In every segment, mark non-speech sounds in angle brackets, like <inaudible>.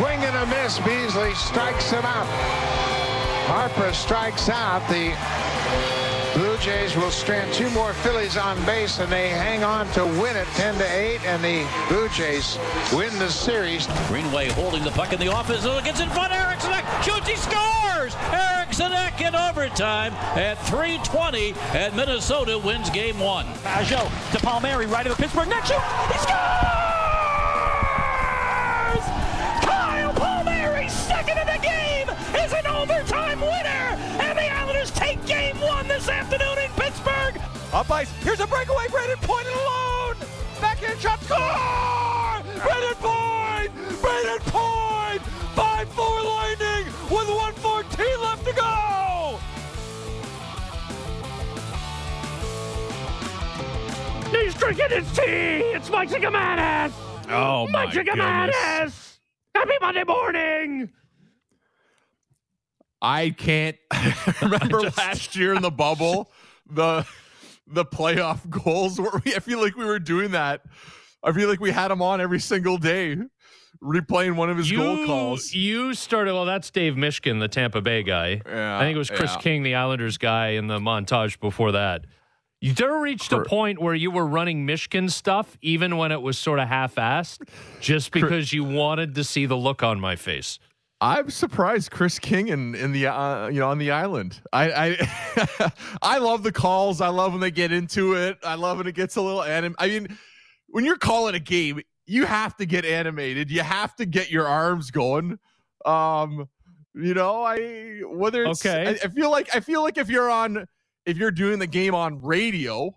Swing and a miss. Beasley strikes him out. Harper strikes out. The Blue Jays will strand two more Phillies on base, and they hang on to win it 10 to 8, and the Blue Jays win the series. Greenway holding the puck in the office. It gets in front. Eriksson Ek shoots. He scores. Eriksson Ek in overtime at 3:20, and Minnesota wins Game One. Pageau to Palmieri, right of the Pittsburgh net shoot. He scores! Up ice. Here's a breakaway. Brayden Point alone. Backhand shot. Score! Brayden Point. Brayden Point. Five four Lightning with 114 left to go. He's drinking his tea. It's Mike Zigomanis. Oh my Mike. Zigomanis. Happy Monday morning. I can't <laughs> remember <laughs> last year in the bubble the the playoff <laughs> goals where we I feel like we were doing that. I feel like we had him on every single day replaying one of his goal calls. You started. Well, that's Dave Mishkin, the Tampa Bay guy. Yeah, I think it was Chris yeah. King, the Islanders guy, in the montage before that. You never reached a point where you were running Mishkin stuff, even when it was sort of half-assed, just because you wanted to see the look on my face. I'm surprised Chris King in in the uh, you know on the island. I I <laughs> I love the calls. I love when they get into it. I love when it gets a little anim. I mean, when you're calling a game, you have to get animated. You have to get your arms going. Um, you know, I whether it's Okay. I, I feel like I feel like if you're on if you're doing the game on radio,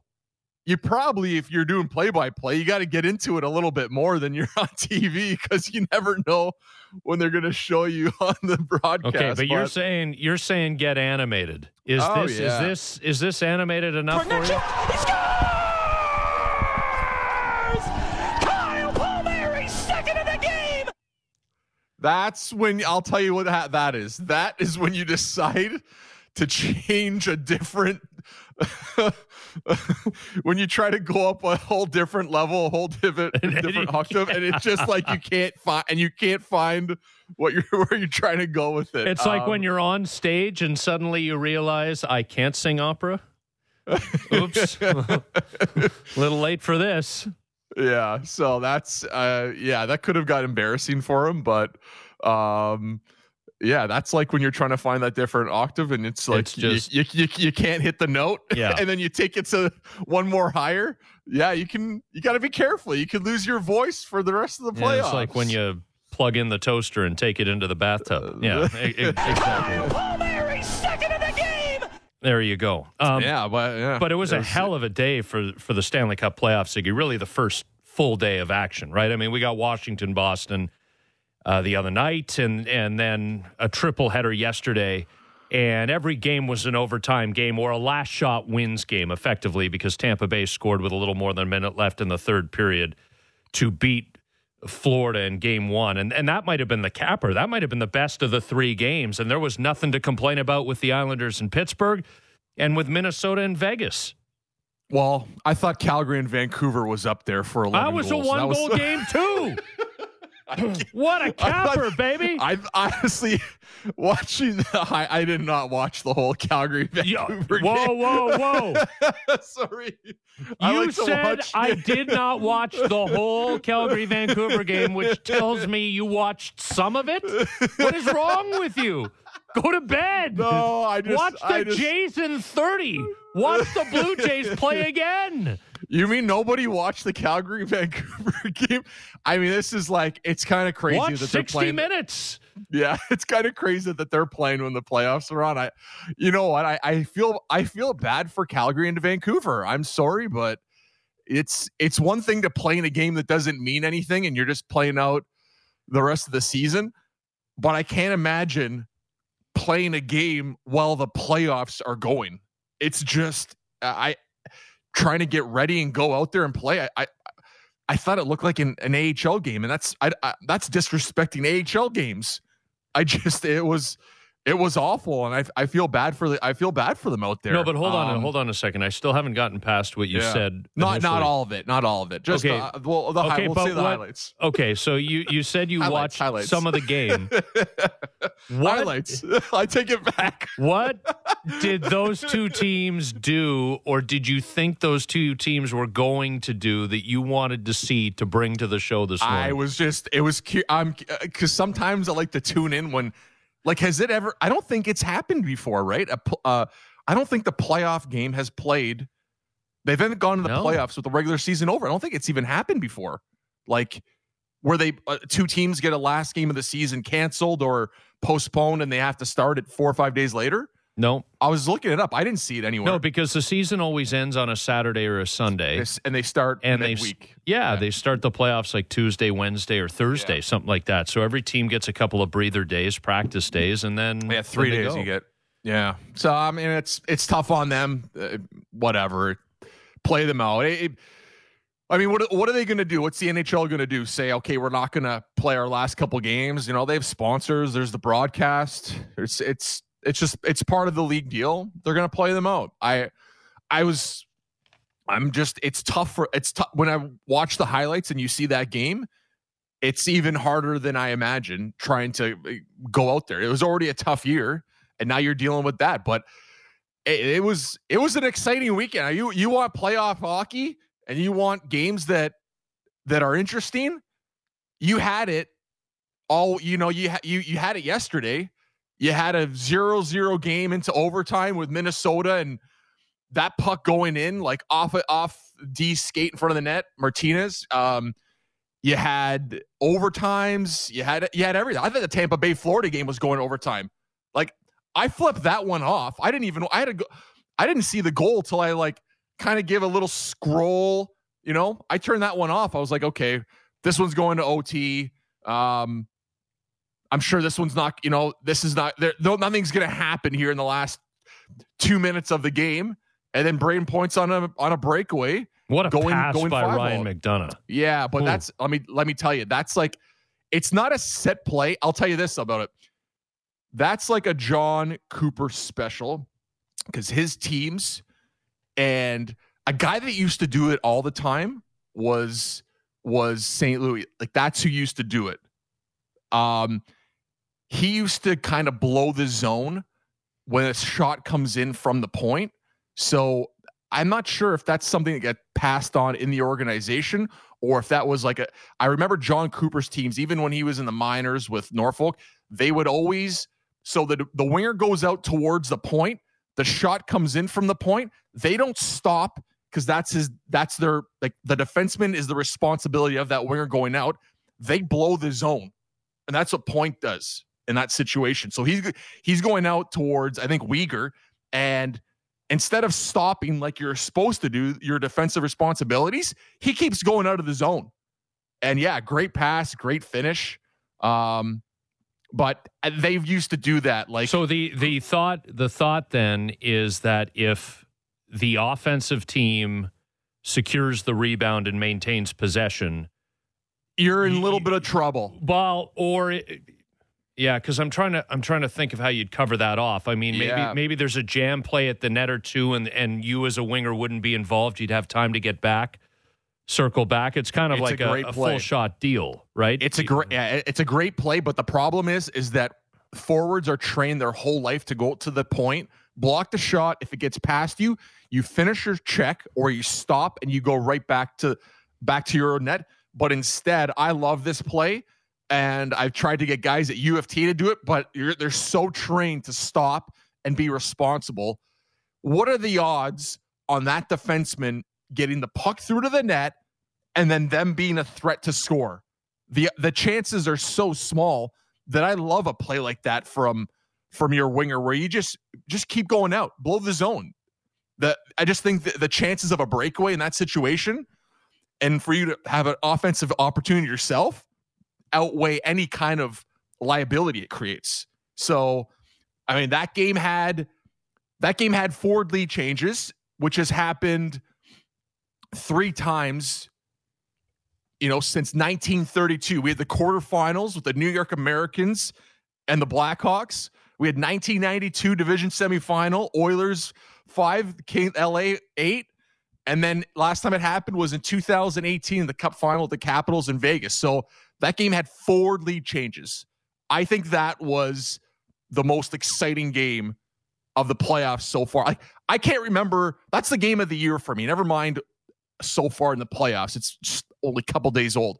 you probably if you're doing play by play, you got to get into it a little bit more than you're <laughs> on TV because you never know when they're going to show you <laughs> on the broadcast. Okay, but you're saying you're saying get animated. Is Oh, this yeah. is this is this animated enough for you? He scores! Kyle Palmieri, second of the game. that's when I'll tell you what that, that is. That is when you decide to <laughs> change a different <laughs> when you try to go up a whole different level, a whole different <laughs> And- different octave, and it's just like you can't find and you can't find what you're <laughs> where you're trying to go with it. It's like Um, when you're on stage and suddenly you realize I can't sing opera. Oops. a Little late for this. Yeah, so that's uh yeah, that could have got embarrassing for him, but um yeah, that's like when you're trying to find that different octave and it's like It's you- just- you, you, you can't hit the note <laughs> Yeah. and then you take it to one more higher. Yeah, you can you got to be careful. You could lose your voice for the rest of the Yeah, playoffs. it's like when you plug in the toaster and take it into the bathtub. Yeah, <laughs> e- e- exactly. Kyle Palmieri, second of the game. There you go. Um, Yeah, but yeah. but it was a hell of a day for for the Stanley Cup playoffs, Ziggy. Really, the first full day of action, right? I mean, we got Washington, Boston uh, the other night, and and then a triple header yesterday. And every game was an overtime game or a last shot wins game, effectively, because Tampa Bay scored with a little more than a minute left in the third period to beat Florida in game one. And, and that might have been the capper. That might have been the best of the three games. And there was nothing to complain about with the Islanders in Pittsburgh and with Minnesota and Vegas. Well, I thought Calgary and Vancouver was up there for 11 That was a goals. was- a one goal game, too. <laughs> <laughs> what a <laughs> capper, baby. I honestly <laughs> watching the I, I did not watch the whole Calgary. Vancouver Whoa, game. whoa, whoa. Sorry. I You like said I did not watch the whole Calgary Vancouver game, which tells me you watched some of it. What is wrong with you? Go to bed. No, I just Watch the I just, Jays in 30. Watch the Blue Jays play again. You mean nobody watched the Calgary <laughs> Vancouver game? I mean, this is like it's kind of crazy Watch that they're 60 playing. minutes. Yeah, <laughs> it's kind of crazy that they're playing when the playoffs are on. I, you know what? I, I feel I feel bad for Calgary and Vancouver. I'm sorry, but it's it's one thing to play in a game that doesn't mean anything, and you're just playing out the rest of the season. But I can't imagine playing a game while the playoffs are going. It's just I trying to get ready and go out there and play. I I, I thought it looked like an, an AHL game, and that's I, I that's disrespecting AHL games. I just it was It was awful, and I I feel bad for the I feel bad for them out there. No, but hold on, Um, hold on a second. I still haven't gotten past what you yeah. said. Not initially. not all of it, not all of it. Just Okay. uh, well, the Okay, high, we'll but the what- highlights. Okay, so you you said you Highlights, watched highlights. some of the game. <laughs> What- Highlights. <laughs> I take it back. What did <laughs> those two teams do, or did you think those two teams were going to do that you wanted to see to bring to the show this morning? I was just it was cu- I'm because sometimes I like to tune in when like has it ever I don't think it's happened before right? A, uh, I don't think the playoff game has played they've haven't gone to the No. playoffs with the regular season over. I don't think it's even happened before. Like where they uh, two teams get a last game of the season canceled or postponed and they have to start it four or five days later no, I was looking it up I didn't see it anywhere no, because the season always ends on a Saturday or a Sunday. And they start and they midweek yeah, they start the playoffs like Tuesday, Wednesday, or Thursday, Yeah. something like that. So every team gets a couple of breather days, practice days, and then Yeah, three then days go. you get. Yeah. So I mean, it's it's tough on them. Uh, whatever, play them out. It- it- I mean, what what are they going to do? What's the NHL going to do? Say, okay, we're not going to play our last couple games. You know, they have sponsors. There's the broadcast. It's it's it's just it's part of the league deal. They're to play them out. I I was. I'm just. It's tough for. It's tough when I watch the highlights and you see that game. It's even harder than I imagined trying to uh, go out there. It was already a tough year, and now you're dealing with that. But it, it was it was an exciting weekend. You you want playoff hockey and you want games that that are interesting. You had it all. You know you ha- you you had it yesterday. You had a zero zero game into overtime with Minnesota and that puck going in like off off D skate in front of the net. Martinez. Um, you had overtimes. You had you had everything. I think the Tampa Bay Florida game was going overtime. Like I flipped that one off. I didn't even. I had go. I didn't see the goal till I like kind of give a little scroll. You know, I turned that one off. I was like, okay, this one's going to OT. Um, I'm sure this one's not. You know, this is not. There, no, nothing's going to happen here in the last two minutes of the game. And then Brayden points on a on a breakaway. What a Going- pass going by Ryan ball. McDonagh. Yeah, but Ooh. that's let me let me tell you, that's like it's not a set play. I'll tell you this about it. That's like a Jon Cooper special because his teams and a guy that used to do it all the time was was St. Louis. Like that's who used to do it. Um he used to kind of blow the zone when a shot comes in from the point. So I'm not sure if that's something that got passed on in the organization or if that was like a I remember Jon Cooper's teams even when he was in the minors with Norfolk, they would always so that the winger goes out towards the point, the shot comes in from the point, they don't stop because that's his that's their like the defenseman is the responsibility of that winger going out. They blow the zone. And that's what point does in that situation. So he's he's going out towards I think Weegar and instead of stopping like you're supposed to do your defensive responsibilities, he keeps going out of the zone. And yeah, great pass, great finish. Um, but they've used to do that. Like So the the thought the thought then is that if the offensive team secures the rebound and maintains possession, you're in a little bit of trouble. well, or yeah, because I'm trying to I'm trying to think of how you'd cover that off. I mean, maybe Yeah. maybe there's a jam play at the net or two, and and you as a winger wouldn't be involved. You'd have time to get back, circle back. It's kind of It's like a, a play. full shot deal, right? It's a great, yeah, it's a great play. But the problem is, is that forwards are trained their whole life to go to the point, block the shot. If it gets past you, you finish your check or you stop and you go right back to back to your net. But instead, I love this play, and I've tried to get guys at UFT to do it, but they're so trained to stop and be responsible. What are the odds on that defenseman getting the puck through to the net and then them being a threat to score? the the chances are so small that I love a play like that from from your winger where you just just keep going out, blow the zone. The I just think the chances of a breakaway in that situation and for you to have an offensive opportunity yourself outweigh any kind of liability it creates. So, I mean that game had that game had forward lead changes, which has happened three times you know, since 1932. We had the quarterfinals with the New York Americans and the Blackhawks. We had 1992 division semifinal, Oilers five, LA eight. And then last time it happened was in 2018, the cup final the Capitals in Vegas. So that game had four lead changes. I think that was the most exciting game of the playoffs so far. I, I can't remember. That's the game of the year for me. Never mind so far in the playoffs. It's just only a couple days old.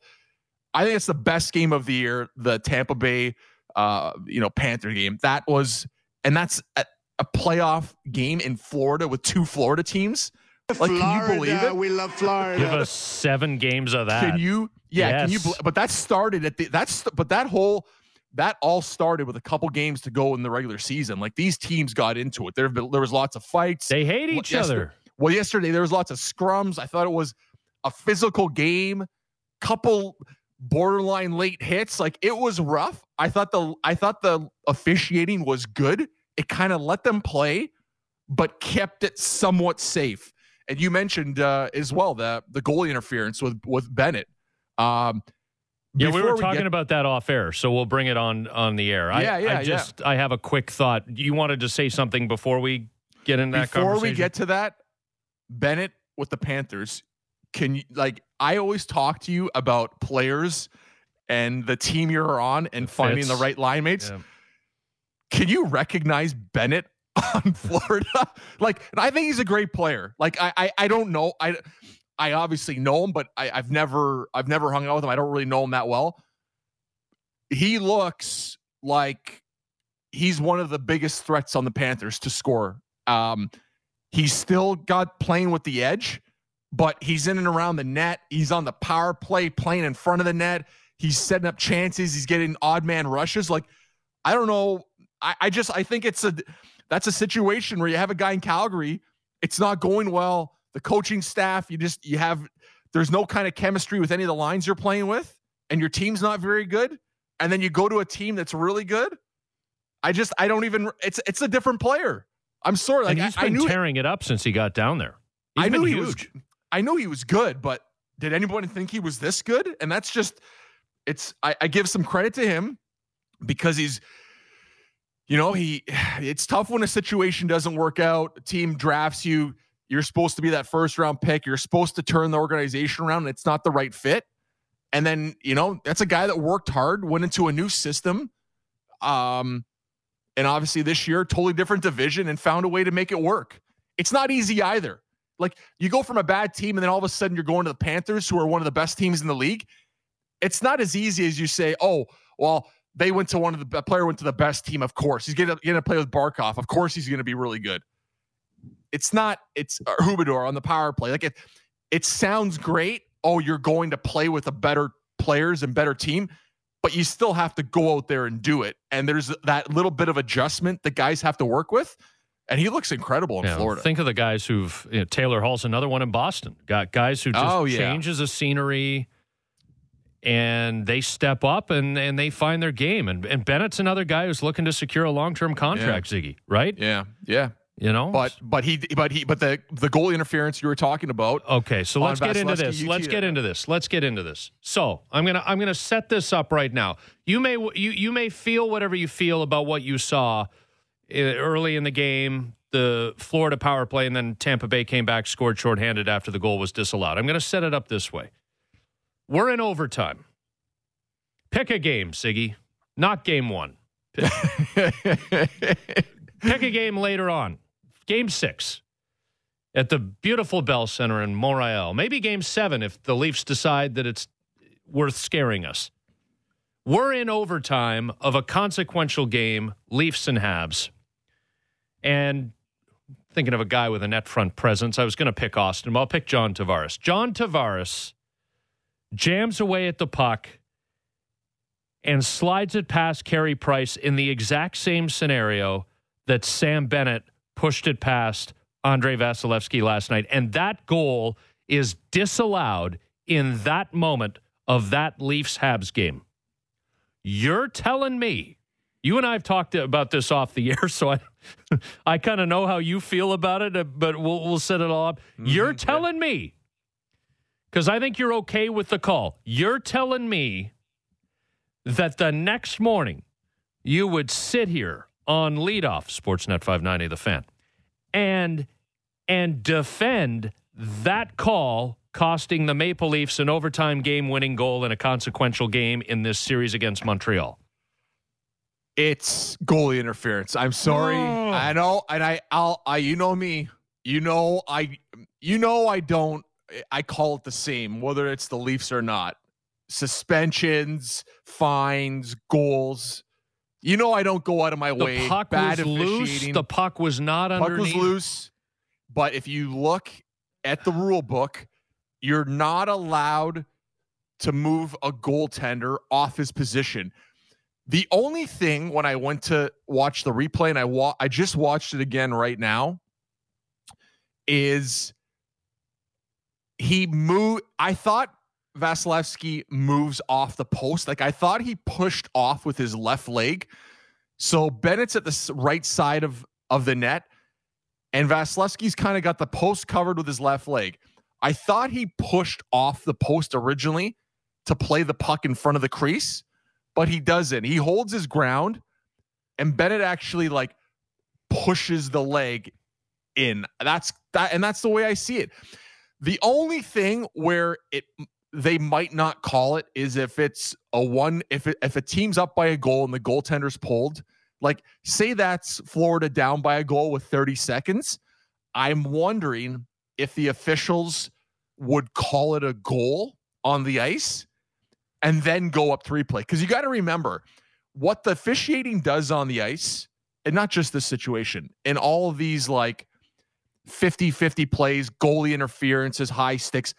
I think it's the best game of the year, the Tampa Bay uh, you know, Panther game. That was and that's a, a playoff game in Florida with two Florida teams. Like, Florida, can you believe it? We love Florida. Give us seven games of that. Can you? Yeah, can you? But that started at the. That's but that whole that all started with a couple games to go in the regular season. Like these teams got into it. There have been there was lots of fights. They hate each yesterday- other. Well, yesterday there was lots of scrums. I thought it was a physical game. Couple borderline late hits. Like it was rough. I thought the I thought the officiating was good. It kind of let them play, but kept it somewhat safe. And you mentioned uh, as well the the goalie interference with with Bennett. Um, Yeah, we were talking get- about that off air, so we'll bring it on on the air. Yeah, I, yeah, I just I have a quick thought. You wanted to say something before we get into that before we get to that, Bennett with the Panthers. Can you like? I always talk to you about players and the team you're on and finding the right line mates. Yeah. Can you recognize Bennett <laughs> on Florida? like, I think he's a great player. Like, I, I, I don't know. I, I obviously know him, but I, I've never, I've never hung out with him. I don't really know him that well. He looks like he's one of the biggest threats on the Panthers to score. Um, he's still got playing with the edge, but he's in and around the net. He's on the power play, playing in front of the net. He's setting up chances. He's getting odd man rushes. Like, I don't know. I, I just I think it's a that's a situation where you have a guy in Calgary. It's not going well. The coaching staff, you just you have there's no kind of chemistry with any of the lines you're playing with, and your team's not very good. And then you go to a team that's really good. I just I don't even it's it's a different player. I'm sorry. Like and he's I, I been knew tearing it up since he got down there. He's I knew he huge. was. I knew he was good, but did anyone think he was this good? And that's just. It's. I, I give some credit to him because he's. You know he. <sighs> It's tough when a situation doesn't work out. A team drafts you. You're supposed to be that first round pick. You're supposed to turn the organization around, and it's not the right fit. And then you know that's a guy that worked hard, went into a new system, um, and obviously this year totally different division, and found a way to make it work. It's not easy either. Like you go from a bad team and then all of a sudden you're going to the Panthers, who are one of the best teams in the league. It's not as easy as you say, oh, well, they went to one of the player went to the best team. Of course, he's gonna, gonna play with Barkov. Of course, he's gonna be really good. It's not. It's uh, Huberdeau on the power play. Like it, it sounds great. Oh, you're going to play with a better players and better team, but you still have to go out there and do it. And there's that little bit of adjustment that guys have to work with. And he looks incredible in Yeah, Florida. Think of the guys who've you know, Taylor Hall's another one in Boston. Got guys who just Oh, yeah. changes the scenery and they step up and, and they find their game. And and Bennett's another guy who's looking to secure a long term contract, Ziggy, right? yeah, yeah. You know? But but he but he but the the goal interference you were talking about. Okay, so let's get into this. Let's get into this. Let's get into this. So I'm gonna I'm gonna set this up right now. You may you you may feel whatever you feel about what you saw uh, early in the game, the Florida power play, and then Tampa Bay came back, scored shorthanded after the goal was disallowed. I'm gonna set it up this way. We're in overtime. Pick a game, Ziggy. Not game one. <laughs> Pick a game later on. Game six at the beautiful Bell Center in Montreal. Maybe game seven if the Leafs decide that it's worth scaring us. We're in overtime of a consequential game, Leafs and Habs. And thinking of a guy with a net front presence, I was going to pick Austin, but I'll pick John Tavares. John Tavares jams away at the puck and slides it past Carey Price in the exact same scenario that Sam Bennett pushed it past Andre Vasilevskiy last night. And that goal is disallowed in that moment of that Leafs Habs game. You're telling me, you and I have talked about this off the air, so I, <laughs> I kind of know how you feel about it, but we'll, we'll set it all up. Mm-hmm. You're telling me, because I think you're okay with the call, you're telling me that the next morning you would sit here on leadoff, Sportsnet 590, the fan, and and defend that call costing the Maple Leafs an overtime game winning goal in a consequential game in this series against Montreal? It's goalie interference. I'm sorry. Oh. I know, and I, I'll, I, you know me. You know, I, you know, I don't. I call it the same, whether it's the Leafs or not. Suspensions, fines, goals. You know, I don't go out of my The way. The puck Bad was loose. The puck was not puck underneath. was loose. But if you look at the rule book, you're not allowed to move a goaltender off his position. The only thing when I went to watch the replay and I wa- I just watched it again right now is he moved I thought Vasilevskiy moves off the post. Like I thought he pushed off with his left leg. So Bennett's at the right side of of the net and Vasilevskiy's kind of got the post covered with his left leg. I thought he pushed off the post originally to play the puck in front of the crease, but he doesn't. He holds his ground, and Bennett actually like pushes the leg in. That's that, and that's the way I see it. The only thing where it they might not call it is if it's a one if it, if a team's up by a goal and the goaltender's pulled. Like say that's Florida down by a goal with 30 seconds. I'm wondering if the officials would call it a goal on the ice and then go up three play. Because you got to remember what the officiating does on the ice, and not just this situation, in all of these like 50 50 plays, goalie interferences, high sticks.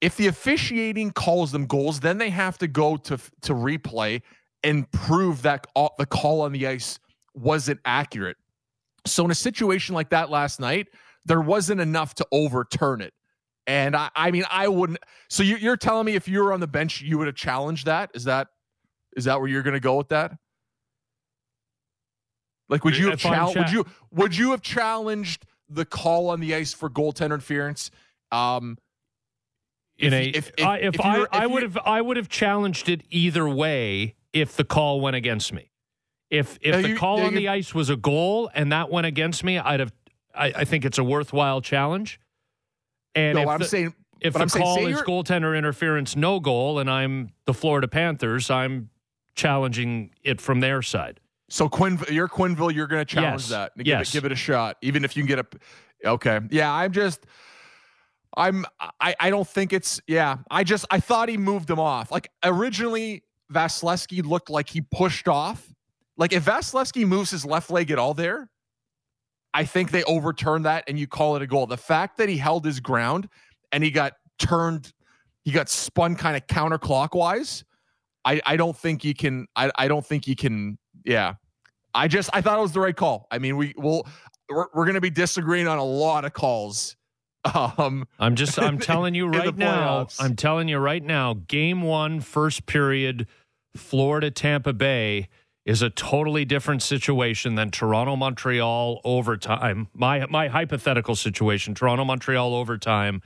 If the officiating calls them goals, then they have to go to to replay and prove that all, the call on the ice wasn't accurate. So in a situation like that last night, there wasn't enough to overturn it. And I, I mean, I wouldn't. So you, you're telling me if you were on the bench, you would have challenged that? Is that is that where you're going to go with that? Like, would you have If chal- cha- would you would you have challenged the call on the ice for goaltender interference? Um, in a if- if- I- if, if I I would have I would have challenged it either way if the call went against me. If if the you- call on you- the ice was a goal and that went against me, I'd have. I, I think it's a worthwhile challenge. And no, if I'm the, saying if the I'm saying, call say is goaltender interference, no goal, and I'm the Florida Panthers, I'm challenging it from their side. So Quinn, you're Quenneville. You're going to challenge Yes. that. Give Yes. it, give it a shot, even if you can get a. Okay, yeah. I'm just. I'm. I. I don't think it's. Yeah. I just. I thought he moved him off. Like originally, Vasilevskiy looked like he pushed off. Like if Vasilevskiy moves his left leg at all there, I think they overturn that and you call it a goal. The fact that he held his ground and he got turned, he got spun kind of counterclockwise. I, I don't think you can. I, I don't think you can. Yeah, I just I thought it was the right call. I mean, we will we're, we're going to be disagreeing on a lot of calls. Um, I'm just I'm <laughs> telling you right now. I'm telling you right now. Game one, first period, Florida Tampa Bay is a totally different situation than Toronto Montreal overtime. My my hypothetical situation: Toronto Montreal overtime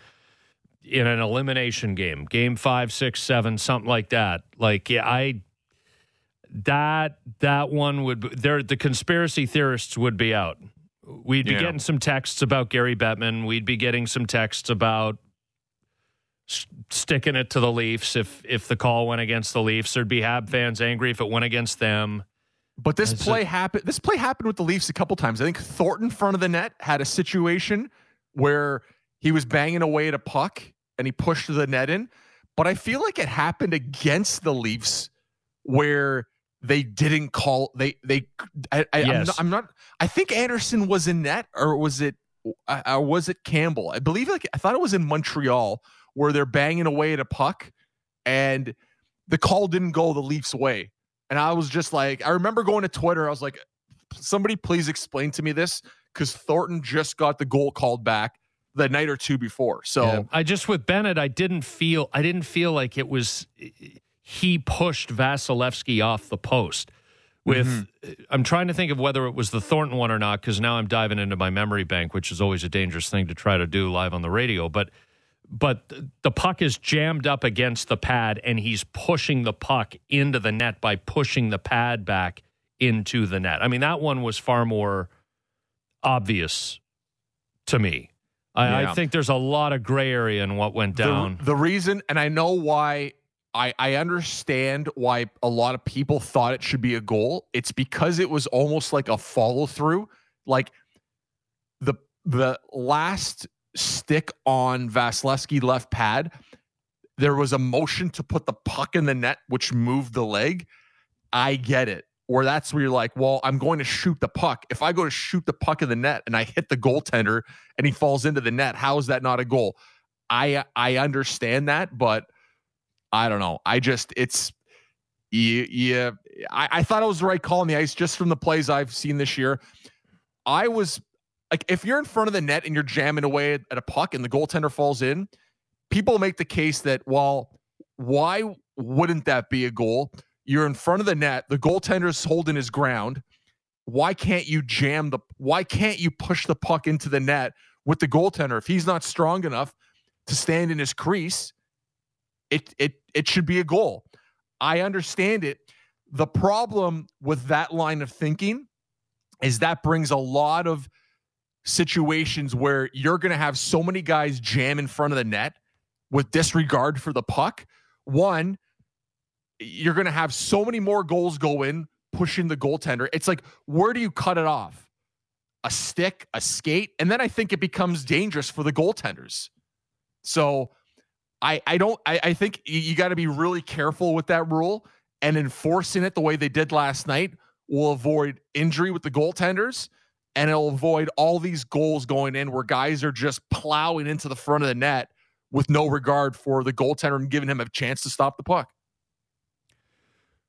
in an elimination game, game five, six, seven, something like that. Like yeah, I that that one would be- there. The conspiracy theorists would be out. We'd be Yeah. getting some texts about Gary Bettman. We'd be getting some texts about s- sticking it to the Leafs if if the call went against the Leafs. There'd be Hab fans angry if it went against them. But this That's play happened. This play happened with the Leafs a couple times. I think Thornton, front of the net, had a situation where he was banging away at a puck and he pushed the net in. But I feel like it happened against the Leafs where they didn't call. They they. I, I, I'm, not, I'm not. I think Anderson was in net, or was it? uh, Or was it Campbell? I believe. Like I thought it was in Montreal where they're banging away at a puck, and the call didn't go the Leafs' way. And I was just like, I remember going to Twitter. I was like, somebody please explain to me this because Thornton just got the goal called back the night or two before. So Yeah. I just with Bennett, I didn't feel I didn't feel like it was he pushed Vasilevskiy off the post. With mm-hmm. uh, I'm trying to think of whether it was the Thornton one or not because now I'm diving into my memory bank, which is always a dangerous thing to try to do live on the radio. But but the puck is jammed up against the pad and he's pushing the puck into the net by pushing the pad back into the net. I mean, that one was far more obvious to me. I, Yeah. I think there's a lot of gray area in what went The- down. The, reason, and I know why. I, I understand why a lot of people thought it should be a goal. It's because it was almost like a follow through. Like the the last stick on Vasilevskiy left pad, there was a motion to put the puck in the net, which moved the leg. I get it. Or that's where you're like, well, I'm going to shoot the puck. If I go to shoot the puck in the net and I hit the goaltender and he falls into the net, how is that not a goal? I I understand that, but I don't know. I just it's yeah. I, I thought it was the right call on the ice just from the plays I've seen this year. I was like, if you're in front of the net and you're jamming away at, at a puck and the goaltender falls in, people make the case that, well, why wouldn't that be a goal? You're in front of the net, the goaltender's holding his ground. Why can't you jam the why can't you push the puck into the net with the goaltender? If he's not strong enough to stand in his crease, it it it should be a goal. I understand it. The problem with that line of thinking is that brings a lot of situations where you're going to have so many guys jam in front of the net with disregard for the puck. One, you're going to have so many more goals go in pushing the goaltender. It's like, where do you cut it off? A stick, a skate, and then I think it becomes dangerous for the goaltenders. So I I don't I, I think you, got to be really careful with that rule and enforcing it the way they did last night will avoid injury with the goaltenders and it'll avoid all these goals going in where guys are just plowing into the front of the net with no regard for the goaltender and giving him a chance to stop the puck.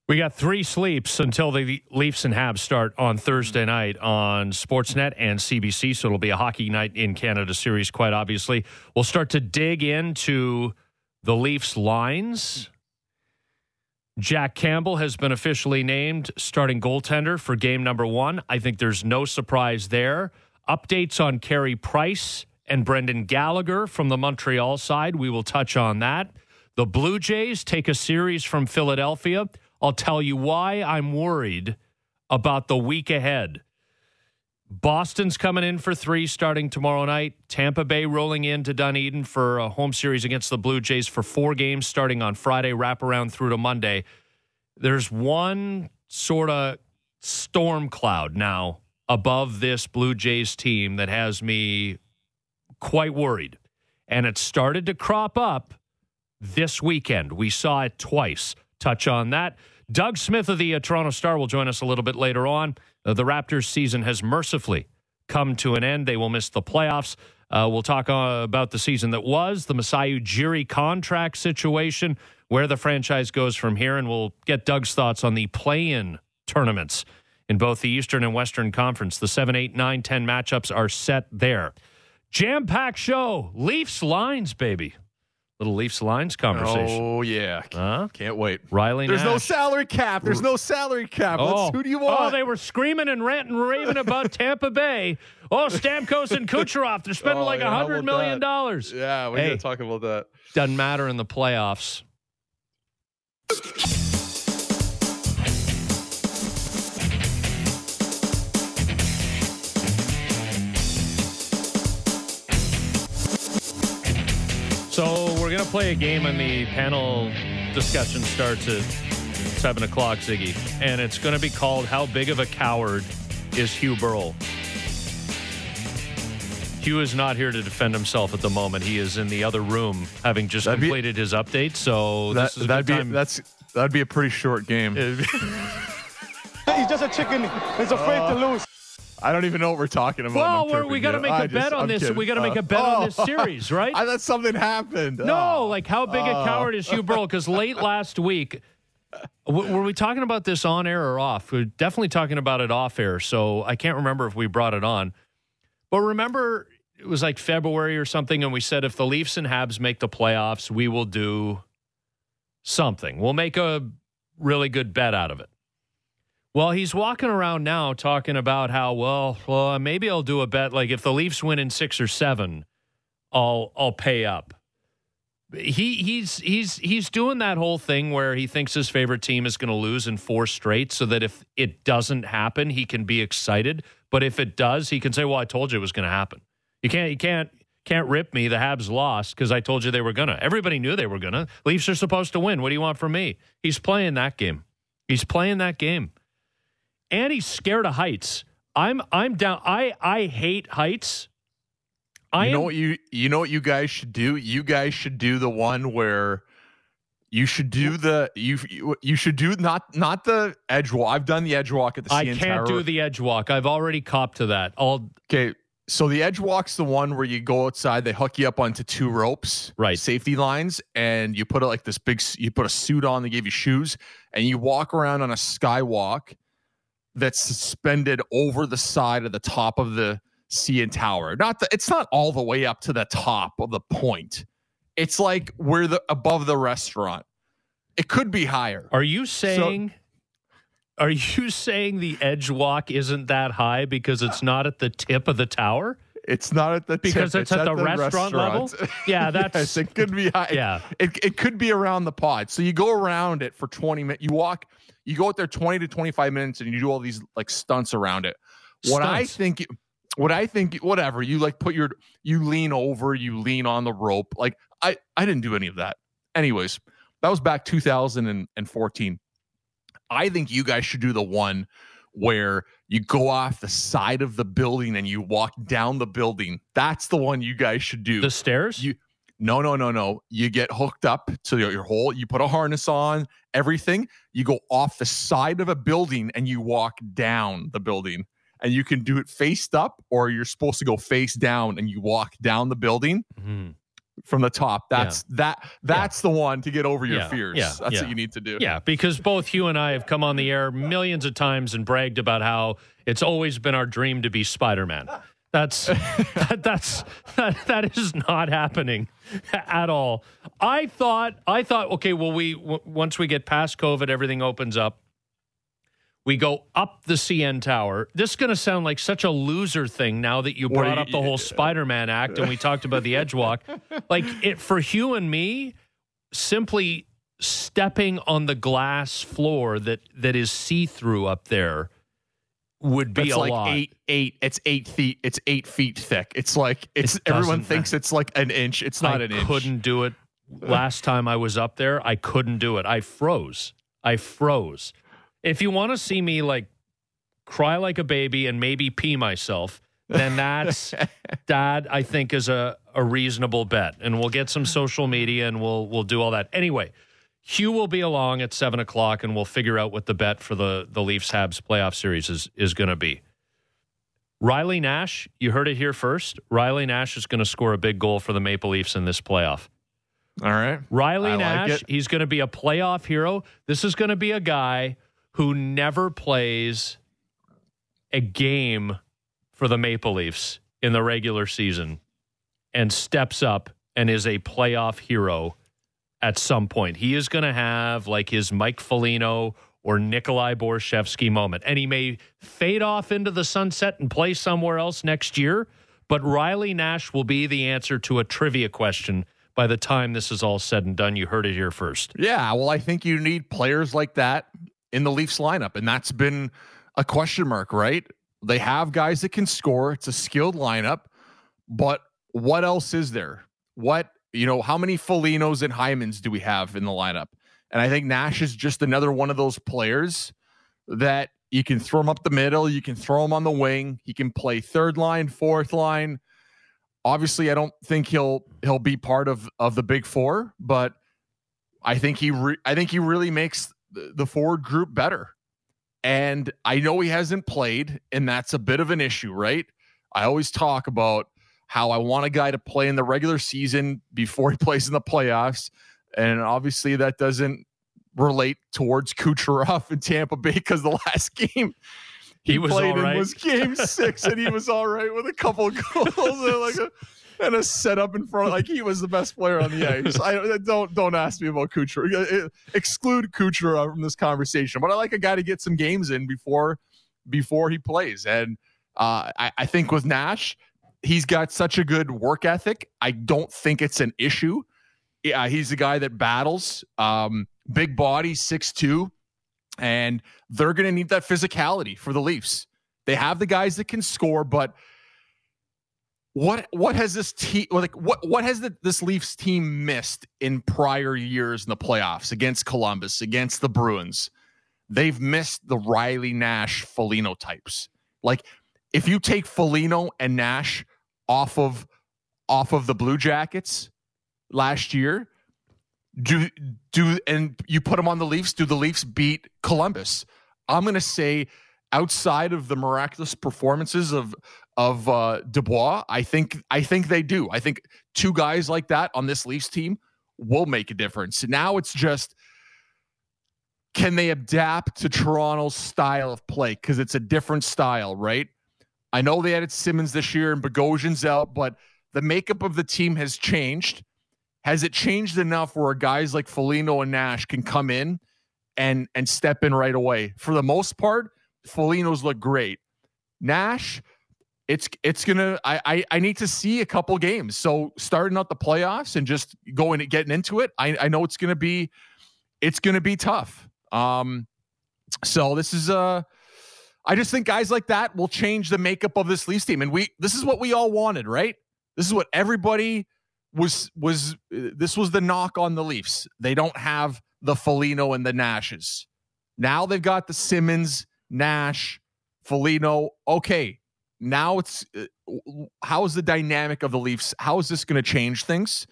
We got three sleeps until the Leafs and Habs start on Thursday night on Sportsnet and CBC. So it'll be a hockey night in Canada series, quite obviously. We'll start to dig into the Leafs lines. Jack Campbell has been officially named starting goaltender for game number one. I think there's no surprise there. Updates on Carey Price and Brendan Gallagher from the Montreal side. We will touch on that. The Blue Jays take a series from Philadelphia. I'll tell you why I'm worried about the week ahead. Boston's coming in for three starting tomorrow night. Tampa Bay rolling into Dunedin for a home series against the Blue Jays for four games starting on Friday, wrap around through to Monday. There's one sort of storm cloud now above this Blue Jays team that has me quite worried. And it started to crop up this weekend. We saw it twice. Touch on that. Doug Smith of the uh, Toronto Star will join us a little bit later on. Uh, the Raptors season has mercifully come to an end. They will miss the playoffs. Uh, we'll talk uh, about the season that was, the Masai Ujiri contract situation, where the franchise goes from here, and we'll get Doug's thoughts on the play-in tournaments in both the Eastern and Western Conference. The 7, 8, 9, 10 matchups are set there. Jam-packed show. Leafs lines, baby. Little Leafs lines conversation. Oh yeah, Huh? can't wait. Riley There's no salary cap. There's no salary cap. Let's- oh. who do you want? Oh, they were screaming and ranting raving about <laughs> Tampa Bay. Oh, Stamkos and Kucherov, they're spending Oh, like a yeah, hundred million that? dollars. yeah, we Hey. gotta talk about that. Doesn't matter in the playoffs. So we're gonna play a game and the panel discussion starts at seven o'clock, Ziggy, and it's gonna be called "How Big of a Coward Is Hugh Burrill?" Hugh is not here to defend himself at the moment. He is in the other room, having just That'd be- completed his update. So that, this is that'd be time. that's that'd be a pretty short game. <laughs> He's just a chicken. He's afraid to uh, lose. I don't even know what we're talking about. well, we're, we got to make a just- bet on I'm this. kidding. We got to make a bet on oh. this <laughs> series, right? I thought something happened. No, Oh. like how big a oh. coward is Hugh Burrill? Because late <laughs> last week, w- were we talking about this on air or off? We're definitely talking about it off air. So I can't remember if we brought it on. But remember, it was like February or something, and we said if the Leafs and Habs make the playoffs, we will do something. We'll make a really good bet out of it. Well, he's walking around now talking about how well, well, maybe I'll do a bet. Like if the Leafs win in six or seven, I'll I'll pay up. he he's he's he's doing that whole thing where he thinks his favorite team is going to lose in four straight, so that if it doesn't happen, he can be excited. But if it does, he can say, "Well, I told you it was going to happen." You can't you can't can't rip me. The Habs lost because I told you they were gonna. Everybody knew they were gonna. Leafs are supposed to win. What do you want from me? He's playing that game. He's playing that game, and he's scared of heights. I'm I'm down. I I hate heights. I you know am- what you you know what you guys should do? You guys should do the one where you should do the you you, should do not not the edge walk. I've done the edge walk at the I can't Tower. do the edge walk. I've already copped to that. I'll Okay, so the edge walk's the one where you go outside, they hook you up onto two ropes, Right. Safety lines, and you put a, like this big. You put a suit on. They give you shoes, and you walk around on a skywalk that's suspended over the side of the top of the CN Tower. Not the. It's not all the way up to the top of the point. It's like where the above the restaurant. It could be higher. Are you saying? are you saying the edge walk isn't that high because it's not at the tip of the tower? It's not at the tip, Because it's at the restaurant level? Yeah, <laughs> that's- yes, it could be high. Yeah. it, it could be around the pod. So you go around it for 20 minutes. You walk, you go out there 20 to 25 minutes and you do all these like stunts around it. What I think, what I think, whatever, you like put your, you lean over, you lean on the rope. Like I, I didn't do any of that. Anyways, that was back 2014. I think you guys should do the one where you go off the side of the building and you walk down the building. That's the one you guys should do. The stairs? You- No, no, no, no. You get hooked up to your, your hole. You put a harness on, everything. You go off the side of a building and you walk down the building. And you can do it faced up, or you're supposed to go face down and you walk down the building Mhm. From the top. That's that. That's the one to get over your Yeah, fears. yeah, That's yeah. what you need to do. Yeah, because both you and I have come on the air millions of times and bragged about how it's always been our dream to be Spider-Man. That's <laughs> that, that's that, that is not happening at all. I thought I thought okay, well we w- once we get past COVID, everything opens up. We go up the CN Tower. This is going to sound like such a loser thing now that you brought you- up the whole uh, Spider-Man act and we talked about the edge walk. <laughs> Like it for Hugh and me, simply stepping on the glass floor that that is see-through up there would be It's a like lot. eight, eight. It's eight feet. It's eight feet thick. It's like it's It everyone thinks it's like an inch. It's not I an inch. I couldn't do it <laughs> last time I was up there. I couldn't do it. I froze. I froze. If you want to see me like cry like a baby and maybe pee myself, then that's <laughs> that I think is a, a reasonable bet. And we'll get some social media and we'll we'll do all that. Anyway, Hugh will be along at seven o'clock and we'll figure out what the bet for the, the Leafs Habs playoff series is is gonna be. Riley Nash, you heard it here first. Riley Nash is going to score a big goal for the Maple Leafs in this playoff. All right. Riley I Nash, it. he's going to be a playoff hero. This is going to be a guy who never plays a game for the Maple Leafs in the regular season and steps up and is a playoff hero at some point. He is going to have like his Mike Foligno or Nikolai Borschevsky moment. And he may fade off into the sunset and play somewhere else next year, but Riley Nash will be the answer to a trivia question by the time this is all said and done. You heard it here first. Yeah. Well, I think you need players like that in the Leafs lineup, and that's been a question mark, right? They have guys that can score. It's a skilled lineup, but what else is there? What you know? How many Folignos and Hymans do we have in the lineup? And I think Nash is just another one of those players that you can throw him up the middle, you can throw him on the wing, he can play third line, fourth line. Obviously, I don't think he'll he'll be part of of the big four, but I think he re- I think he really makes the, forward group better. And I know he hasn't played, and that's a bit of an issue, right? I always talk about how I want a guy to play in the regular season before he <laughs> plays in the playoffs. And obviously that doesn't relate towards Kucherov in Tampa Bay because the last <laughs> game He was played in was game six and he was all right with a couple of <laughs> goals like a, and a setup in front like he was the best player on the <laughs> ice. I don't don't ask me about Kucherov. Exclude Kucherov from this conversation. But I like a guy to get some games in before before he plays. And uh, I, I think with Nash, he's got such a good work ethic. I don't think it's an issue Yeah, he's the guy that battles. Um, big body, six two, and they're going to need that physicality for the Leafs. They have the guys that can score, but what what has this team like what what has the, this Leafs team missed in prior years in the playoffs against Columbus, against the Bruins? They've missed the Riley Nash Foligno types. Like if you take Foligno and Nash off of off of the Blue Jackets last year, do do and you put them on the Leafs, do the Leafs beat Columbus? I'm to say outside of the miraculous performances of of uh, Dubois, I think I think they do. I think two guys like that on this Leafs team will make a difference. Now it's just can they adapt to Toronto's style of play because it's a different style, right? I know they added Simmons this year and Bogosian's out, but the makeup of the team has changed. Has it changed enough where guys like Foligno and Nash can come in and and step in right away? For the most part, Foligno's look great. Nash, it's it's gonna. I, I I need to see a couple games. So starting out the playoffs and just going and getting into it, I I know it's gonna be it's gonna be tough. Um, so this is uh I just think guys like that will change the makeup of this Leafs team, and we this is what we all wanted, right? This is what everybody was was. This was the knock on the Leafs. They don't have the Foligno and the Nashes. Now they've got the Simmons, Nash, Foligno. Okay, now it's uh, how is the dynamic of the Leafs? How is this going to change things?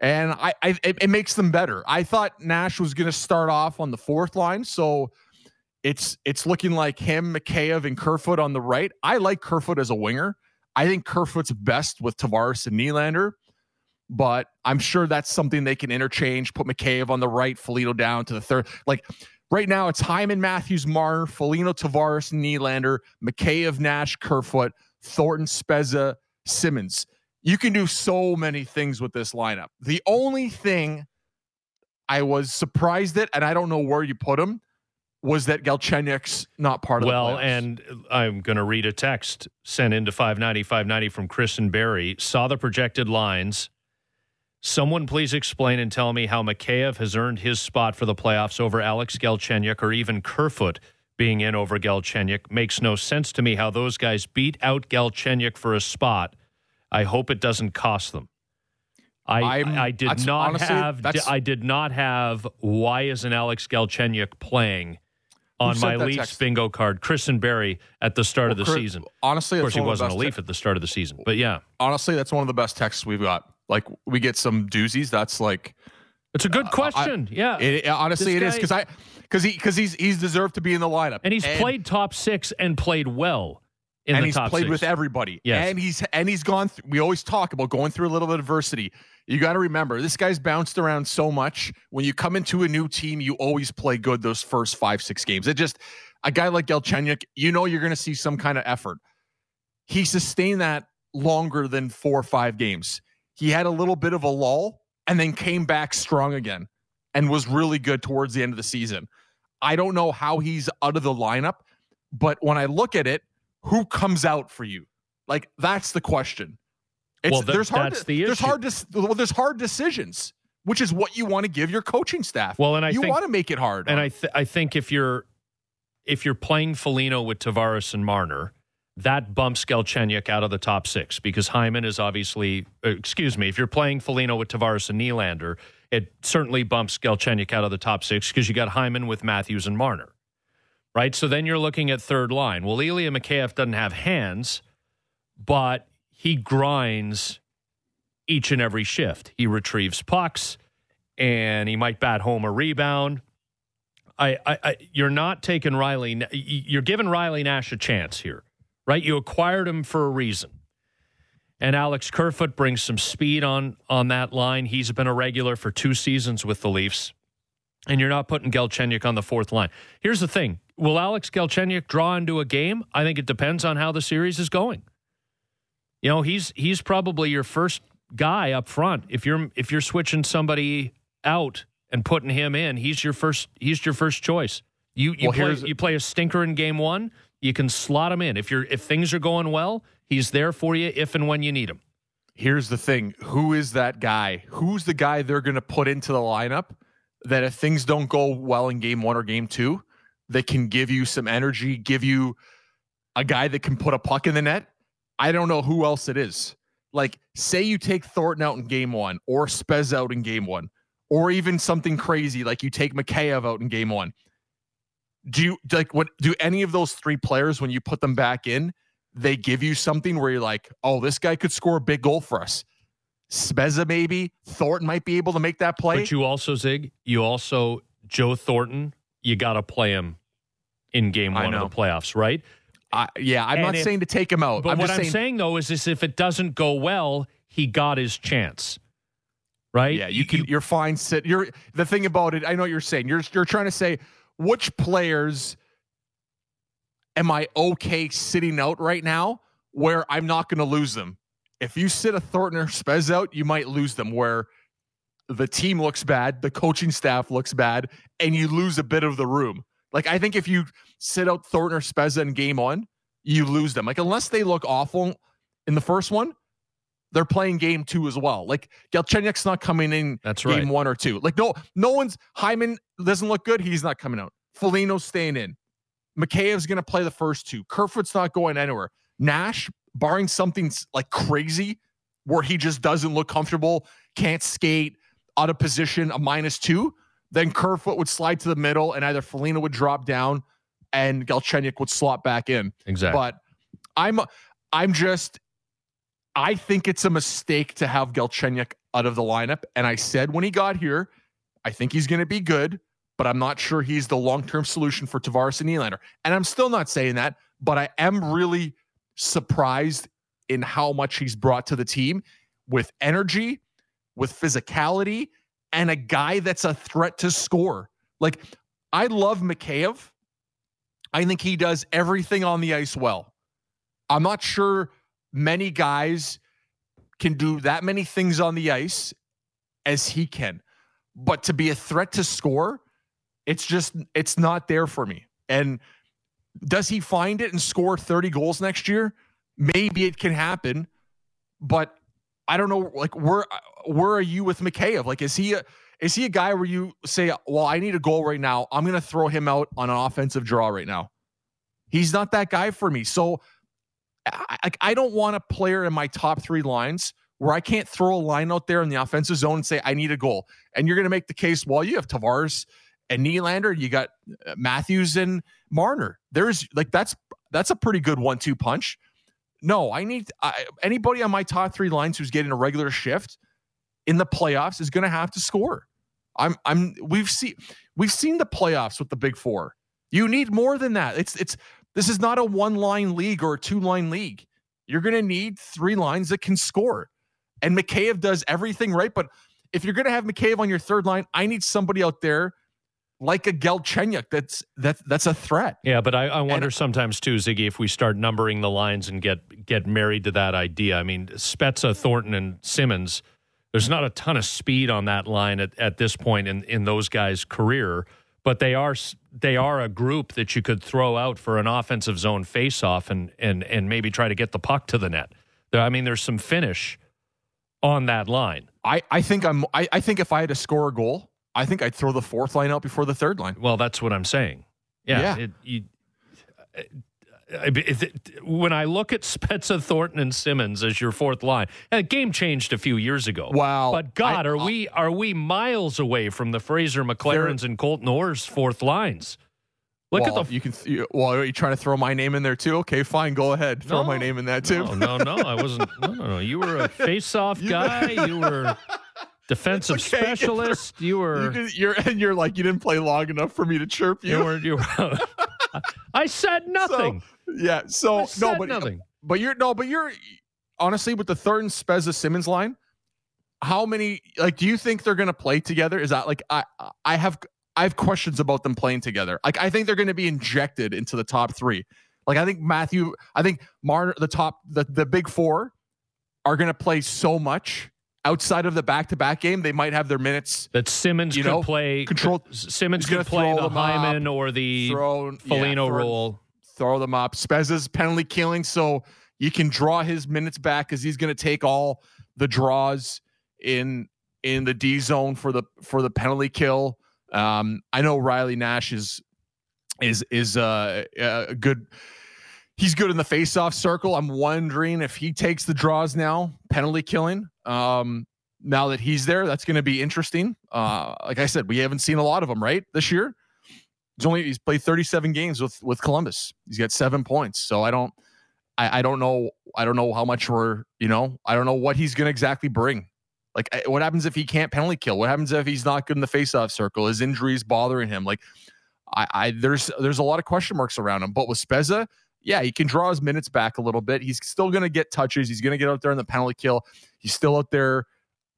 And I, I it, it makes them better. I thought Nash was going to start off on the fourth line, so it's it's looking like him, Mikheyev, and Kerfoot on the right. I like Kerfoot as a winger. I think Kerfoot's best with Tavares and Nylander, but I'm sure that's something they can interchange. Put Mikheyev on the right, Foligno down to the third. Like right now, it's Hyman, Matthews, Marner, Foligno, Tavares, Nylander, of Nash, Kerfoot, Thornton, Spezza, Simmons. You can do so many things with this lineup. The only thing I was surprised at, and I don't know where you put him, was that Galchenyuk's not part of well, the Well, and I'm going to read a text sent into 590 590 from Chris and Barry. Saw the projected lines. Someone please explain and tell me how Mikheyev has earned his spot for the playoffs over Alex Galchenyuk or even Kerfoot being in over Galchenyuk. Makes no sense to me how those guys beat out Galchenyuk for a spot. I hope it doesn't cost them. I, I'm- I did not honestly, have I did not have why isn't Alex Galchenyuk playing on my Leafs text? bingo card, Chris and Barry at the start of the Kurt- season. Honestly, Of course, he one of the wasn't a Leaf at the start of the season, but yeah, honestly, that's one of the best texts we've got. Like we get some doozies. That's like it's a good uh, question. yeah, it, honestly This it is guy- because I because he because he's he's deserved to be in the lineup and he's played top six and played well in and the he's top played six. with everybody. Yes. and he's and he's gone. Through, we always talk about going through a little bit of adversity. You got to remember this guy's bounced around so much. When you come into a new team, you always play good those first five six games. It just a guy like Galchenyuk, you know, you're going to see some kind of effort. He sustained that longer than four or five games. He had a little bit of a lull and then came back strong again and was really good towards the end of the season. I don't know how he's out of the lineup, but when I look at it, who comes out for you? Like that's the question. It's, Well, that- there's hard. that's the there's issue. hard. To, well, there's hard decisions, which is what you want to give your coaching staff. Well, and I you want to make it hard. And I th- I think if you're if you're playing Foligno with Tavares and Marner, that bumps Galchenyuk out of the top six because Hyman is obviously. uh, excuse me. If you're playing Foligno with Tavares and Nylander, it certainly bumps Galchenyuk out of the top six because you got Hyman with Matthews and Marner, right? So then you're looking at third line. Well, Ilya Mikheyev doesn't have hands, but he grinds each and every shift. He retrieves pucks, and he might bat home a rebound. I, I, I you're not taking Riley. You're giving Riley Nash a chance here, right? You acquired him for a reason. And Alex Kerfoot brings some speed on on that line. He's been a regular for two seasons with the Leafs. And you're not putting Galchenyuk on the fourth line. Here's the thing: Will Alex Galchenyuk draw into a game? I think it depends on how the series is going. You know, he's he's probably your first guy up front. If you're if you're switching somebody out and putting him in, he's your first he's your first choice. You you Well, play you play a stinker in game one, you can slot him in. If you're if things are going well, he's there for you if and when you need him. here's the thing: who is that guy? Who's the guy they're going to put into the lineup that if things don't go well in game one or game two, that can give you some energy, give you a guy that can put a puck in the net? I don't know who else it is. Like, say you take Thornton out in game one, or Spez out in game one, or even something crazy like you take Mikheyev out in game one. Do you like what? Do any of those three players, when you put them back in, they give you something where you're like, oh, this guy could score a big goal for us? Spezza maybe Thornton might be able to make that play. But you also zig. You also Joe Thornton. You got to play him in game one of the playoffs, right? I, yeah, I'm And not if- saying to take him out. But I'm what just I'm saying, saying, though is this: if it doesn't go well, he got his chance, right? yeah, you can. You, are fine. Sit. You're the thing about it. I know what you're saying. You're you're trying to say which players am I okay sitting out right now where I'm not going to lose them. If you sit a Thornton or Spez out, you might lose them. Where the team looks bad, the coaching staff looks bad, and you lose a bit of the room. Like I think if you sit out Thornton or Spezza in game one, you lose them. Like unless they look awful in the first one, they're playing game two as well. Like Galchenyuk's not coming in That's game right. one or two. Like no, no one's Hyman doesn't look good. He's not coming out. Foligno's staying in. Mikheyev's going to play the first two. Kerfoot's not going anywhere. Nash, barring something like crazy where he just doesn't look comfortable, can't skate, out of position, a minus two, then Kerfoot would slide to the middle and either Foligno would drop down and Galchenyuk would slot back in. exactly. But I'm I'm just I think it's a mistake to have Galchenyuk out of the lineup. And I said when he got here, I think he's going to be good, but I'm not sure he's the long term solution for Tavares and Nylander. And I'm still not saying that, but I am really surprised in how much he's brought to the team with energy, with physicality, and a guy that's a threat to score. Like I love Mikheyev. I think he does everything on the ice well. I'm not sure many guys can do that many things on the ice as he can. But to be a threat to score, it's just it's not there for me. And does he find it and score 30 goals next year? Maybe it can happen, but I don't know like where where are you with Mikheyev? Like is he a is he a guy where you say, "Well, I need a goal right now. I'm going to throw him out on an offensive draw right now." He's not that guy for me. So I, I- don't want a player in my top three lines where I can't throw a line out there in the offensive zone and say I need a goal. And you're going to make the case, well, you have Tavares and Nylander, you got uh, Matthews and Marner. There's like that's that's a pretty good one-two punch. No, I need I, anybody on my top three lines who's getting a regular shift in the playoffs is going to have to score. I'm I'm we've seen we've seen the playoffs with the big four. You need more than that. It's it's this is not a one line league or a two line league. You're going to need three lines that can score. And Mikheyev does everything right. But if you're going to have Mikheyev on your third line, I need somebody out there like a Galchenyuk that's that that's a threat. Yeah, but I, I wonder sometimes too, Ziggy, if we start numbering the lines and get get married to that idea. I mean, Spezza, Thornton, and Simmons. There's not a ton of speed on that line at, at this point in, in those guys' career, but they are they are a group that you could throw out for an offensive zone faceoff and and and maybe try to get the puck to the net. I mean, there's some finish on that line. I, I think I'm I, I think if I had to score a goal, I think I'd throw the fourth line out before the third line. Well, that's what I'm saying. Yeah. Yeah. It, you, I- if it- when I look at <laughs> Spezza, Thornton, and Simmons as your fourth line, and the game changed a few years ago. Wow. But God, I- are we are we miles away from the Frazer McLarens and Colton Orr's fourth lines? Look well, at the you can you, well are you trying to throw my name in there too? Okay, fine, go ahead. Throw No. my name in that too. No, no, no. I wasn't. No, no, no. You were a <laughs> face-off guy. <laughs> You were defensive okay. specialist. You were. You did, you're and you're like you didn't play long enough for me to chirp you. You were. You were. I said nothing. Yeah, so no, but uh, nothing. but you're no, but you're honestly with the third and Spezza Simmons line. How many like do you think they're going to play together? Is that like I I have I have questions about them playing together. Like I think they're going to be injected into the top three. Like I think Matthew, I think Marner, the top, the the big four are going to play so much outside of the back to back game. They might have their minutes that Simmons You could know, play control- Simmons could play the them up, Hyman or the thrown Foligno yeah, throw- role. Throw them up. Spezza's penalty killing, so you can draw his minutes back because he's going to take all the draws in in the D zone for the for the penalty kill. Um, I know Riley Nash is is is uh, a good. He's good in the face-off circle. I'm wondering if he takes the draws now, penalty killing. Um, now that he's there, that's going to be interesting. Uh, like I said, we haven't seen a lot of them right this year. He's only he's played 37 games with with Columbus. He's got seven points. So I don't I, I don't know I don't know how much we're you know I don't know what he's going to exactly bring. Like what happens if he can't penalty kill? What happens if he's not good in the faceoff circle? His injuries bothering him. Like I, I there's there's a lot of question marks around him. But with Spezza, yeah, he can draw his minutes back a little bit. He's still going to get touches. He's going to get out there in the penalty kill. He's still out there.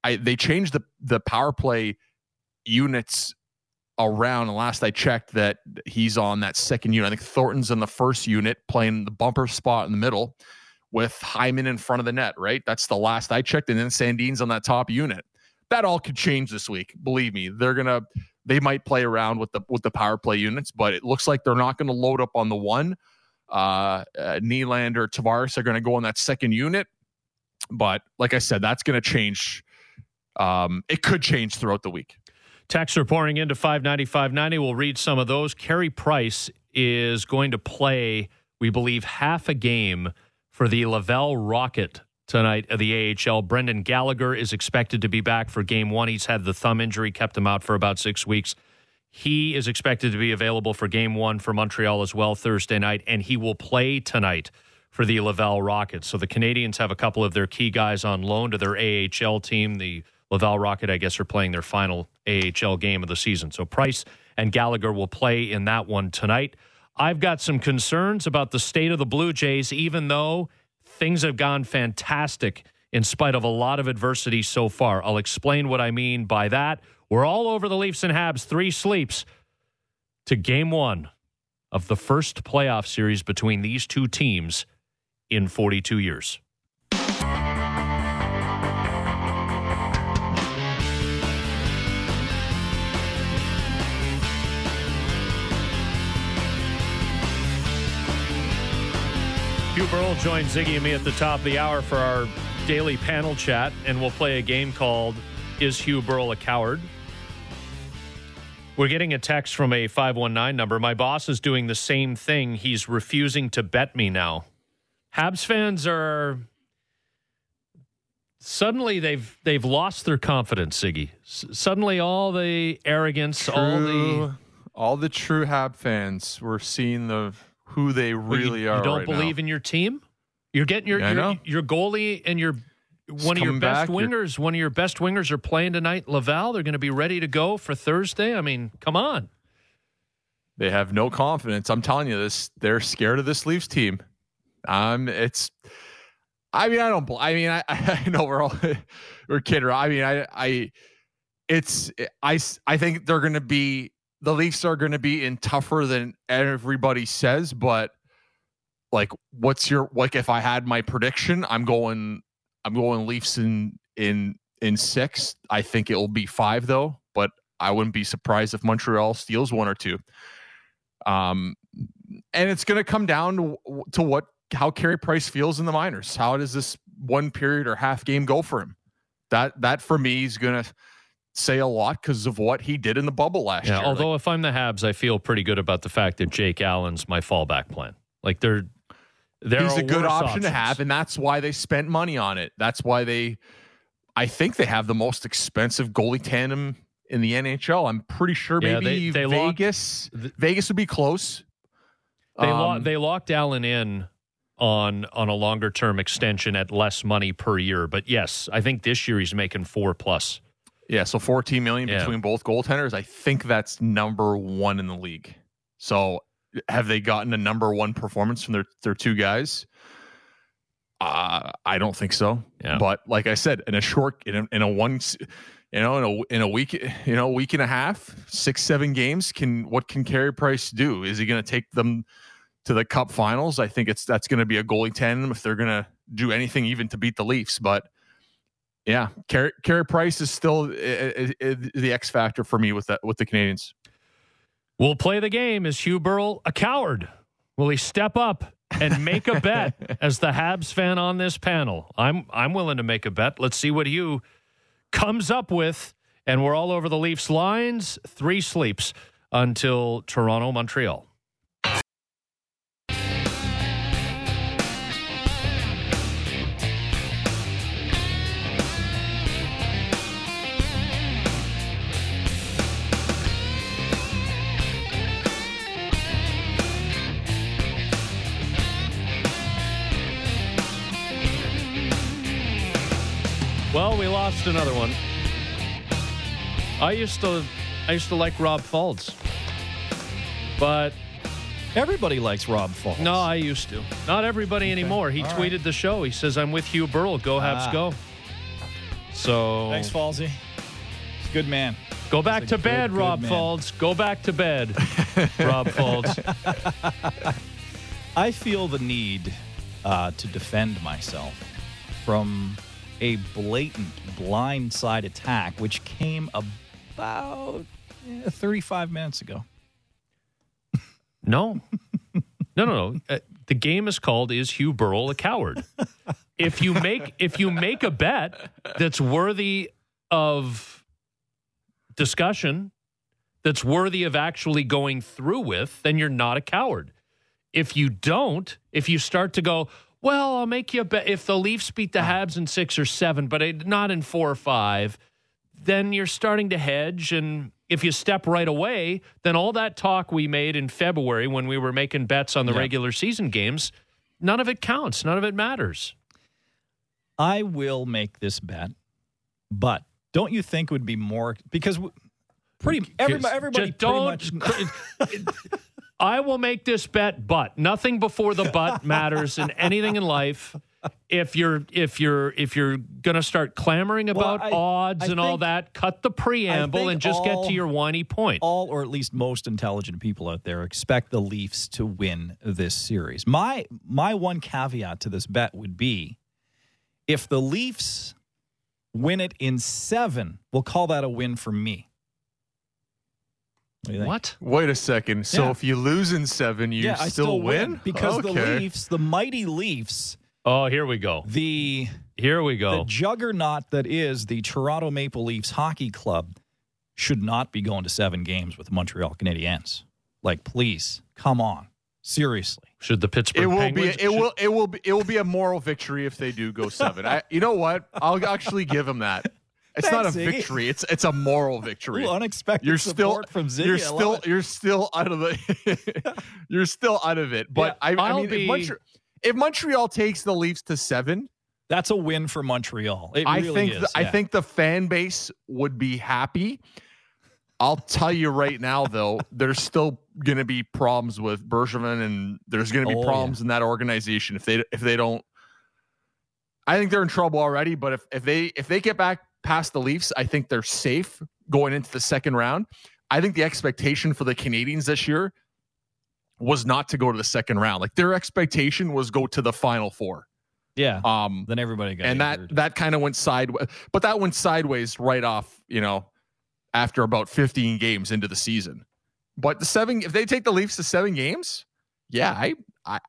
I they changed the the power play units around. And last I checked, that he's on that second unit. I think Thornton's in the first unit playing the bumper spot in the middle with Hyman in front of the net, right? That's the last I checked. And then Sandin's on that top unit. That all could change this week. Believe me, they're gonna they might play around with the with the power play units, but it looks like they're not going to load up on the one. Uh, uh Nylander, Tavares are going to go on that second unit, but like I said, that's going to change. Um, it could change throughout the week. Texts are pouring into 59590. We'll read some of those. Carey Price is going to play, we believe, half a game for the Laval Rocket tonight at the AHL. Brendan Gallagher is expected to be back for game one. He's had the thumb injury, kept him out for about six weeks. He is expected to be available for game one for Montreal as well Thursday night, and he will play tonight for the Laval Rockets. So the Canadiens have a couple of their key guys on loan to their AHL team. The Laval Rocket, I guess, are playing their final AHL game of the season. So Price and Gallagher will play in that one tonight. I've got some concerns about the state of the Blue Jays, even though things have gone fantastic in spite of a lot of adversity so far. I'll explain what I mean by that. We're all over the Leafs and Habs, three sleeps to game one of the first playoff series between these two teams in 42 years. Hugh Burrill joins Ziggy and me at the top of the hour for our daily panel chat, and we'll play a game called Is Hugh Burrill a Coward? We're getting a text from a 519 number. My boss is doing the same thing. He's refusing to bet me now. Habs fans are suddenly they've they've lost their confidence, Ziggy. S- suddenly all the arrogance, true, all the all the true Hab fans, we're seeing the who they really you, are. You don't right believe now. in your team? You're getting your Yeah, your, your goalie and your one of your best back. You're- wingers. One of your best wingers are playing tonight. Laval. They're going to be ready to go for Thursday. I mean, come on. They have no confidence. I'm telling you this. They're scared of this Leafs team. Um, it's. I mean, I don't. I mean, I, <laughs> I know we're all <laughs> we're kidding. I mean, I, I, it's. I I think they're going to be the Leafs are going to be in tougher than everybody says. But like, what's your like? If I had my prediction, I'm going. I'm going Leafs in in in six. I think it will be five though. But I wouldn't be surprised if Montreal steals one or two. Um, and it's going to come down to, what how Carey Price feels in the minors. How does this one period or half game go for him? That that for me is going to say a lot because of what he did in the bubble last Yeah. year. Although Like, if I'm the Habs, I feel pretty good about the fact that Jake Allen's my fallback plan. Like they're they're he's a good option to have, and that's why they spent money on it. That's why they, I think they have the most expensive goalie tandem in the NHL. I'm pretty sure Yeah, maybe they- they Vegas th- Vegas would be close. They lo- Um, they locked Allen in on on a longer term extension at less money per year. But yes, I think this year he's making four plus. Yeah, so 14 million Yeah. between both goaltenders. I think that's number one in the league. So have they gotten a number one performance from their their two guys? Uh, I don't think so. Yeah. But like I said, in a short in a, in a one, you know, in a in a week, you know, week and a half, six seven games. Can what can Carey Price do? Is he going to take them to the Cup Finals? I think it's that's going to be a goalie tandem if they're going to do anything even to beat the Leafs. But yeah, Carey, Carey Price is still the X factor for me with that with the Canadiens. We'll play the game. Is Hugh Burrill a coward? Will he step up and make a bet <laughs> as the Habs fan on this panel. I'm I'm willing to make a bet. Let's see what Hugh comes up with. And we're all over the Leafs lines. Three sleeps until Toronto, Montreal. We lost another one. I used to I used to like Rob Faulds. But Everybody likes Rob Faulds. no, I used to. Not everybody anymore. He All tweeted right. the show. He says, I'm with Hugh Burrill. Go Habs Ah. go. So Thanks, Falsey. He's a good man. go back to bed, good, good Rob man. Go back to bed, <laughs> Rob Faulds. I feel the need uh, to defend myself from a blatant blindside attack, which came about eh, 35 minutes ago. No. No, no, no. Uh, the game is called "Is Hugh Burrill a coward?" if you make if you make a bet that's worthy of discussion, that's worthy of actually going through with, then you're not a coward. If you don't, if you start to go, well, I'll make you a bet. If the Leafs beat the Habs in six or seven, but it- not in four or five, then you're starting to hedge. And if you step right away, then all that talk we made in February when we were making bets on the Yeah. regular season games, none of it counts. None of it matters. I will make this bet, but don't you think it would be more because pretty everybody everybody pretty much I will make this bet, but nothing before the but <laughs> matters in anything in life. If you're if you're if you're gonna start clamoring Well, about I- odds I and all that, cut the preamble and just get to your whiny point. all or at least most intelligent people out there expect the Leafs to win this series. My my one caveat to this bet would be if the Leafs win it in 7, we'll call that a win for me. What? do you think? What? Wait a second. So Yeah. if you lose in seven, you yeah, still, I still win? because the Okay. Leafs, the mighty Leafs, Oh, here we go. the Here we go. the go. juggernaut that is the Toronto Maple Leafs hockey club should not be going to seven games with the Montreal Canadiens. Like, please, come on, seriously. Should the Pittsburgh It will Penguins? be. It will. It will. Be, it will be a moral victory if they do go seven. I, you know what? I'll actually give them that. It's not a Ziggy. victory. It's it's a moral victory. Ooh, unexpected you're still from Ziggy. you're still you're still out of the <laughs> you're still out of it. But I, I I'll mean, be- if, Montreal, if Montreal takes the Leafs to seven, That's a win for Montreal. It I really think is. the, I think the fan base would be happy. I'll tell you right now, though, <laughs> there's still going to be problems with Bergevin, and there's going to be Oh, problems in that organization if they if they don't. I think they're in trouble already. But if if they if they get back past the Leafs, I think they're safe going into the second round. I think the expectation for the Canadiens this year was not to go to the second round. Like their expectation was go to the final four. yeah. Um, then everybody got and that that kind of went sideways but that went sideways right off you know after about 15 games into the season but the seven if they take the leafs to seven games yeah i i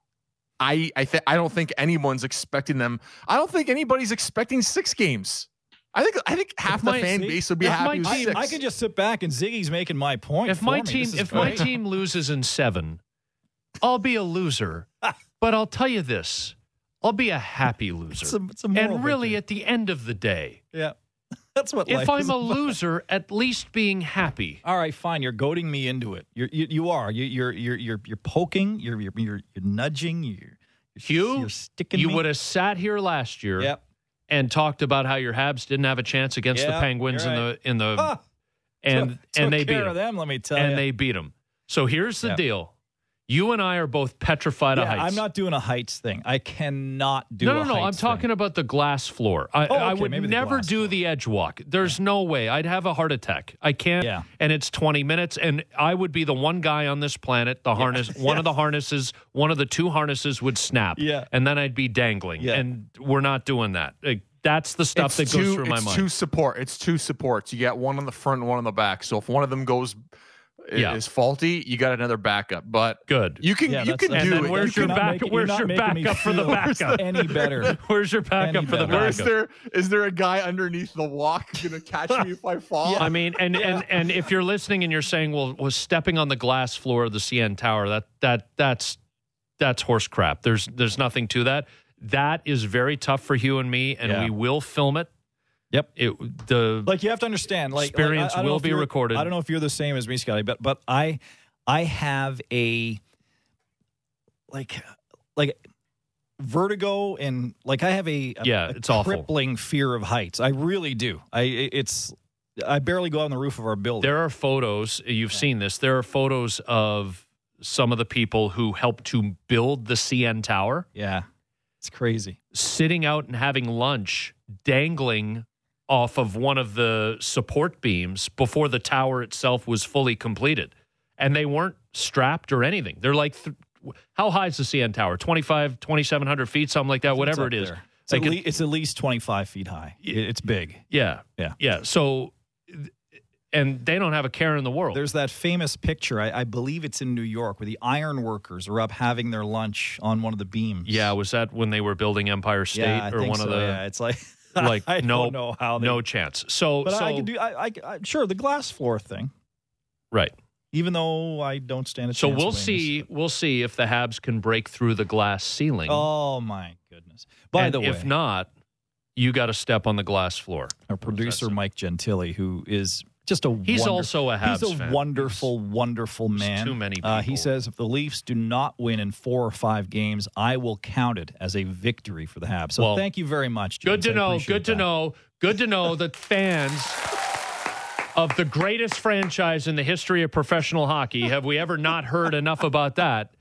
i i, th- I don't think anyone's expecting them i don't think anybody's expecting six games i think i think half the my- fan base would be happy my with I, six I could just sit back and Ziggy's making my point. if my me. team This is if my team loses in seven, I'll be a loser. <laughs> but I'll tell you this: I'll be a happy loser. It's a- it's a moral and really, victory. at the end of the day, yeah, <laughs> that's what. if life I'm is a about. loser, at least being happy. All right, fine. You're goading me into it. You're, you you are. You, you're you're you're you're poking. You're you're you're, you're nudging. You're Hugh, you're sticking. you would have sat here last year Yep. And talked about how your Habs didn't have a chance against the Penguins you're in the in the Ah, and took- and they took beat them. them. Let me tell and you. they beat them. So here's the Yeah. deal: you and I are both petrified of heights. I'm not doing a heights thing. I cannot do. no, a no, no. I'm talking thing. about the glass floor. I, Oh, I would maybe never do floor. the edge walk. There's no way. I'd have a heart attack. I can't. Yeah. And it's 20 minutes, and I would be the one guy on this planet. The harness, one of the <laughs> harnesses, one of the two harnesses would snap. Yeah. And then I'd be dangling. Yeah. And we're not doing that. Like, that's the stuff that it's goes two, through my mind. it's mind. two support. It's two supports. You get one on the front and one on the back. So if one of them goes, i- Yeah. is faulty, you got another backup. But Good. you can Yeah, you can do it. where's your can- You're not back- making- where's your not making me backup for the backup? Any better? <laughs> Where's your backup for the backup? Where's there is there a guy underneath the walk gonna catch me if I <laughs> fall? I mean, and, and and if you're listening and you're saying, "Well, was stepping on the glass floor of the CN Tower that that that's that's horse crap." There's there's nothing to that. That is very tough for Hugh and me, and Yeah. we will film it. Yep. It the like you have to understand like Experience like, I- I will be recorded. i don't know if you're the same as me scotty but but i i have a like like vertigo and like i have a, a Yeah, a it's awful. crippling fear of heights i really do i it's i barely go on the roof of our building there are photos. You've seen this. There are photos of some of the people who helped to build the CN Tower yeah it's crazy sitting out and having lunch, dangling off of one of the support beams before the tower itself was fully completed. And they weren't strapped or anything. They're like, th- how high is the CN Tower? 25, 2,700 feet, something like that, whatever It's is. It's, Like at it- it's at least 25 feet high it's big Yeah. Yeah. Yeah. So, and they don't have a care in the world. There's that famous picture, I, I believe it's in New York, where the iron workers are up having their lunch on one of the beams. yeah. Was that when they were building Empire State yeah, I or think one so, of the, Yeah, it's like, <laughs> <laughs> like, I no, don't know how they, no chance. So, But so, I can do, I, I, I, sure, the glass floor thing, right. even though I don't stand a So chance. So we'll see. this. We'll see if the Habs can break through the glass ceiling. Oh, my goodness. By and the way, if not, you got to step on the glass floor. our producer, Mike Gentili, who is just a He's wonder- also a Habs He's a fan. wonderful, wonderful man. too many Uh, he people. says if the Leafs do not win in four or five games, I will count it as a victory for the Habs. So Well, thank you very much. Good James. to I know. appreciate Good to that. know. Good to know that fans of the greatest franchise in the history of professional hockey, have we ever not heard enough about that?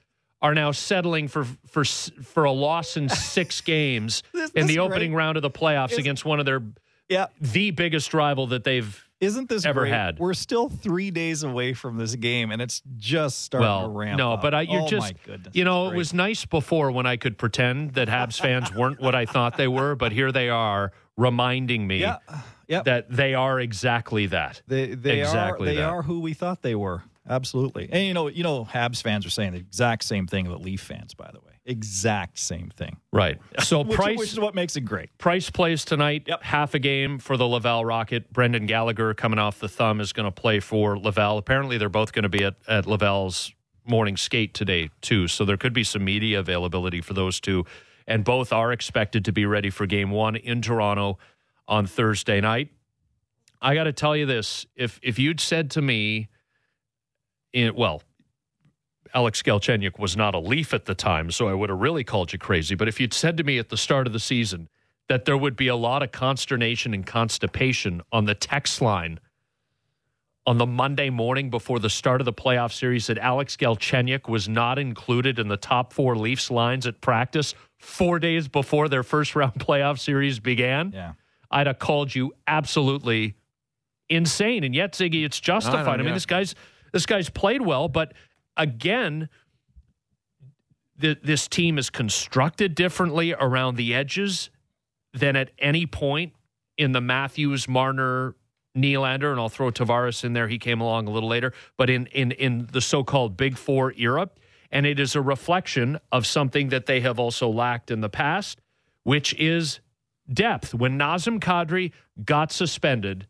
Are now settling for for for a loss in six <laughs> games in this the opening great. round of the playoffs against one of their Yeah, the biggest rival that they've isn't this ever great? had. We're still three days away from this game, and it's just starting well, to ramp no, up. but I, you're oh, just, my goodness, you know, it was nice before when I could pretend that Habs fans weren't what I thought they were, but here they are reminding me yeah, yeah. that they are exactly that. They they Exactly are they that. are who we thought they were. Absolutely. And you know, you know, Habs fans are saying the exact same thing about Leaf fans, by the way. Exact same thing. Right. <laughs> So Which, Price which is what makes it great. Price plays tonight. Yep. Half a game for the Laval Rocket. Brendan Gallagher coming off the thumb is going to play for Laval. Apparently, they're both going to be at, at Laval's morning skate today, too. So there could be some media availability for those two. And both are expected to be ready for game one in Toronto on Thursday night. I got to tell you this if, if you'd said to me, in, well, Alex Galchenyuk was not a Leaf at the time, so I would have really called you crazy. But if you'd said to me at the start of the season that there would be a lot of consternation and constipation on the text line on the Monday morning before the start of the playoff series that Alex Galchenyuk was not included in the top four Leafs lines at practice four days before their first round <laughs> playoff series began, Yeah. I'd have called you absolutely insane. And yet, Ziggy, it's justified. I, mean, yeah. this guy's this guy's played well, but again, th- this team is constructed differently around the edges than at any point in the Matthews, Marner, Nylander, and I'll throw Tavares in there. He came along a little later, but in in in the so-called Big Four era, and it is a reflection of something that they have also lacked in the past, which is depth. When Nazem Kadri got suspended,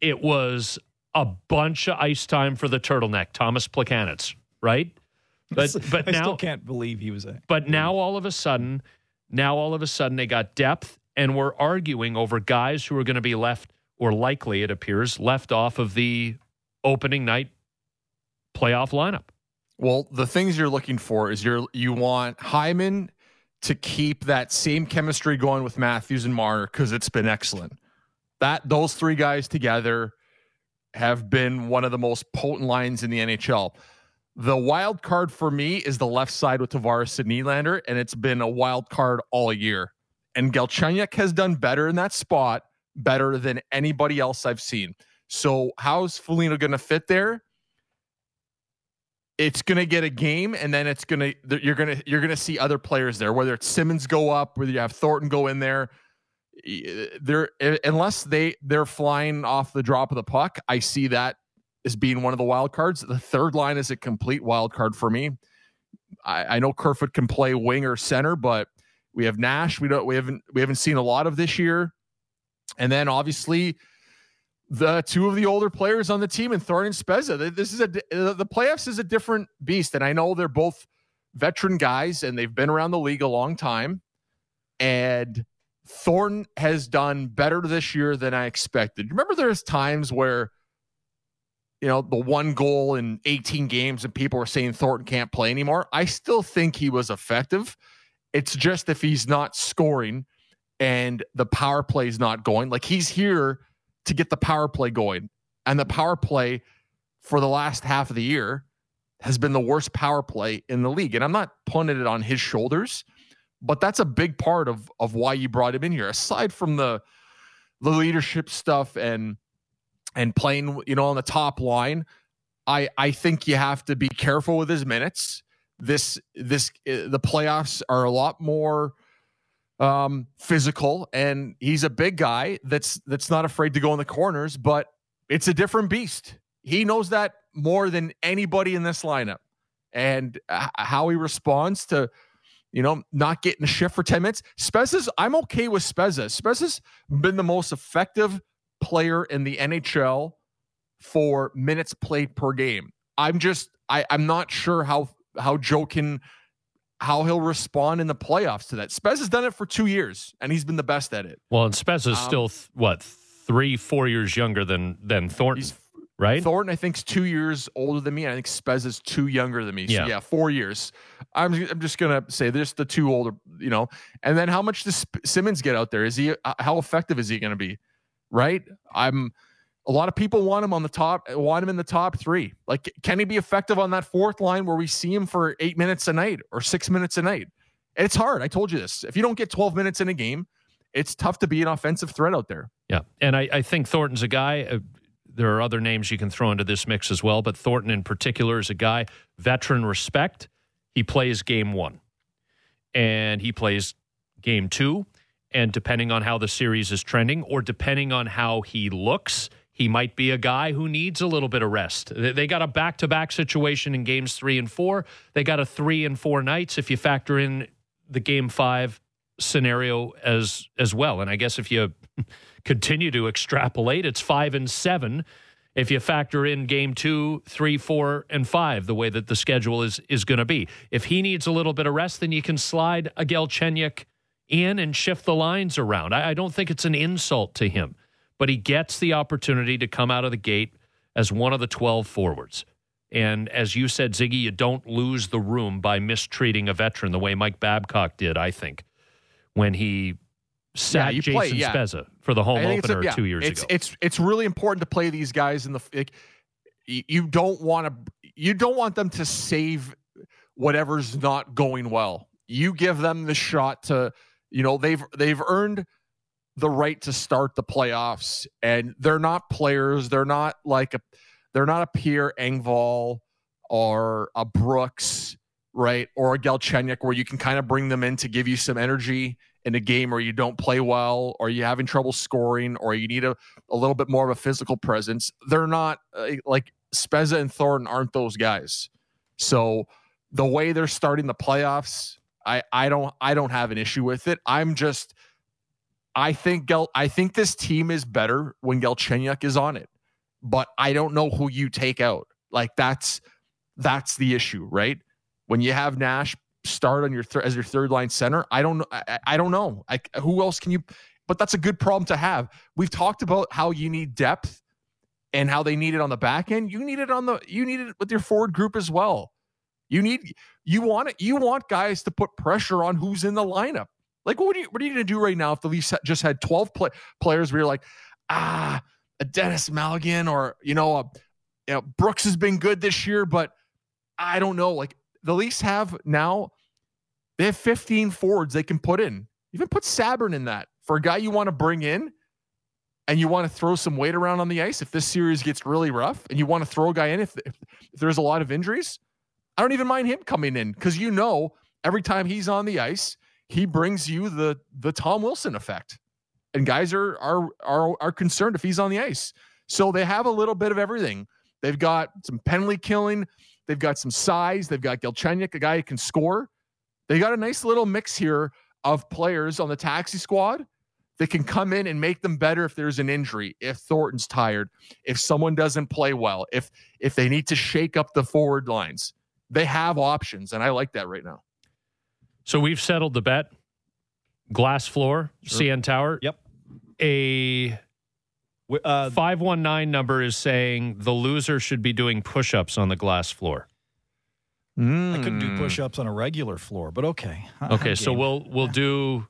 it was a bunch of ice time for the turtleneck, Thomas Plekanec, right? <laughs> But but I now still can't believe he was a but now all of a sudden, now all of a sudden they got depth and we're arguing over guys who are going to be left or likely it appears left off of the opening night playoff lineup. Well, the things you're looking for is you're you want Hyman to keep that same chemistry going with Matthews and Marner because it's been excellent. That those three guys together have been one of the most potent lines in the NHL. The wild card for me is the left side with Tavares and Nylander, and it's been a wild card all year. And Galchenyuk has done better in that spot, better than anybody else I've seen. So how's Foligno going to fit there? it's going to get a game and then it's going to you're going to you're going to see other players there whether it's Simmons go up whether you have Thornton go in there they're unless they they're flying off the drop of the puck I see that as being one of the wild cards. The third line is a complete wild card for me. I, I know Kerfoot can play wing or center, but we have Nash. We don't. We haven't. We haven't seen a lot of this year. And then obviously the two of the older players on the team and Thornton Spezza. This is a the playoffs is a different beast, and I know they're both veteran guys and they've been around the league a long time. And Thornton has done better this year than I expected. Remember, there's times where you know the one goal in 18 games and people are saying Thornton can't play anymore. I still think he was effective. It's just if he's not scoring and the power play is not going, like he's here to get the power play going. And the power play for the last half of the year has been the worst power play in the league. And I'm not putting it on his shoulders, but that's a big part of of why you brought him in here. Aside from the the leadership stuff and and playing, you know, on the top line, I I think you have to be careful with his minutes. This this uh, the playoffs are a lot more um, physical, and he's a big guy that's that's not afraid to go in the corners. But it's a different beast. He knows that more than anybody in this lineup, and how he responds to you know, not getting a shift for 10 minutes. Spezza's, I'm okay with Spezza. Spezza's been the most effective player in the NHL for minutes played per game. I'm just, I, I'm not sure how how Joe can how he'll respond in the playoffs to that. Spez has done it for two years, and he's been the best at it. Well, and Spez is um, still th- what three, four years younger than than Thornton, right? Thornton, I think, is two years older than me. I think Spez is two younger than me. So yeah, yeah four years. I'm I'm just gonna say there's the two older, you know. And then how much does Simmons get out there? Is he uh, how effective is he going to be? Right. I'm a lot of people want him on the top, want him in the top three. Like, can he be effective on that fourth line where we see him for eight minutes a night or six minutes a night? It's hard. I told you this. If you don't get 12 minutes in a game, it's tough to be an offensive threat out there. Yeah. And I, I think Thornton's a guy. Uh, there are other names you can throw into this mix as well, but Thornton in particular is a guy, veteran respect. He plays game one and he plays game two. And depending on how the series is trending or depending on how he looks, he might be a guy who needs a little bit of rest. They got a back to back situation in games three and four. They got a three and four nights if you factor in the game five scenario as as well. And I guess if you <laughs> continue to extrapolate, it's five and seven if you factor in game two, three, four, and five, the way that the schedule is is going to be. If he needs a little bit of rest, then you can slide a Galchenyuk in and shift the lines around. I, I don't think it's an insult to him but he gets the opportunity to come out of the gate as one of the 12 forwards. And as you said, Ziggy, you don't lose the room by mistreating a veteran the way Mike Babcock did, I think, when he sat yeah, Jason play, yeah. Spezza for the home opener a, yeah, two years it's, ago. It's it's really important to play these guys in the. Like, you don't want to. You don't want them to save whatever's not going well. You give them the shot to. You know they've they've earned the right to start the playoffs. And they're not players. They're not like a they're not a Pierre Engvall or a Brooks, right? Or a Galchenyuk where you can kind of bring them in to give you some energy in a game where you don't play well or you're having trouble scoring or you need a, a little bit more of a physical presence. They're not uh, like Spezza and Thornton aren't those guys. So the way they're starting the playoffs, I, I don't I don't have an issue with it. I'm just I think Gel, I think this team is better when Galchenyuk is on it, but I don't know who you take out. Like that's that's the issue, right? When you have Nash start on your th- as your third line center, I don't I, I don't know. I, who else can you? But that's a good problem to have. We've talked about how you need depth and how they need it on the back end. You need it on the you need it with your forward group as well. You need you want. You want guys to put pressure on who's in the lineup. Like, what are you what are you going to do right now if the Leafs just had twelve play, players where you're like, ah, a Denis Malgin or you know, a, you know, Brooks has been good this year, but I don't know. Like the Leafs have now, they have 15 forwards they can put in. Even put Sabourin in that for a guy you want to bring in and you want to throw some weight around on the ice if this series gets really rough and you want to throw a guy in if, if, if there's a lot of injuries. I don't even mind him coming in because you know every time he's on the ice, he brings you the the Tom Wilson effect. And guys are are are are concerned if he's on the ice. So they have a little bit of everything. They've got some penalty killing. They've got some size. They've got Galchenyuk, a guy who can score. They got a nice little mix here of players on the taxi squad that can come in and make them better if there's an injury, if Thornton's tired, if someone doesn't play well, if if they need to shake up the forward lines. They have options, and I like that right now. So we've settled the bet. Glass floor, Sure. CN Tower. Yep. A Uh, 519 number is saying the loser should be doing push ups on the glass floor. I couldn't Hmm. do push-ups on a regular floor, but okay. I- Okay, I'm so we'll we'll do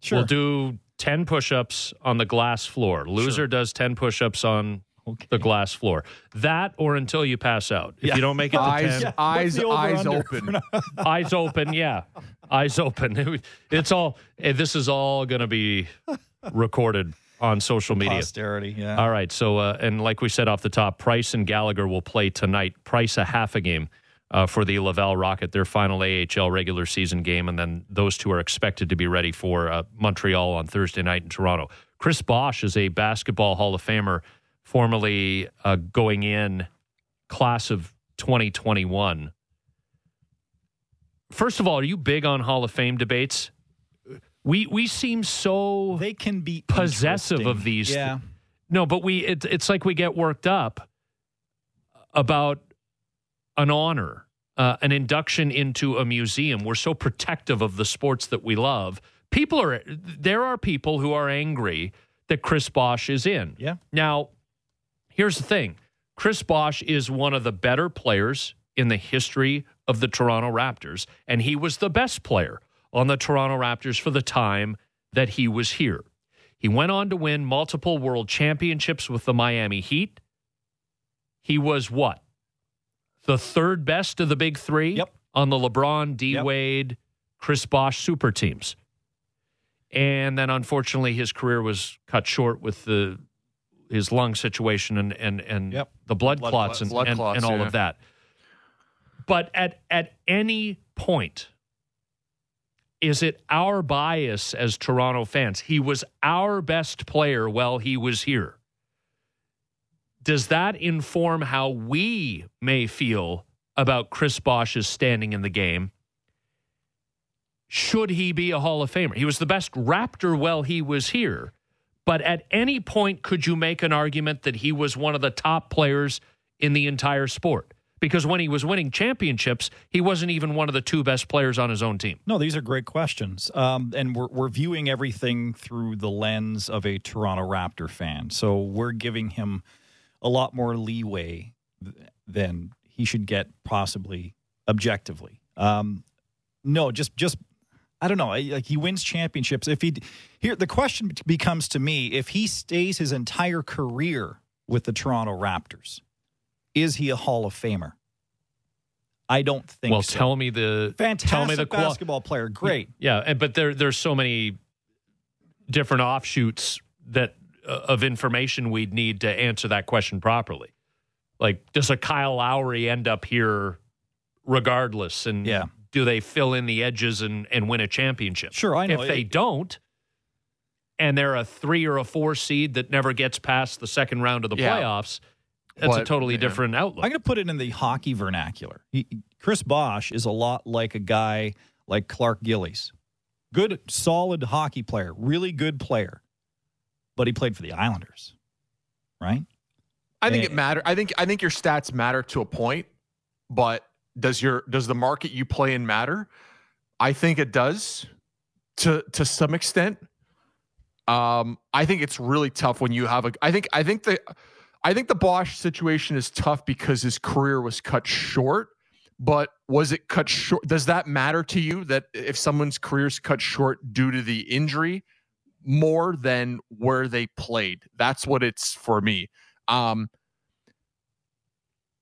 sure. we'll do 10 push-ups on the glass floor. Loser Sure. does 10 push-ups on okay. the glass floor. That or until you pass out. If Yeah. you don't make it to Eyes, 10, <laughs> eyes, the eyes over-under open. <laughs> eyes open, yeah. Eyes open. <laughs> It's all eh, this is all going to be recorded on social media. Posterity, yeah. All right. So, uh, and like we said off the top, Price and Gallagher will play tonight. Price a half a game uh, for the Laval Rocket, their final AHL regular season game, and then those two are expected to be ready for uh, Montreal on Thursday night in Toronto. Chris Bosh is a basketball Hall of Famer, formerly uh, going in class of 2021. First of all, are you big on Hall of Fame debates? We we seem so They can be Possessive of these Yeah. no, but we it, it's like we get worked up about an honor, uh, an induction into a museum. We're so protective of the sports that we love. People are there are people who are angry that Chris Bosh is in. Yeah. Now, here's the thing. Chris Bosh is one of the better players in the history of the Toronto Raptors, and he was the best player on the Toronto Raptors for the time that he was here. He went on to win multiple world championships with the Miami Heat. He was what? The third best of the big three Yep. on the LeBron, D Yep. Wade, Chris Bosh super teams. And then unfortunately his career was cut short with the his lung situation and and, and Yep. the blood, Blood clots, clots. and, Blood and, clots, and all yeah. of that. But at at any point, is it our bias as Toronto fans? He was our best player while he was here. Does that inform how we may feel about Chris Bosh's standing in the game? Should he be a Hall of Famer? He was the best Raptor while he was here. But at any point, could you make an argument that he was one of the top players in the entire sport? Because when he was winning championships, he wasn't even one of the two best players on his own team. No, these are great questions. Um, and we're, we're viewing everything through the lens of a Toronto Raptor fan. So we're giving him a lot more leeway th- than he should get, possibly objectively. Um, no, just, just, I don't know. Like he wins championships. If he, here, the question becomes to me if he stays his entire career with the Toronto Raptors, is he a Hall of Famer? I don't think so. well, so. tell me the Fantastic tell me the qual- basketball player. Great. Yeah, and, but there there's so many different offshoots that uh, of information we'd need to answer that question properly. Like, does a Kyle Lowry end up here regardless? And Yeah. do they fill in the edges and, and win a championship? Sure, I know. If they It- don't, and they're a three or a four seed that never gets past the second round of the Yeah. playoffs, that's a totally yeah. different outlook. I'm going to put it in the hockey vernacular. He, Chris Bosh is a lot like a guy like Clark Gillies. Good, solid hockey player, really good player, but he played for the Islanders, right? I think Eh. it matter. I think I think your stats matter to a point, but does your does the market you play in matter? I think it does to to some extent. Um, I think it's really tough when you have a. I think I think the I think the Bosh situation is tough because his career was cut short. But was it cut short? Does that matter to you that if someone's career's cut short due to the injury more than where they played? That's what it's for me. Um,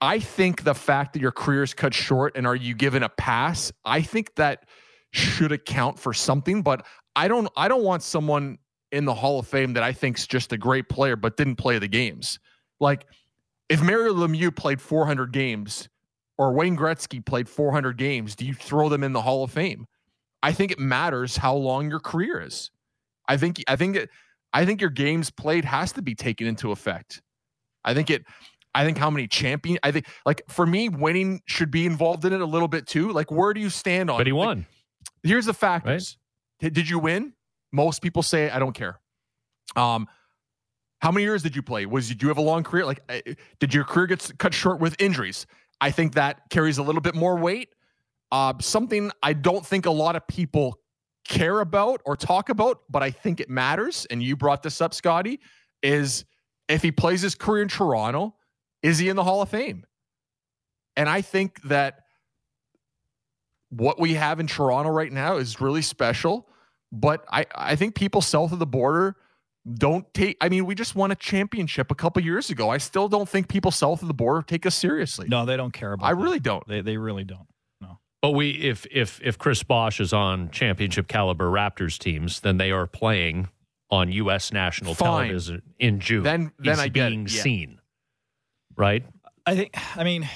I think the fact that your career is cut short and are you given a pass, I think that should account for something. But I don't I don't want someone in the Hall of Fame that I think's just a great player but didn't play the games. Like if Mario Lemieux played 400 games or Wayne Gretzky played 400 games, do you throw them in the Hall of Fame? I think it matters how long your career is. I think I think it, I think your games played has to be taken into effect. I think it I think how many champion. I think like for me, winning should be involved in it a little bit too. Like where do you stand on? But he like, won. here's the factors. Did did you win? Most people say I don't care. Um, how many years did you play? Was did you have a long career? Like, did your career get cut short with injuries? I think that carries a little bit more weight. Uh, something I don't think a lot of people care about or talk about, but I think it matters. And you brought this up, Scotty, is if he plays his career in Toronto, is he in the Hall of Fame? And I think that what we have in Toronto right now is really special. But I, I think people south of the border don't take I mean, we just won a championship a couple years ago. I still don't think people south of the border take us seriously. No, they don't care about. I that. really don't. They they really don't. No. But we, if if if Chris Bosh is on championship caliber Raptors teams, then they are playing on U.S. national Fine. television in June. Then- then He's I get it, being yeah. seen, right? I think. I mean,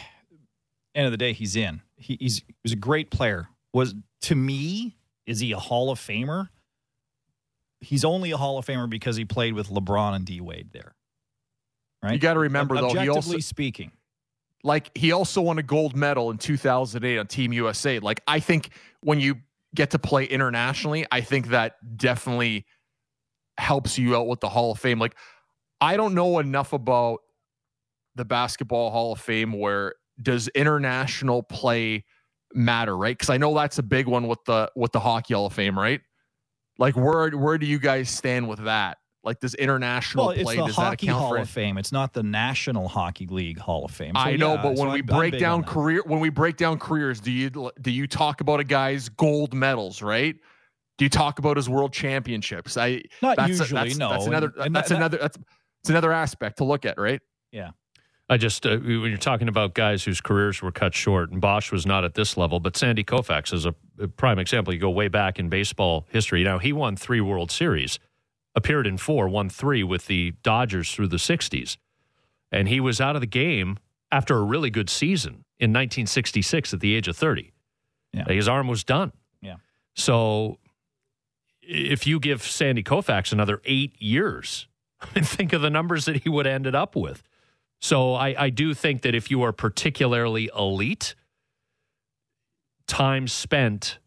end of the day, he's in. He, he's he was a great player. Was to me, is he a Hall of Famer? He's only a Hall of Famer because he played with LeBron and D Wade there. Right. You got to remember though, he also speaking, like he also won a gold medal in 2008 on Team USA. Like I think when you get to play internationally, I think that definitely helps you out with the Hall of Fame. Like I don't know enough about the basketball Hall of Fame where does international play matter, right? Cuz I know that's a big one with the with the Hockey Hall of Fame, right? Like where where do you guys stand with that? Like this international well, it's play the does that Hockey account Hall for of Fame. It's not the National Hockey League Hall of Fame. So, I know, yeah, but so when we I'm- I'm break down on career, when we break down careers, do you do you talk about a guy's gold medals, right? Do you talk about his world championships? I not that's usually. that's, no, that's another And- and that's that- another that's it's another aspect to look at, right? I just uh, when you're talking about guys whose careers were cut short, and Bosh was not at this level, but Sandy Koufax is a, prime example. You go way back in baseball history. Now he won three World Series, appeared in four, won three with the Dodgers through the '60s, and he was out of the game after a really good season in 1966 at the age of 30. Yeah. His arm was done. Yeah. So if you give Sandy Koufax another eight years, <laughs> think of the numbers that he would have ended up with. So I, I do think that if you are particularly elite, time spent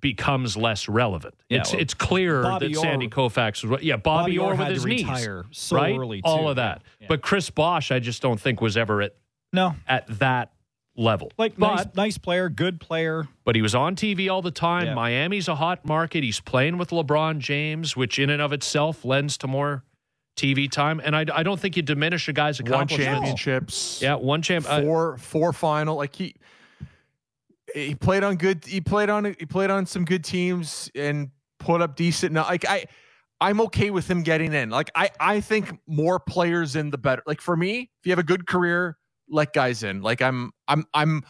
becomes less relevant. Yeah, it's well, it's clear Bobby that Orr- Sandy Koufax was yeah Bobby, Bobby Orr Orr with his to knees so right early, all of that. Yeah. But Chris Bosh, I just don't think was ever at no, at that level. like but nice, nice player, good player. but he was on TV all the time. Yeah. Miami's a hot market. He's playing with LeBron James, which in and of itself lends to more TV time. And I, I don't think you diminish a guy's accomplishments. One championships, Yeah, one champ. uh, four four final. Like he he played on good. He played on he played on some good teams and put up decent. Now, like I. I'm okay with him getting in. Like I, I think more players in the better. Like for me, if you have a good career, let guys in. Like I'm, I'm, I'm.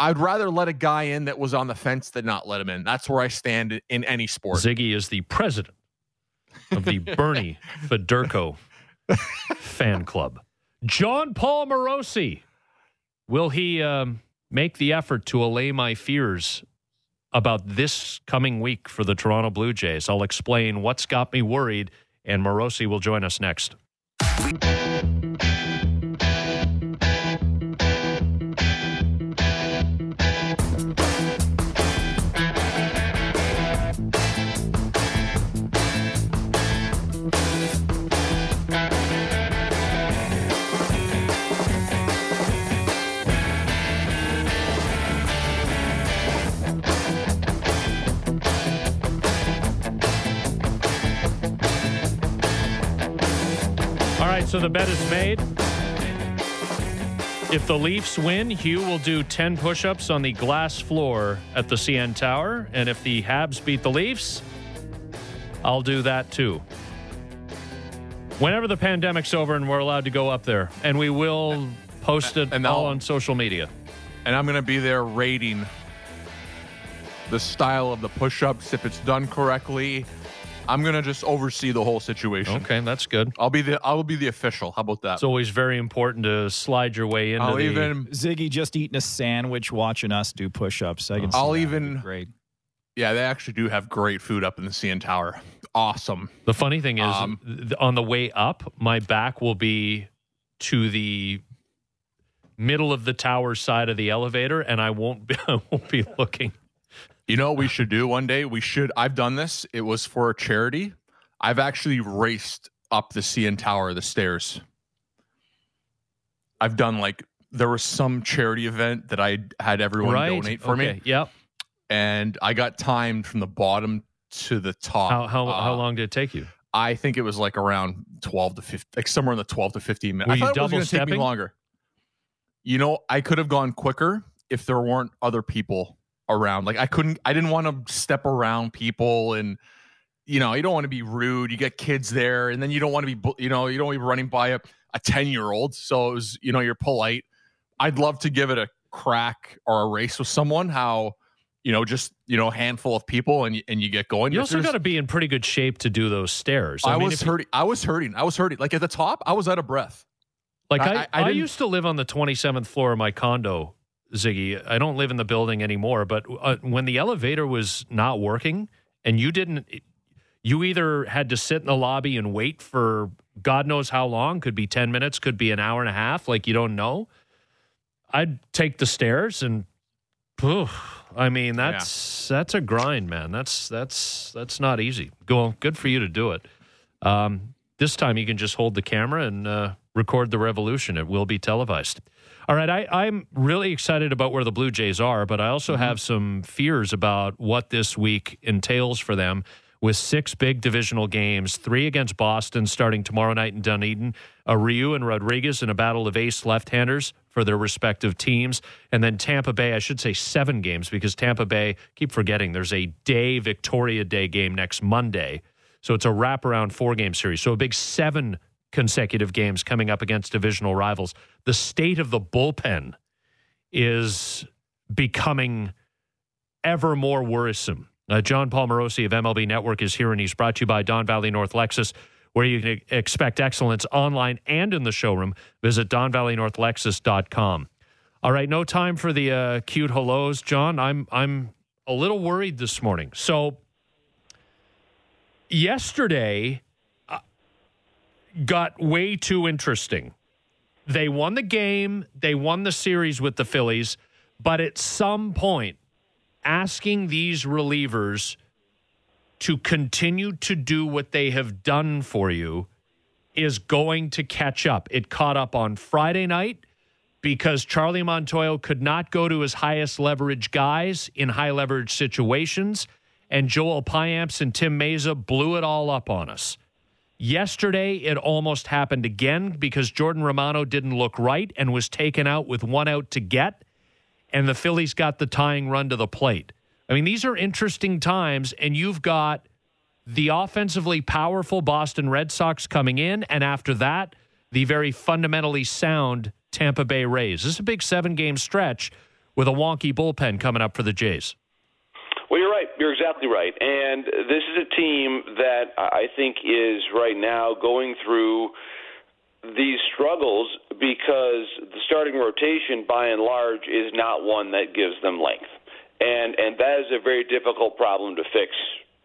I'd rather let a guy in that was on the fence than not let him in. That's where I stand in any sport. Ziggy is the president of the Bernie Federko fan club. Jon Paul Morosi. Will he um, make the effort to allay my fears about this coming week for the Toronto Blue Jays? I'll explain what's got me worried, and Morosi will join us next. So the bet is made. If the Leafs win, Hugh will do 10 push ups on the glass floor at the CN Tower. And if the Habs beat the Leafs, I'll do that too. Whenever the pandemic's over and we're allowed to go up there, and we will post it And all I'll- on social media. and I'm going to be there rating the style of the push-ups if it's done correctly. I'm going to just oversee the whole situation. Okay, that's good. I'll be the I will be the official. How about that? It's always very important to slide your way into I'll the. even Ziggy just eating a sandwich, watching us do push-ups. I can. see I'll that. even- great. yeah, they actually do have great food up in the CN Tower. Awesome. The funny thing is, Um, th- on the way up, my back will be to the middle of the tower side of the elevator, and I won't be, <laughs> I won't be looking. You know what we should do one day? We should. I've done this. It was for a charity. I've actually raced up the CN Tower, the stairs. I've done like there was some charity event that I had everyone right? donate for okay. me, Yep. and I got timed from the bottom to the top. How how, Uh, how long did it take you? I think it was like around twelve to fifteen, like somewhere in the twelve to fifteen minutes. Were I you thought it was going to take me stepping? longer. You know, I could have gone quicker if there weren't other people around. Like I couldn't, I didn't want to step around people, and you know, you don't want to be rude. You get kids there, and then you don't want to be, you know, you don't want to be running by a a ten year old. So it was, you know, you're polite. I'd love to give it a crack or a race with someone. How you know, just you know, a handful of people, and you, and you get going. You also got to be in pretty good shape to do those stairs. I, mean, was hurting. I was hurting. I was hurting. Like at the top, I was out of breath. Like I- I, I- I I, used to live on the 27th floor of my condo, Ziggy. I don't live in the building anymore, but uh, when the elevator was not working and you didn't, you either had to sit in the lobby and wait for God knows how long, could be 10 minutes, could be an hour and a half, like you don't know. I'd take the stairs and, phew, I mean, that's that's a grind, man. That's that's that's not easy. Go, good for you to do it. Um, this time you can just hold the camera and uh, record the revolution. It will be televised. All right, I, I'm really excited about where the Blue Jays are, but I also mm-hmm. have some fears about what this week entails for them with six big divisional games, three against Boston starting tomorrow night in Dunedin, a Ryu and Rodriguez in a battle of ace left-handers for their respective teams, and then Tampa Bay, I should say seven games because Tampa Bay, keep forgetting, there's a day Victoria Day game next Monday. So it's a wraparound four game series. So a big seven consecutive games coming up against divisional rivals. The state of the bullpen is becoming ever more worrisome. Uh, Jon Paul Morosi of MLB Network is here, and he's brought to you by Don Valley North Lexus, where you can expect excellence online and in the showroom. Visit donvalleynorthlexus.com. All right, no time for the uh, cute hellos, John. I'm I'm a little worried this morning. So yesterday uh, got way too interesting. They won the game, they won the series with the Phillies, but at some point, asking these relievers to continue to do what they have done for you is going to catch up. It caught up on Friday night because Charlie Montoyo could not go to his highest leverage guys in high leverage situations, and Joel Payamps and Tim Mayza blew it all up on us. Yesterday, it almost happened again because Jordan Romano didn't look right and was taken out with one out to get, and the Phillies got the tying run to the plate. I mean, these are interesting times, and you've got the offensively powerful Boston Red Sox coming in, and after that, the very fundamentally sound Tampa Bay Rays. This is a big seven game stretch with a wonky bullpen coming up for the Jays. Well, you're right. You're exactly right. And this is a team that I think is right now going through these struggles because the starting rotation, by and large, is not one that gives them length, and and that is a very difficult problem to fix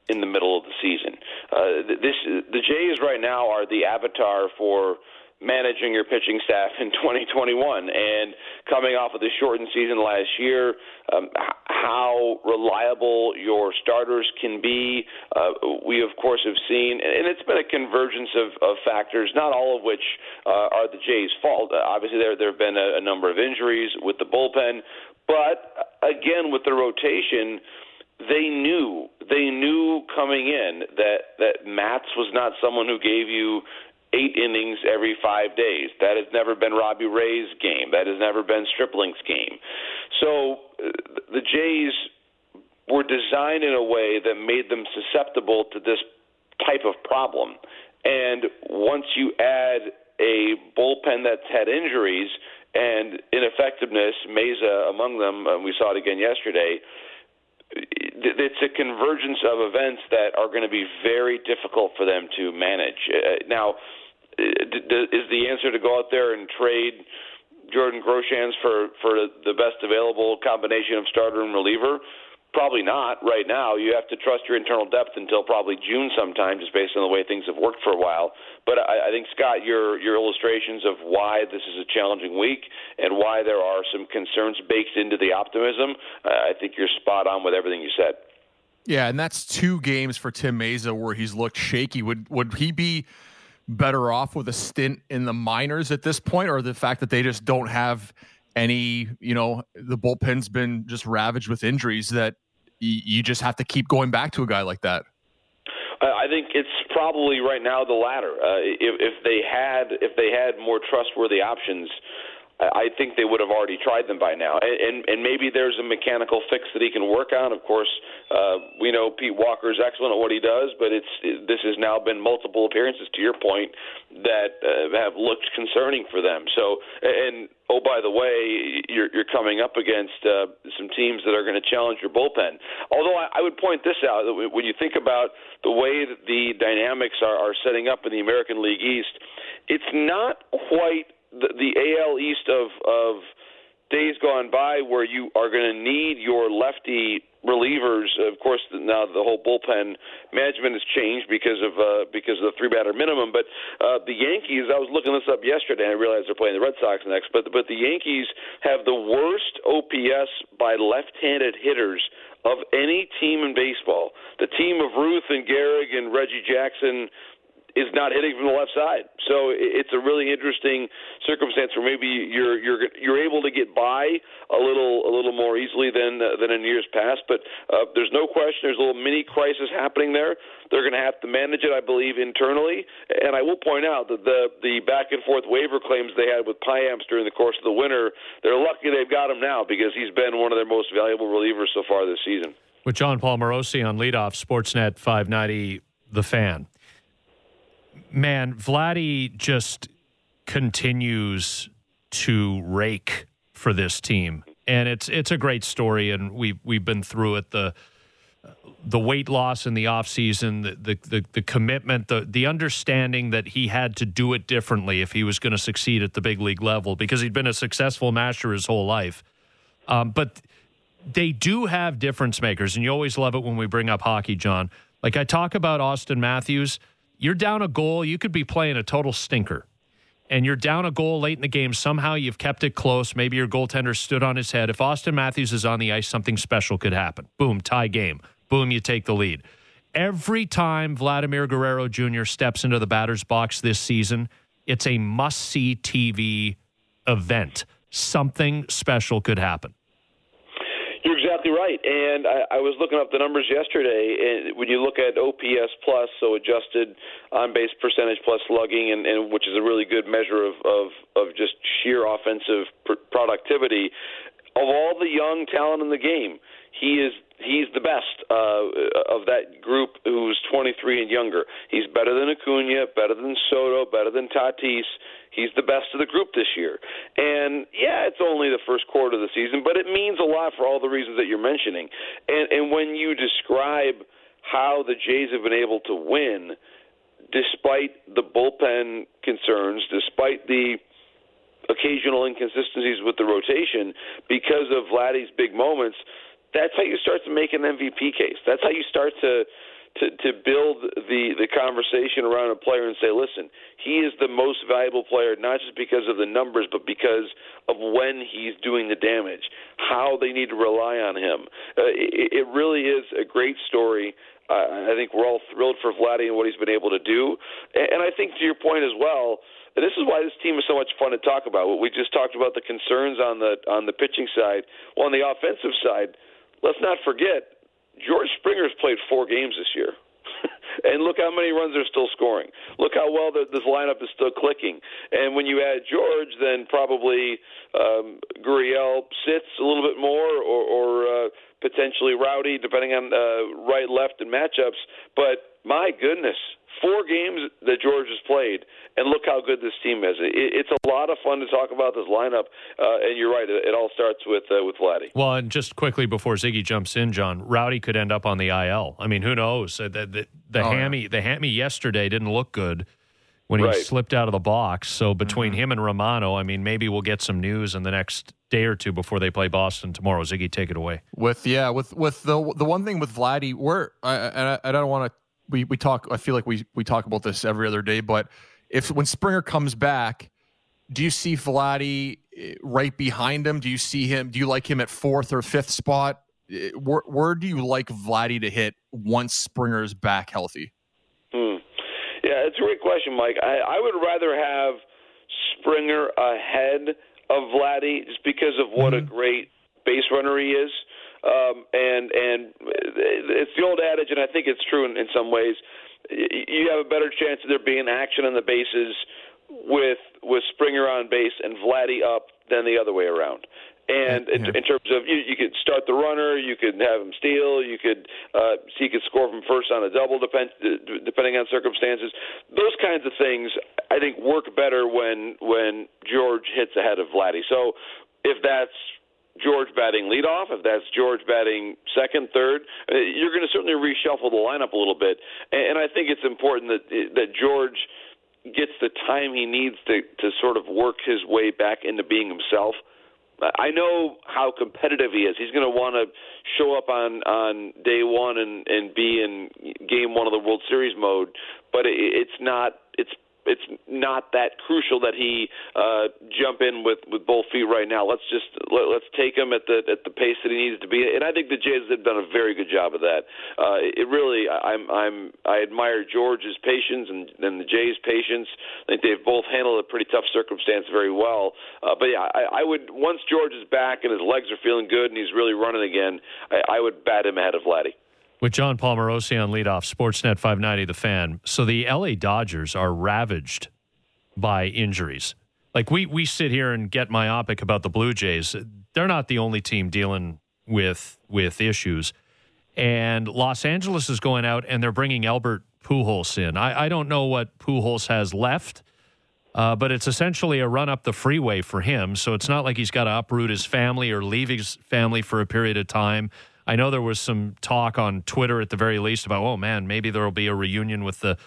in the middle of the season. Uh, this the Jays right now are the avatar for managing your pitching staff in <laughs> 2021 and coming off of the shortened season last year um, how reliable your starters can be uh, we of course have seen and it's been a convergence of, of factors not all of which uh, are the Jays fault. Uh, obviously there there have been a, a number of injuries with the bullpen but uh, again with the rotation they knew they knew coming in that that Matz was not someone who gave you eight innings every five days. That has never been Robbie Ray's game. That has never been Stripling's game. So uh, the Jays were designed in a way that made them susceptible to this type of problem. And once you add a bullpen that's had injuries and ineffectiveness, Mayza among them, and we saw it again yesterday, it's a convergence of events that are going to be very difficult for them to manage. Uh, now, is the answer to go out there and trade Jordan Groshans for for the best available combination of starter and reliever? Probably not right now. You have to trust your internal depth until probably June sometime, just based on the way things have worked for a while. But I, I think Scott, your your illustrations of why this is a challenging week and why there are some concerns baked into the optimism, uh, I think you're spot on with everything you said. Yeah, and that's two games for Tim Mayza where he's looked shaky. Would would he be better off with a stint in the minors at this point, or the fact that they just don't have any? You know, the bullpen's been just ravaged with injuries that you just have to keep going back to a guy like that. I think it's probably right now the latter. Uh, if, if they had if they had more trustworthy options, I think they would have already tried them by now. And, and, and maybe there's a mechanical fix that he can work on. Of course, uh, we know Pete Walker is excellent at what he does, but it's this has now been multiple appearances, to your point, that uh, have looked concerning for them. So, and oh, by the way, you're, you're coming up against uh, some teams that are going to challenge your bullpen. Although I, I would point this out, that when you think about the way that the dynamics are, are setting up in the American League East, it's not quite the, the AL East of of days gone by where you are going to need your lefty relievers. Of course, now the whole bullpen management has changed because of uh, because of the three batter minimum. But uh, the Yankees, I was looking this up yesterday, and I realized they're playing the Red Sox next. But but the Yankees have the worst OPS by left-handed hitters of any team in baseball. The team of Ruth and Gehrig and Reggie Jackson is not hitting from the left side. So it's a really interesting circumstance where maybe you're you're you're able to get by a little a little more easily than uh, than in years past. But uh, there's no question there's a little mini crisis happening there. They're going to have to manage it, I believe, internally. And I will point out that the the back and forth waiver claims they had with Payamps during the course of the winter, they're lucky they've got him now because he's been one of their most valuable relievers so far this season. With Jon Paul Morosi on leadoff, Sportsnet 590, the fan man, Vladdy just continues to rake for this team, and it's it's a great story, and we've we've been through it the the weight loss in the offseason, the, the, the, the commitment, the, the understanding that he had to do it differently if he was going to succeed at the big league level because he'd been a successful master his whole life. Um, but they do have difference makers, and you always love it when we bring up hockey, John. Like I talk about Auston Matthews you're down a goal, you could be playing a total stinker. And you're down a goal late in the game. Somehow you've kept it close. Maybe your goaltender stood on his head. If Auston Matthews is on the ice, something special could happen. Boom, tie game. Boom, you take the lead. Every time Vladimir Guerrero Jr. steps into the batter's box this season, it's a must see TV event. Something special could happen. You're right. And I, I was looking up the numbers yesterday. And when you look at OPS plus, so adjusted on base percentage plus slugging, and, and which is a really good measure of, of, of just sheer offensive pr- productivity, of all the young talent in the game, he is he's the best uh, of that group who's 23 and younger. He's better than Acuna, better than Soto, better than Tatis. He's the best of the group this year. And yeah, it's only the first quarter of the season, but it means a lot for all the reasons that you're mentioning. And and when you describe how the Jays have been able to win despite the bullpen concerns, despite the occasional inconsistencies with the rotation because of Vladdy's big moments, that's how you start to make an MVP case. That's how you start to to, to build the, the conversation around a player and say, listen, he is the most valuable player, not just because of the numbers, but because of when he's doing the damage, how they need to rely on him. Uh, it, it really is a great story. Uh, I think we're all thrilled for Vladdy and what he's been able to do. And I think to your point as well, and this is why this team is so much fun to talk about. We just talked about the concerns on the on the pitching side. Well, on the offensive side, let's not forget George Springer's played four games this year. <laughs> and look how many runs they're still scoring. Look how well the, this lineup is still clicking. And when you add George, then probably um, Gurriel sits a little bit more, or, or uh, potentially Rowdy, depending on uh, right, left, and matchups. But my goodness, four games that George has played, and look how good this team is. It's a lot of fun to talk about this lineup, uh, and you're right. It, all starts with uh, with Vladdy. Well, and just quickly before Ziggy jumps in, John Rowdy could end up on the IL. I mean, who knows? The the, the oh, hammy yeah. the hammy yesterday didn't look good when he slipped out of the box. So between mm-hmm. him and Romano, I mean, maybe we'll get some news in the next day or two before they play Boston tomorrow. Ziggy, take it away. With yeah, with with the the one thing with Vladdy, we're I, I, I don't want to we we talk. I feel like we we talk about this every other day, but if when Springer comes back, do you see Vladdy eh, right behind him? Do you see him? Do you like him at fourth or fifth spot? Eh, Where, where do you like Vladdy to hit once Springer's back healthy? Hmm. Yeah, it's a great question, Mike. I, I would rather have Springer ahead of Vladdy just because of what a great base runner he is. Um, and and it's the old adage, and I think it's true in, in some ways. You have a better chance of there being action on the bases with with Springer on base and Vladdy up than the other way around. And in, in terms of you, you could start the runner, you could have him steal, you could uh, see he could score from first on a double, depend, depending on circumstances. Those kinds of things, I think, work better when when George hits ahead of Vladdy. So if that's George batting leadoff, if that's George batting second, third, uh, you're going to certainly reshuffle the lineup a little bit. And, and I think it's important that that George gets the time he needs to to sort of work his way back into being himself. I know how competitive he is. He's going to want to show up on on day one and and be in game one of the World Series mode, but it, it's not it's it's not that crucial that he uh, jump in with with both feet right now. Let's just let, let's take him at the at the pace that he needs to be, and I think the Jays have done a very good job of that. Uh, it really, I'm I'm I admire George's patience and, and the Jays' patience. I think they've both handled a pretty tough circumstance very well. Uh, but yeah, I, I would once George is back and his legs are feeling good and he's really running again, I, I would bat him ahead of Vladdy. With Jon Paul Morosi on leadoff, Sportsnet 590, the fan. So the LA Dodgers are ravaged by injuries. Like we we sit here and get myopic about the Blue Jays. They're not the only team dealing with with issues. And Los Angeles is going out and they're bringing Albert Pujols in. I, I don't know what Pujols has left, uh, but it's essentially a run up the freeway for him. So it's not like he's got to uproot his family or leave his family for a period of time. I know there was some talk on Twitter at the very least about, oh man, maybe there will be a reunion with the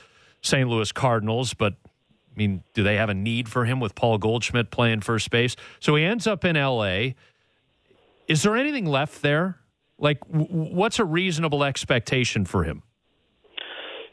St. Louis Cardinals, but I mean, do they have a need for him with Paul Goldschmidt playing first base? So he ends up in LA. Is there anything left there? Like, w- what's a reasonable expectation for him?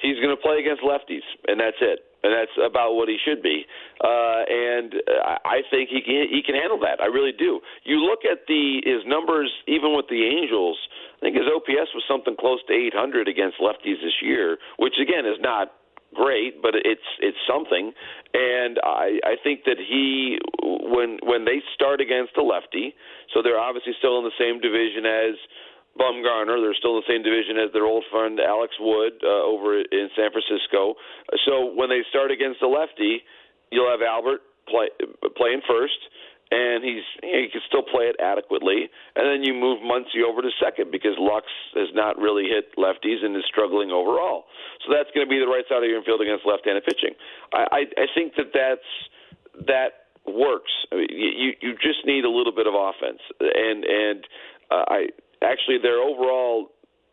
he's going to play against lefties, and that's it. And that's about what he should be. Uh, and I think he can he can handle that. I really do. You look at the his numbers, even with the Angels. I think his OPS was something close to 800 against lefties this year, which again is not great, but it's it's something. And I I think that he when when they start against a lefty, so they're obviously still in the same division as Bumgarner. They're still the same division as their old friend Alex Wood uh, over in San Francisco. So when they start against a lefty, you'll have Albert play playing first, and he's you know, he can still play it adequately. And then you move Muncy over to second because Lux has not really hit lefties and is struggling overall. So that's going to be the right side of your infield against left-handed pitching. I, I, I think that that's that works. I mean, you you just need a little bit of offense, and and uh, I actually their overall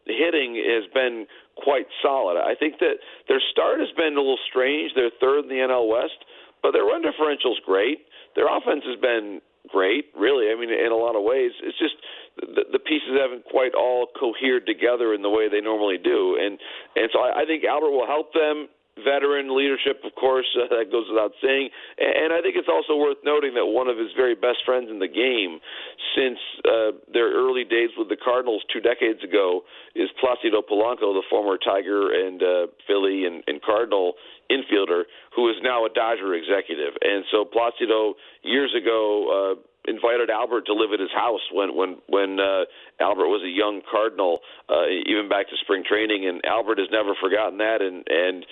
hitting has been quite solid. I think that their start has been a little strange. They're third in the NL West, but their run differential's great. Their offense has been great, really. I mean, in a lot of ways, it's just the, the pieces haven't quite all cohered together in the way they normally do, and and so I, I think Albert will help them veteran leadership, of course, uh, <laughs> that goes without saying. And I think it's also worth noting that one of his very best friends in the game since uh, their early days with the Cardinals two decades ago is Placido Polanco, the former Tiger and uh, Philly and, and Cardinal infielder, who is now a Dodger executive. And so Placido, years ago, uh, invited Albert to live at his house when when when uh, Albert was a young Cardinal, uh, even back to spring training, and Albert has never forgotten that. And and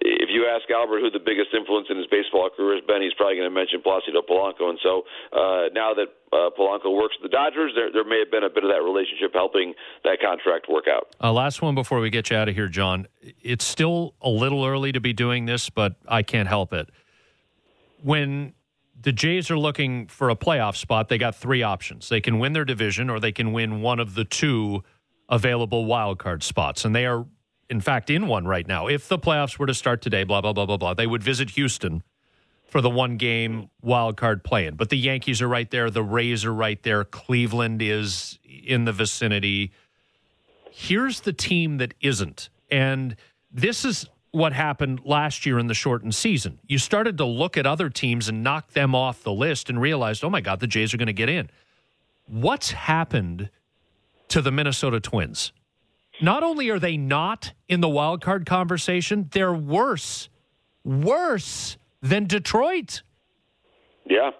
if you ask Albert who the biggest influence in his baseball career has been, he's probably going to mention Placido Polanco. And so uh, now that uh, Polanco works for the Dodgers, there there may have been a bit of that relationship helping that contract work out. Uh, last one before we get you out of here, John. It's still a little early to be doing this, but I can't help it. When the Jays are looking for a playoff spot, they got three options. They can win their division or they can win one of the two available wild card spots. And they are, in fact, in one right now. If the playoffs were to start today, blah, blah, blah, blah, blah, they would visit Houston for the one game wild card play-in. But the Yankees are right there, the Rays are right there, Cleveland is in the vicinity. Here's the team that isn't. And this is what happened last year in the shortened season. You started to look at other teams and knock them off the list and realized, oh my God, the Jays are going to get in. What's happened to the Minnesota Twins? Not only are they not in the wild card conversation, they're worse, worse than Detroit. Yeah.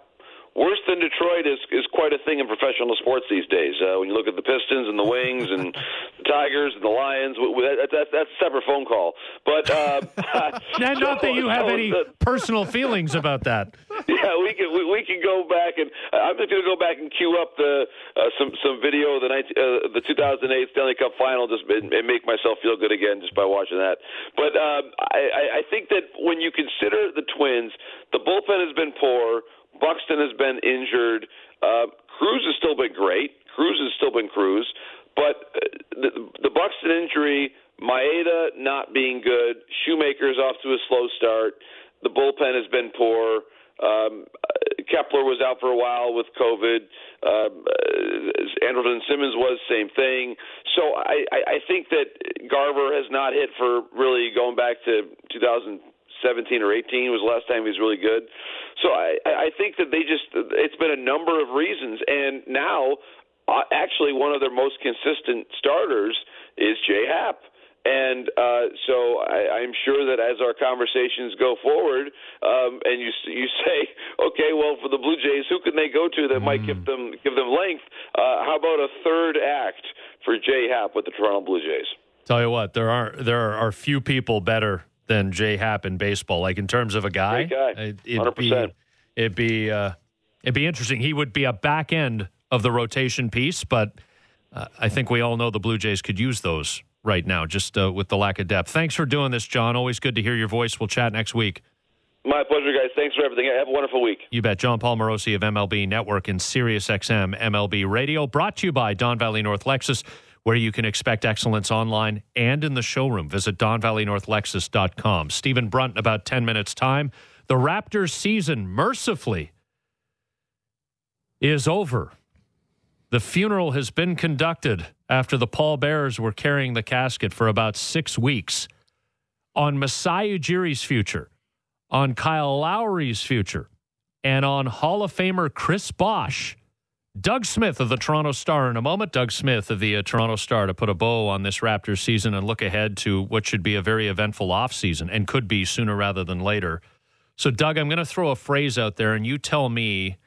Worse than Detroit is is quite a thing in professional sports these days. Uh, when you look at the Pistons and the Wings and the Tigers and the Lions, that, that, that's a separate phone call. But uh, <laughs> not that you have <laughs> any personal feelings about that. <laughs> Yeah, we can we, we can go back and I'm just going to go back and cue up the uh, some some video of the 19, uh, the 2008 Stanley Cup Final just and, and make myself feel good again just by watching that. But um, I, I think that when you consider the Twins, the bullpen has been poor. Buxton has been injured. Uh, Cruz has still been great. Cruz has still been Cruz, but uh, the, the Buxton injury, Maeda not being good, Shoemaker's off to a slow start. The bullpen has been poor. Um, Kepler was out for a while with COVID. Um, uh, Andrelton Simmons was same thing. So I, I, I think that Garver has not hit for really going back to 2017 or 18 was the last time he was really good. So I, I think that they just it's been a number of reasons, and now uh, actually one of their most consistent starters is Jay Happ. And uh, so I, I'm sure that as our conversations go forward, um, and you you <laughs> say, okay, well, for the Blue Jays, who can they go to that mm. might give them give them length? Uh, how about a third act for Jay Happ with the Toronto Blue Jays? Tell you what, there are there are few people better than Jay Happ in baseball. Like in terms of a guy, guy. it'd be it'd be uh, it'd be interesting. He would be a back end of the rotation piece, but uh, I think we all know the Blue Jays could use those right now, just uh, with the lack of depth. Thanks for doing this, John. Always good to hear your voice. We'll chat next week. My pleasure, guys. Thanks for everything. Have a wonderful week. You bet. Jon Paul Morosi of MLB Network and SiriusXM MLB Radio, brought to you by Don Valley North Lexus where you can expect excellence online and in the showroom. Visit DonValleyNorthLexus.com. Stephen Brunt about 10 minutes' time. The Raptors season, mercifully, is over. The funeral has been conducted after the pallbearers were carrying the casket for about six weeks. On Masai Ujiri's future, on Kyle Lowry's future, and on Hall of Famer Chris Bosh Doug Smith of the Toronto Star in a moment. Doug Smith of the uh, Toronto Star to put a bow on this Raptors season and look ahead to what should be a very eventful offseason and could be sooner rather than later. So, Doug, I'm going to throw a phrase out there and you tell me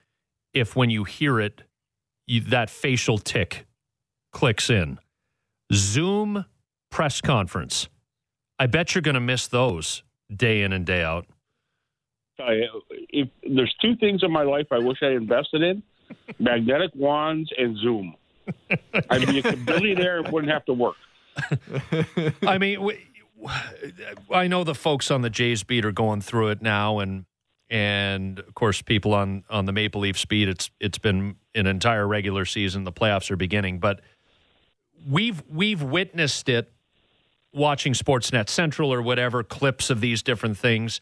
if when you hear it, you, that facial tick clicks in. Zoom press conference. I bet you're going to miss those day in and day out. if there's two things in my life I wish I invested in magnetic wands, and Zoom. I'd be a billionaire and wouldn't have to work. <laughs> I mean, we, I know the folks on the Jays beat are going through it now, and and of course, people on on the Maple Leafs beat. It's it's been an entire regular season. The playoffs are beginning, but we've we've witnessed it watching Sportsnet Central or whatever clips of these different things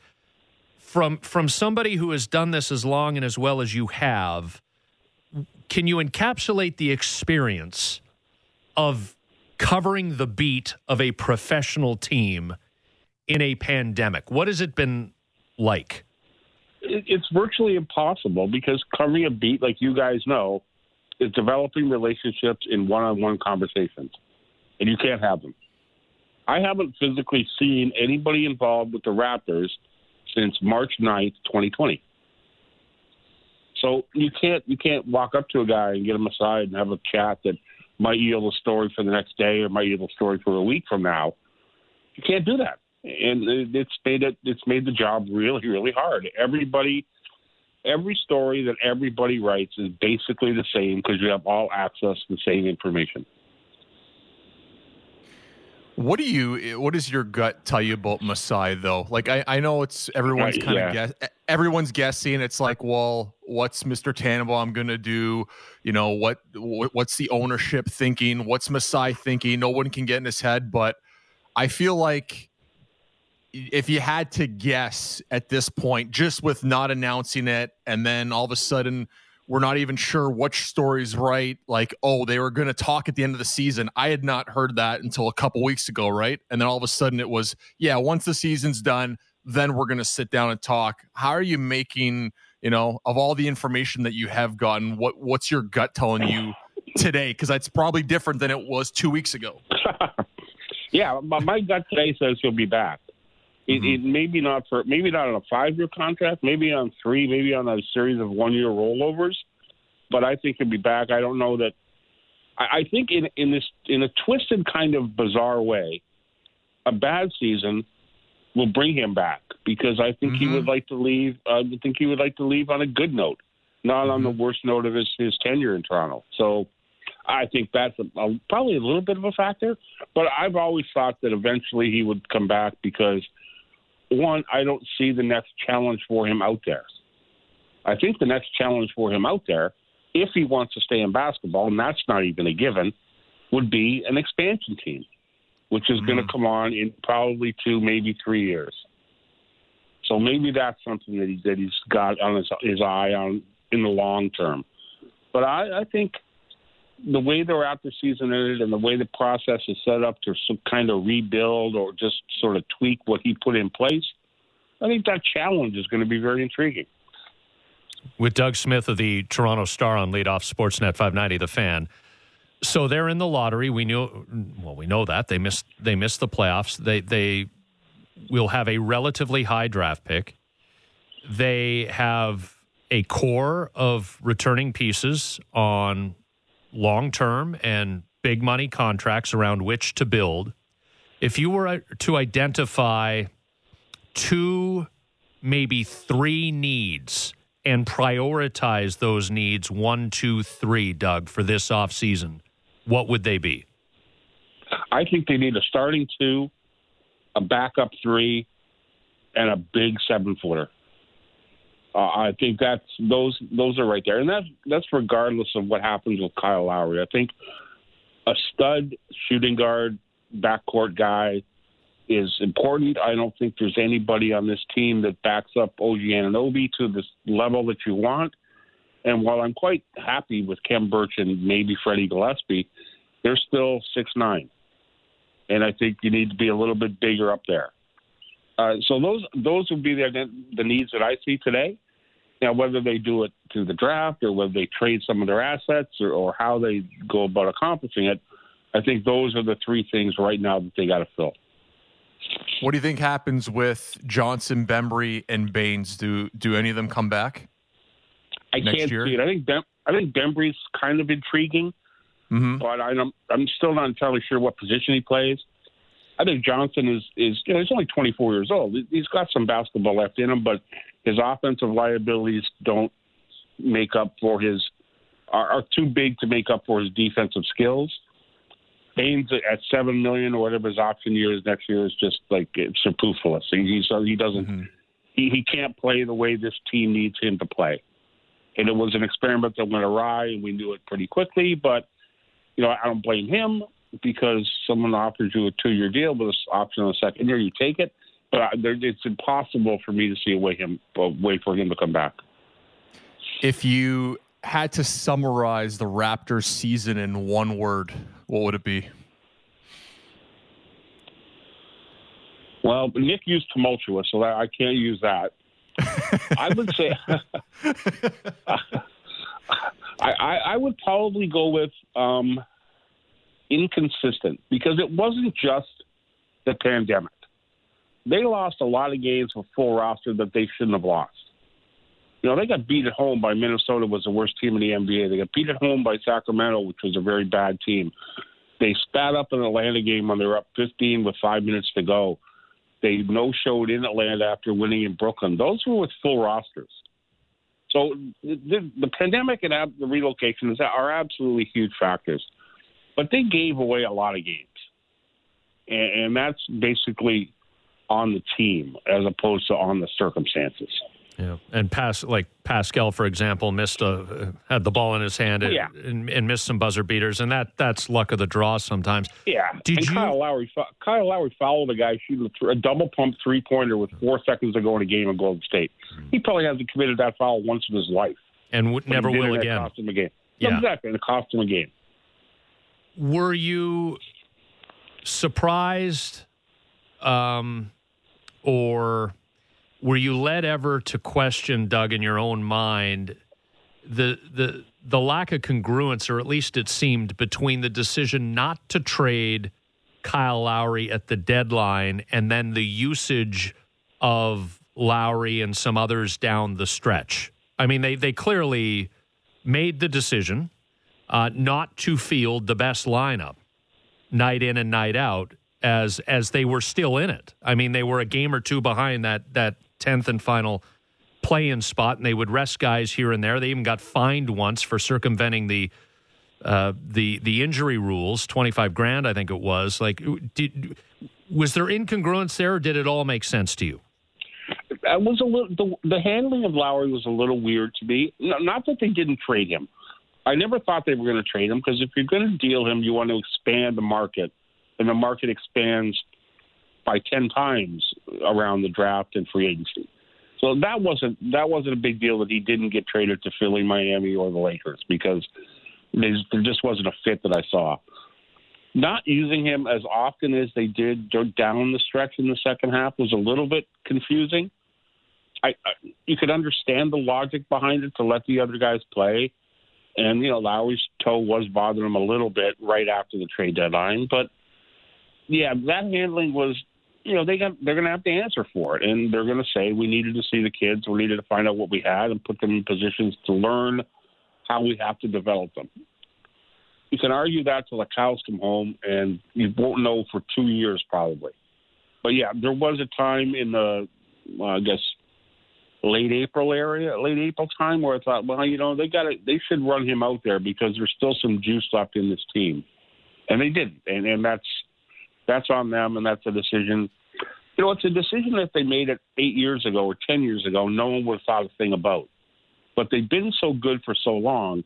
from from somebody who has done this as long and as well as you have can you encapsulate the experience of covering the beat of a professional team in a pandemic? What has it been like? It's virtually impossible because covering a beat, like you guys know, is developing relationships in one on one conversations, and you can't have them. I haven't physically seen anybody involved with the Raptors since March 9th, 2020. So you can't you can't walk up to a guy and get him aside and have a chat that might yield a story for the next day or might yield a story for a week from now. You can't do that, and it's made it it's made the job really really hard. Everybody, every story that everybody writes is basically the same because you have all access to the same information. What do you? Eh, what does your gut tell you about Masai though? Like I, I know it's everyone's uh, kind of yeah. guess. Everyone's guessing. It's like, well, what's Mr. Tanenbaum going to do? You know what? What's the ownership thinking? What's Masai thinking? No one can get in his head. But I feel like if you had to guess at this point, just with not announcing it, and then all of a sudden we're not even sure which story's right. Like, oh, they were going to talk at the end of the season. I had not heard that until a couple weeks ago, right? And then all of a sudden it was, yeah, once the season's done, then we're going to sit down and talk. How are you making, you know, of all the information that you have gotten, what what's your gut telling you today? Because that's probably different than it was two weeks ago. <laughs> yeah, my, my gut today says he'll be back. It, mm-hmm. it maybe not for maybe not on a five year contract, maybe on three, maybe on a series of one year rollovers. But I think he'll be back. I don't know that. I, I think in in this in a twisted kind of bizarre way, a bad season will bring him back because I think mm-hmm. he would like to leave. Uh, I think he would like to leave on a good note, not mm-hmm. on the mm-hmm. worst note of his his tenure in Toronto. So. I think that's a, a, probably a little bit of a factor, but I've always thought that eventually he would come back because one, I don't see the next challenge for him out there. I think the next challenge for him out there, if he wants to stay in basketball, and that's not even a given, would be an expansion team, which is mm-hmm. going to come on in probably two, maybe three years. So maybe that's something that, he, that he's got on his, his eye on in the long term. But I, I think – the way they're out the season and the way the process is set up to some kind of rebuild or just sort of tweak what he put in place, I think that challenge is going to be very intriguing. With Doug Smith of the Toronto Star on leadoff Sportsnet 590, the fan. So they're in the lottery. We knew, well, we know that they missed. They missed the playoffs. They they will have a relatively high draft pick. They have a core of returning pieces on long term and big money contracts around which to build. If you were uh, to identify two, maybe three needs and prioritize those needs one, two, three, Doug, for this offseason, what would they be? I think they need a starting two, a backup three, and a big seven footer. Uh, I think that's those those are right there, and that's that's regardless of what happens with Kyle Lowry. I think a stud shooting guard, backcourt guy is important. I don't think there's anybody on this team that backs up OG Anunoby to this level that you want. And while I'm quite happy with Khem Birch and maybe Freddie Gillespie, they're still six nine, and I think you need to be a little bit bigger up there. Uh, so those those would be the the needs that I see today. Now, whether they do it through the draft or whether they trade some of their assets or, or how they go about accomplishing it, I think those are the three things right now that they got to fill. What do you think happens with Johnson, Bembry, and Baynes? Do do any of them come back? I can't year? see it. I think Bem- I think Bembry's kind of intriguing, mm-hmm. but I'm I'm still not entirely sure what position he plays. I think Johnson is is you know, he's only 24 years old. He's got some basketball left in him, but his offensive liabilities don't make up for his are, are too big to make up for his defensive skills. Baynes at seven million or whatever his option year is next year is just like it's superfluous. He he's, he doesn't mm-hmm. he, he can't play the way this team needs him to play. And it was an experiment that went awry, and we knew it pretty quickly. But you know, I don't blame him because someone offers you a two-year deal with an option on the second year, you take it. But it's impossible for me to see a way him a way for him to come back. If you had to summarize the Raptors season in one word, what would it be? Well, Nick used tumultuous, so I can't use that. I would say <laughs> I, I, I, would probably go with um, inconsistent because it wasn't just the pandemic. They lost a lot of games with full roster that they shouldn't have lost. You know, they got beat at home by Minnesota, was the worst team in the NBA. They got beat at home by Sacramento, which was a very bad team. They spat up an Atlanta game when they were up 15 with five minutes to go. They no showed in Atlanta after winning in Brooklyn. Those were with full rosters. So the, the pandemic and ab- the relocation are absolutely huge factors but they gave away a lot of games, and, and that's basically on the team as opposed to on the circumstances. Yeah, and pass like Pascal, for example, missed a had the ball in his hand and, Yeah. and, and missed some buzzer beaters, and that that's luck of the draw sometimes. Yeah. Did and you- Kyle Lowry? Kyle Lowry followed a guy shooting a double pump three pointer with four seconds to go in a game in Golden State. He probably hasn't committed that foul once in his life. and w- never will it, and it again. Cost him a game. Yeah. Exactly. And it cost him a game. Were you surprised, um, or were you led ever to question, Doug, in your own mind, the the the lack of congruence, or at least it seemed, between the decision not to trade Kyle Lowry at the deadline and then the usage of Lowry and some others down the stretch? I mean, they they clearly made the decision uh, not to field the best lineup night in and night out as as they were still in it. I mean, they were a game or two behind that that tenth and final play-in spot, and they would rest guys here and there. They even got fined once for circumventing the uh, the the injury rules, twenty five grand, I think it was. Like, did was there incongruence there, or did it all make sense to you? That was a little. The, the handling of Lowry was a little weird to me. No, not that they didn't trade him. I never thought they were going to trade him because if you're going to deal him, you want to expand the market, and the market expands by ten times around the draft and free agency. So that wasn't that wasn't a big deal that he didn't get traded to Philly, Miami, or the Lakers because there just wasn't a fit that I saw. Not using him as often as they did down the stretch in the second half was a little bit confusing. I, I you could understand the logic behind it to let the other guys play, and you know Lowry's toe was bothering him a little bit right after the trade deadline, but yeah, that handling was you know they got they're going to have to answer for it, and they're going to say we needed to see the kids, we needed to find out what we had, and put them in positions to learn how we have to develop them. You can argue that till the cows come home, and you won't know for two years probably. But yeah, there was a time in the, well, I guess, late April area, late April time, where I thought, well, you know, they got to, they should run him out there because there's still some juice left in this team, and they didn't, and and that's that's on them, and that's a decision. You know, it's a decision that they made it eight years ago or ten years ago. No one would have thought a thing about, but they've been so good for so long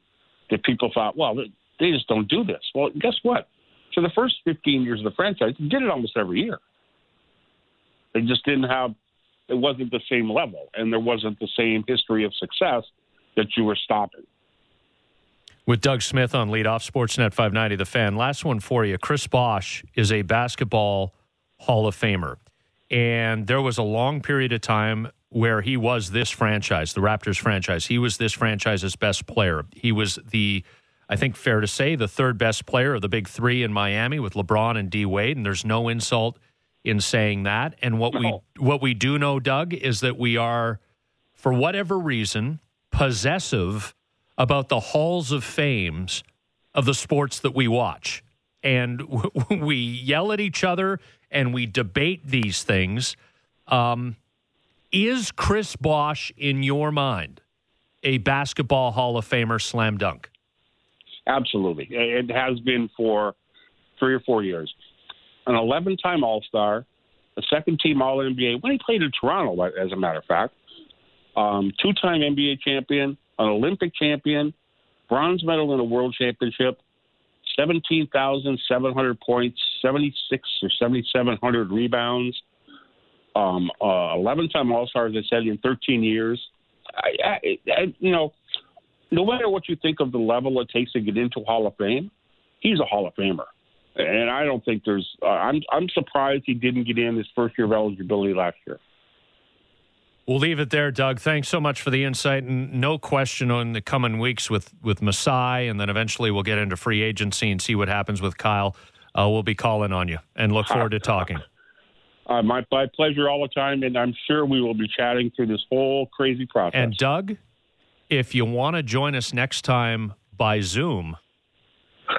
that people thought, well, they- just don't do this. Well, guess what? For the first 15 years of the franchise, they did it almost every year. They just didn't have, it wasn't the same level, and there wasn't the same history of success that you were stopping. With Doug Smith on leadoff, Sportsnet 590, the fan. Last one for you. Chris Bosh is a basketball Hall of Famer. And there was a long period of time where he was this franchise, the Raptors franchise. He was this franchise's best player. He was the, I think, fair to say, the third best player of the big three in Miami with LeBron and D Wade. And there's no insult in saying that. And what No. we what we do know, Doug, is that we are, for whatever reason, possessive about the halls of fames of the sports that we watch. And <laughs> we yell at each other and we debate these things. Um, is Chris Bosh, in your mind, a basketball Hall of Famer slam dunk? Absolutely. It has been for three or four years. An 11 time All Star, a second team All NBA when he played in Toronto, as a matter of fact, um, two time NBA champion, an Olympic champion, bronze medal in a world championship, 17,700 points, 76 or 7,700 rebounds, um, uh, 11 time All Star, as I said, in 13 years. I, I, I, you know, no matter what you think of the level it takes to get into Hall of Fame, he's a Hall of Famer. And I don't think there's. Uh, I'm I'm surprised he didn't get in his first year of eligibility last year. We'll leave it there, Doug. Thanks so much for the insight, and no question on the coming weeks with with Masai, and then eventually we'll get into free agency and see what happens with Kyle. Uh, we'll be calling on you, and look forward to talking. <laughs> Uh, my my pleasure all the time, and I'm sure we will be chatting through this whole crazy process. And Doug, if you want to join us next time by Zoom, <laughs>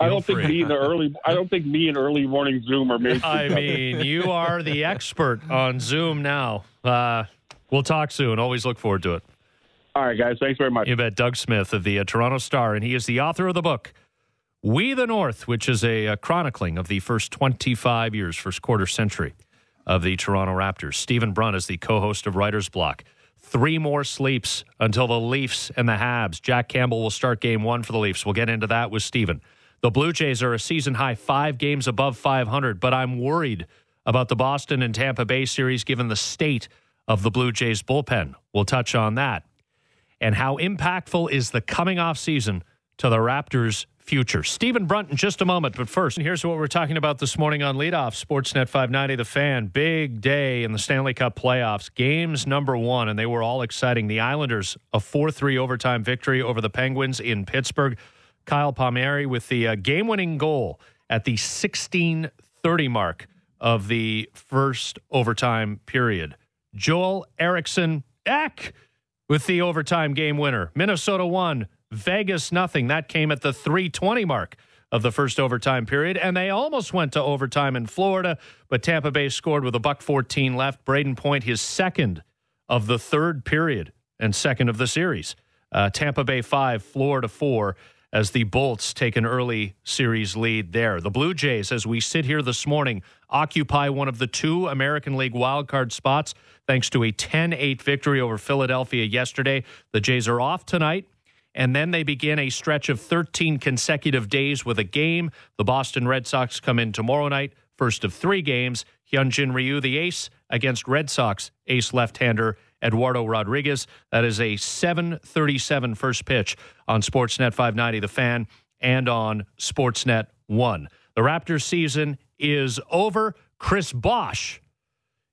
I don't free. think me in the early. I don't think me and early morning Zoom are made. I mean, you are the expert on Zoom now. Uh, we'll talk soon. Always look forward to it. all right, guys. Thanks very much. You bet. Doug Smith of the uh, Toronto Star, and he is the author of the book "We the North," which is a, uh chronicling of the first 25 years, first quarter century of the Toronto Raptors. Stephen Brunt is the co-host of Writers Block. Three more sleeps until the Leafs and the Habs. Jack Campbell will start game one for the Leafs. We'll get into that with Stephen. The Blue Jays are a season high five games above 500, but I'm worried about the Boston and Tampa Bay series given the state of the Blue Jays bullpen. We'll touch on that. And how impactful is the coming off season to the Raptors' future? Stephen Brunt in just a moment, but first, here's what we're talking about this morning on Leadoff Sportsnet 590 The Fan. Big day in the Stanley Cup playoffs. Games number one, and they were all exciting. The Islanders, a 4 3 overtime victory over the Penguins in Pittsburgh. Kyle Palmieri with the uh, game winning goal at the 1630 mark of the first overtime period. Joel Eriksson Ek with the overtime game winner. Minnesota won, Vegas nothing. That came at the 320 mark of the first overtime period, and they almost went to overtime in Florida, but Tampa Bay scored with a buck 14 left. Brayden Point, his second of the third period and second of the series. Uh, Tampa Bay five, Florida four as the Bolts take an early series lead there. The Blue Jays, as we sit here this morning, occupy one of the two American League wildcard spots thanks to a 10 8 victory over Philadelphia yesterday. The Jays are off tonight. And then they begin a stretch of 13 consecutive days with a game. The Boston Red Sox come in tomorrow night, first of three games. Hyunjin Ryu, the ace, against Red Sox ace left-hander Eduardo Rodriguez. That is a 7:37 first pitch on Sportsnet 590 The Fan and on Sportsnet 1. The Raptors season is over. Chris Bosh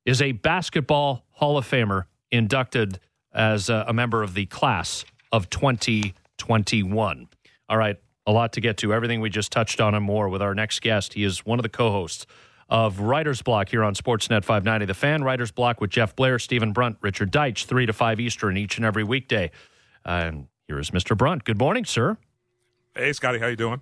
is a basketball Hall of Famer inducted as a member of the class of 2021. All right, a lot to get to. Everything we just touched on and more with our next guest. He is one of the co-hosts of Writer's Block here on Sportsnet 590. The Fan Writer's Block with Jeff Blair, Stephen Brunt, Richard Deitch, 3 to 5 Eastern each and every weekday. And here is Mr. Brunt. Good morning, sir. Hey, Scotty, how you doing?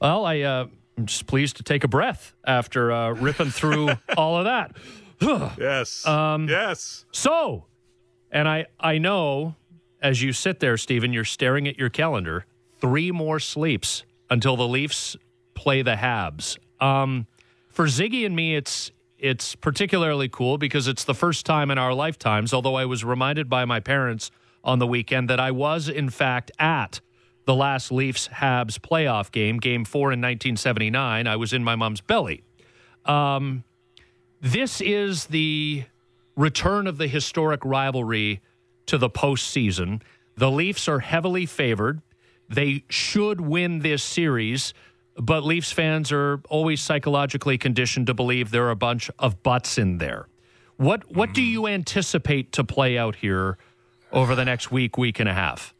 Well, I, uh, I'm just pleased to take a breath after uh, ripping through <laughs> all of that. <sighs> yes. Um, yes. So, and I, I know as you sit there, Stephen, you're staring at your calendar. Three more sleeps until the Leafs play the Habs. Um, for Ziggy and me, it's it's particularly cool because it's the first time in our lifetimes. Although I was reminded by my parents on the weekend that I was in fact at the last Leafs Habs playoff game, Game Four in 1979. I was in my mom's belly. Um, this is the return of the historic rivalry to the postseason. The Leafs are heavily favored. They should win this series, but Leafs fans are always psychologically conditioned to believe there are a bunch of butts in there. What what do you anticipate to play out here over the next week, week and a half?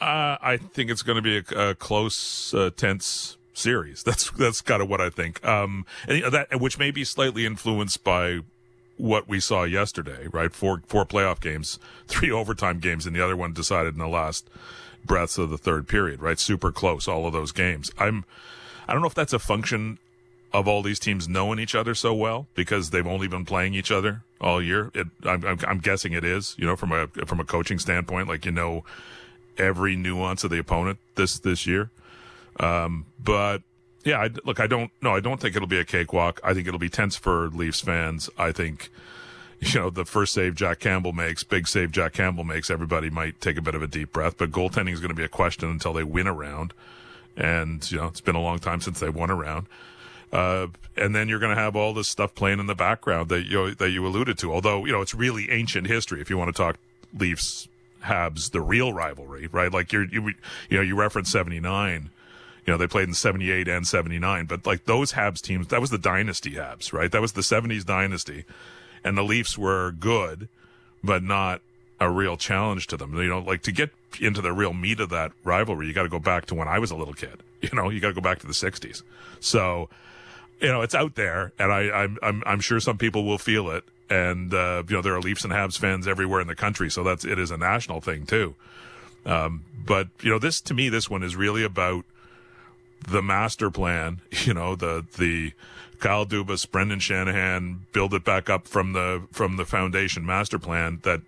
Uh, I think it's going to be a, a close, uh, tense series. <laughs> That's that's kind of what I think. Um, and that which may be slightly influenced by what we saw yesterday, right? Four four playoff games, <laughs> three overtime games, and the other one decided in the last breaths of the third period, right? Super close, all of those games. I'm, I don't know if that's a function of all these teams knowing each other so well because they've only been playing each other all year. It, I'm, I'm, I'm guessing it is, you know, from a from a coaching standpoint, like you know every nuance of the opponent this this year. Um, but yeah, I, look, I don't no, I don't think it'll be a cakewalk. I think it'll be tense for Leafs fans. I think <laughs> you know the first save Jack Campbell makes, big save Jack Campbell makes, everybody might take a bit of a deep breath. But goaltending is going to be a question until they win a round, and you know it's been a long time since they won a round. Uh, and then you're going to have all this stuff playing in the background that you that you alluded to. Although you know it's really ancient history. If you want to talk Leafs Habs, the real rivalry, right? Like you're you you know you reference '79 you know, they played in 78 and 79, but like those Habs teams, that was the dynasty Habs, right? That was the 70s dynasty. And the Leafs were good, but not a real challenge to them. You know, like to get into the real meat of that rivalry, you got to go back to when I was a little kid. <laughs> You know, you got to go back to the 60s. So, you know, it's out there, and I, I'm, I'm, I'm sure some people will feel it. And, uh, you know, there are Leafs and Habs fans everywhere in the country. So that's, it is a national thing too. Um, but, you know, this, to me, this one is really about, the master plan, <laughs> you know, the, the Kyle Dubas, Brendan Shanahan build it back up from the, from the foundation master plan that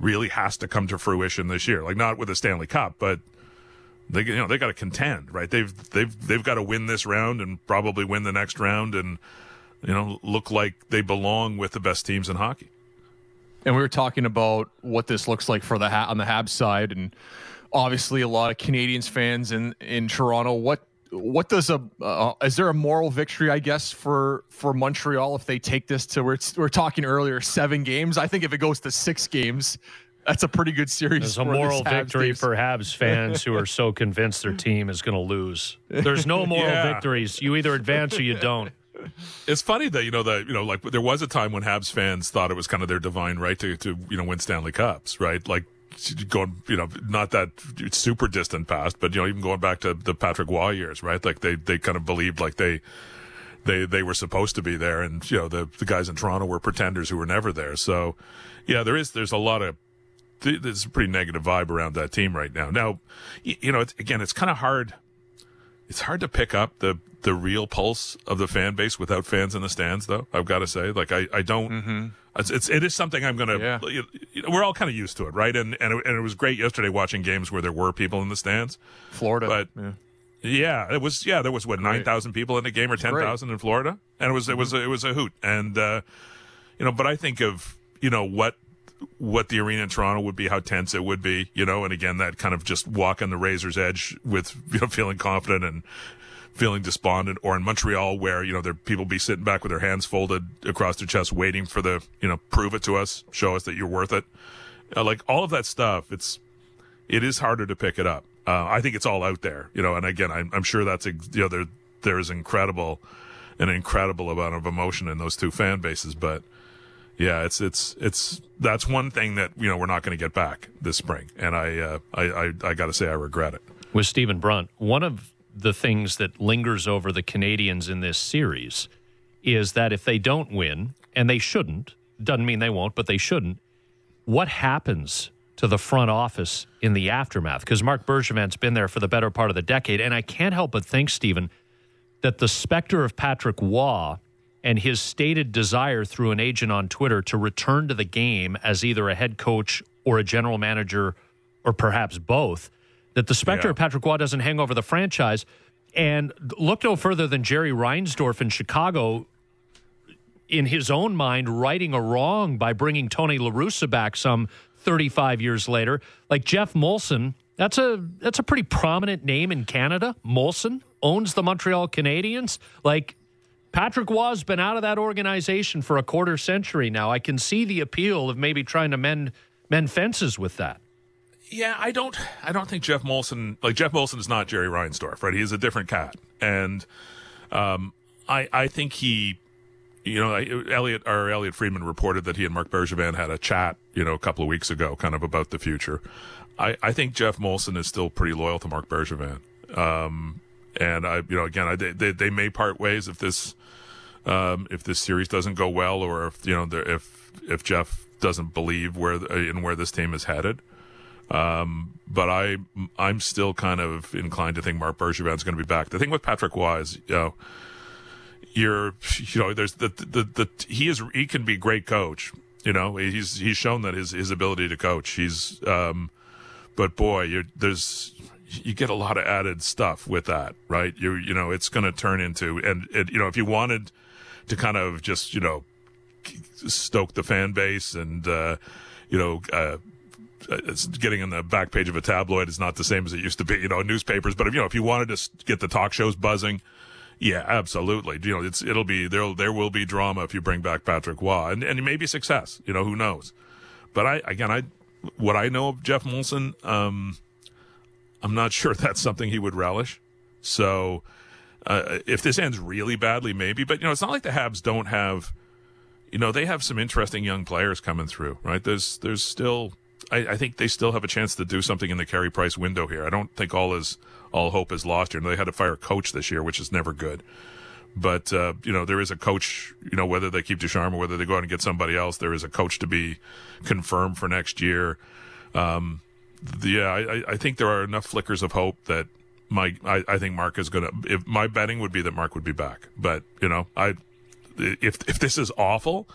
really has to come to fruition this year. Like not with the Stanley Cup, but they, you know, they got to contend, right? They've, they've, they've got to win this round and probably win the next round. And you know, look like they belong with the best teams in hockey. And we were talking about what this looks like for the ha- on the Habs side, and obviously a lot of Canadiens fans in in Toronto. What what does a uh, is there a moral victory? I guess for for Montreal if they take this to we're we're talking earlier seven games. I think if it goes to six games, that's a pretty good series. There's a moral Habs victory team. for Habs <laughs> fans who are so convinced their team is going to lose. There's no moral Yeah. victories. You either advance or you don't. It's funny that you know that you know like there was a time when Habs fans thought it was kind of their divine right to to you know win Stanley Cups, right? Like going you know not that super distant past, but you know even going back to the Patrick Roy years, right? Like they they kind of believed like they they they were supposed to be there, and you know the the guys in Toronto were pretenders who were never there. So yeah, there is there's a lot of th- there's a pretty negative vibe around that team right now. Now, you know, it's, again, it's kind of hard. It's hard to pick up the the real pulse of the fan base without fans in the stands, though. I've got to say, like, I I don't. It's, it's it is something I'm gonna. Yeah. you- know, we're all kind of used to it, right? And and it, and it was great yesterday watching games where there were people in the stands. Florida, But- yeah. Yeah, it was. Yeah, there was what nine thousand people in the game or ten thousand in Florida, and it was it was it was a hoot. And uh, you know, but I think of you know what what the arena in Toronto would be, how tense it would be, you know, and again that kind of just walk on the razor's edge with <laughs> you know feeling confident and feeling despondent, or in Montreal where you know there people be sitting back with their hands folded across their chest, waiting for the you know prove it to us, show us that you're worth it. Uh, like all of that stuff, it's it is harder to pick it up. Uh, I think it's all out there, you know. And again, I'm, I'm sure that's you know there there is incredible, an incredible amount of emotion in those two fan bases. But yeah, it's it's it's that's one thing that you know we're not going to get back this spring, and I uh, I I, I got to say I regret it. with Stephen Brunt. One of the things that lingers over the Canadiens in this series is that if they don't win, and they shouldn't, doesn't mean they won't, but they shouldn't, what happens to the front office in the aftermath? Because Mark Bergevin's been there for the better part of the decade. And I can't help but think, Stephen, that the specter of Patrick Roy and his stated desire through an agent on Twitter to return to the game as either a head coach or a general manager or perhaps both, that the specter Yeah. of Patrick Roy doesn't hang over the franchise. And look no further than Jerry Reinsdorf in Chicago, in his own mind, righting a wrong by bringing Tony LaRussa back some 35 years later. Like Geoff Molson, that's a that's a pretty prominent name in Canada. Molson owns the Montreal Canadiens. Like Patrick Roy's been out of that organization for a quarter century now. I can see the appeal of maybe trying to mend mend fences with that. Yeah, I don't. I don't think Geoff Molson, like Geoff Molson, is not Jerry Reinsdorf, right? He's a different cat, and um, I I think he, you know, I- Elliotte or Elliotte Friedman reported that he and Mark Bergevin had a chat, you know, a couple of weeks ago, kind of about the future. I I think Geoff Molson is still pretty loyal to Mark Bergevin, um, and I, you know, again, I, they they may part ways if this um, if this series doesn't go well, or if you know, if if Jeff doesn't believe where in where this team is headed. Um, but I, I'm still kind of inclined to think Mark Bergevin's going to be back. The thing with Patrick Roy's, you know, you're, you know, there's the, the, the, he is, he can be a great coach. You know, he's, he's shown that his, his ability to coach. He's, um, but boy, you there's, you get a lot of added stuff with that, right? You, you know, it's going to turn into, and you know, if you wanted to kind of just, you know, stoke the fan base and, uh, you know, uh, it's getting on the back page of a tabloid is not the same as it used to be, you know, newspapers. But if you know, if you wanted to get the talk shows buzzing, yeah, absolutely. You know, it's it'll be there. There will be drama if you bring back Patrick Roy, and and maybe success. You know, who knows? But I again, I what I know of Geoff Molson, um, I'm not <laughs> sure that's something he would relish. So uh, if this ends really badly, maybe. But you know, it's not like the Habs don't have. You know, they have some interesting young players coming through, right? There's there's still I, I think they still have a chance to do something in the Carey Price window here. I don't think all is all hope is lost here. They had to fire a coach this year, which is never good. But uh, you know, there is a coach. You know, whether they keep Ducharme or whether they go out and get somebody else, there is a coach to be confirmed for next year. Um, yeah, I, I think there are enough flickers of hope that my I, I think Mark is gonna. If my betting would be that Mark would be back, but you know, I if if this is awful,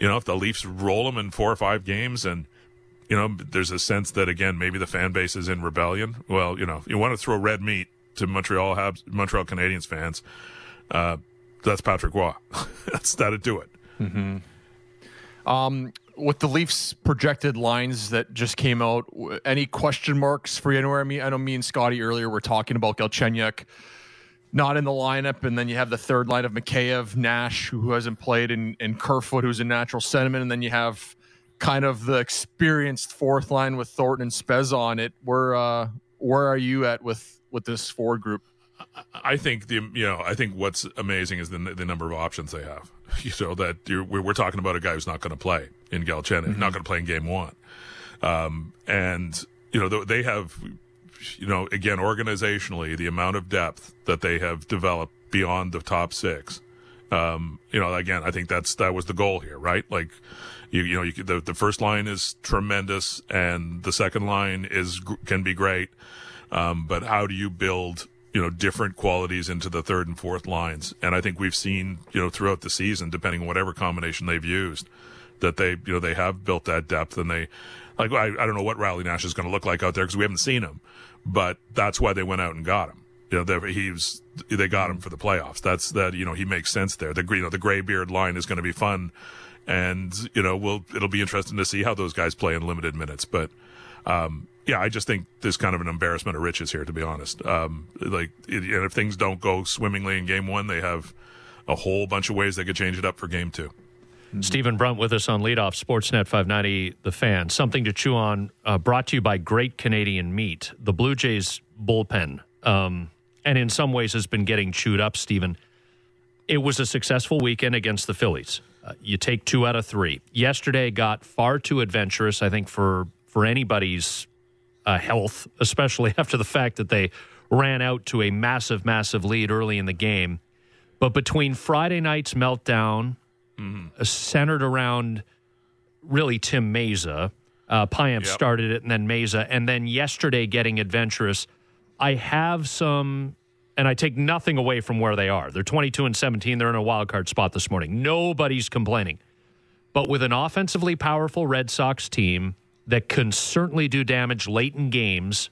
you know, if the Leafs roll them in four or five games and you know, there's a sense that again maybe the fan base is in rebellion. Well, you know, you want to throw red meat to Montreal Habs, Montreal Canadiens fans. Uh, that's Patrick Roy. <laughs> that's that'd do it. Um, with the Leafs projected lines that just came out, any question marks for you anywhere? I mean, I know me and Scotty earlier were talking about Galchenyuk not in the lineup, and then you have the third line of Mikheyev, Nash, who hasn't played, and, and Kerfoot, who's a natural sentiment, and then you have kind of the experienced fourth line with Thornton and Spez on it. Where uh, where are you at with with this forward group? I think the you know I think what's amazing is the the number of options they have. <laughs> You know that you're, we're, we're talking about a guy who's not going to play in Galchenyuk, not going to play in Game One, um, and you know they have you know again organizationally the amount of depth that they have developed beyond the top six. Um, you know again I think that's that was the goal here, right? Like you you know you, the the first line is tremendous and the second line is can be great. Um, but how do you build, you know, different qualities into the third and fourth lines? And I think we've seen, you know, throughout the season, depending on whatever combination they've used, that they, you know, they have built that depth and they, like, I, I don't know what Riley Nash is going to look like out there because we haven't seen him, but that's why they went out and got him. You know, they, they got him for the playoffs. That's that, you know, he makes sense there. The, you know, the gray beard line is going to be fun. And, you know, we'll, it'll be interesting to see how those guys play in limited minutes. But, um, yeah, I just think there's kind of an embarrassment of riches here, to be honest. Um, like, it, and if things don't go swimmingly in game one, they have a whole bunch of ways they could change it up for game two. Stephen Brunt with us on leadoff Sportsnet 590 The Fan. Something to chew on. Uh, brought to you by Great Canadian Meat. The Blue Jays bullpen, um, and in some ways has been getting chewed up. Stephen, it was a successful weekend against the Phillies. Uh, you take two out of three. Yesterday got far too adventurous. I think for for anybody's uh, health, <laughs> especially after the fact that they ran out to a massive, massive lead early in the game. But between Friday night's meltdown, uh, centered around really Tim Mayza, uh, Payamp Yep. started it, and then Mayza, and then yesterday getting adventurous. I have some, and I take nothing away from where they are. They're 22 and 17. They're in a wild card spot this morning. Nobody's complaining. But with an offensively powerful Red Sox team that can certainly do damage late in games,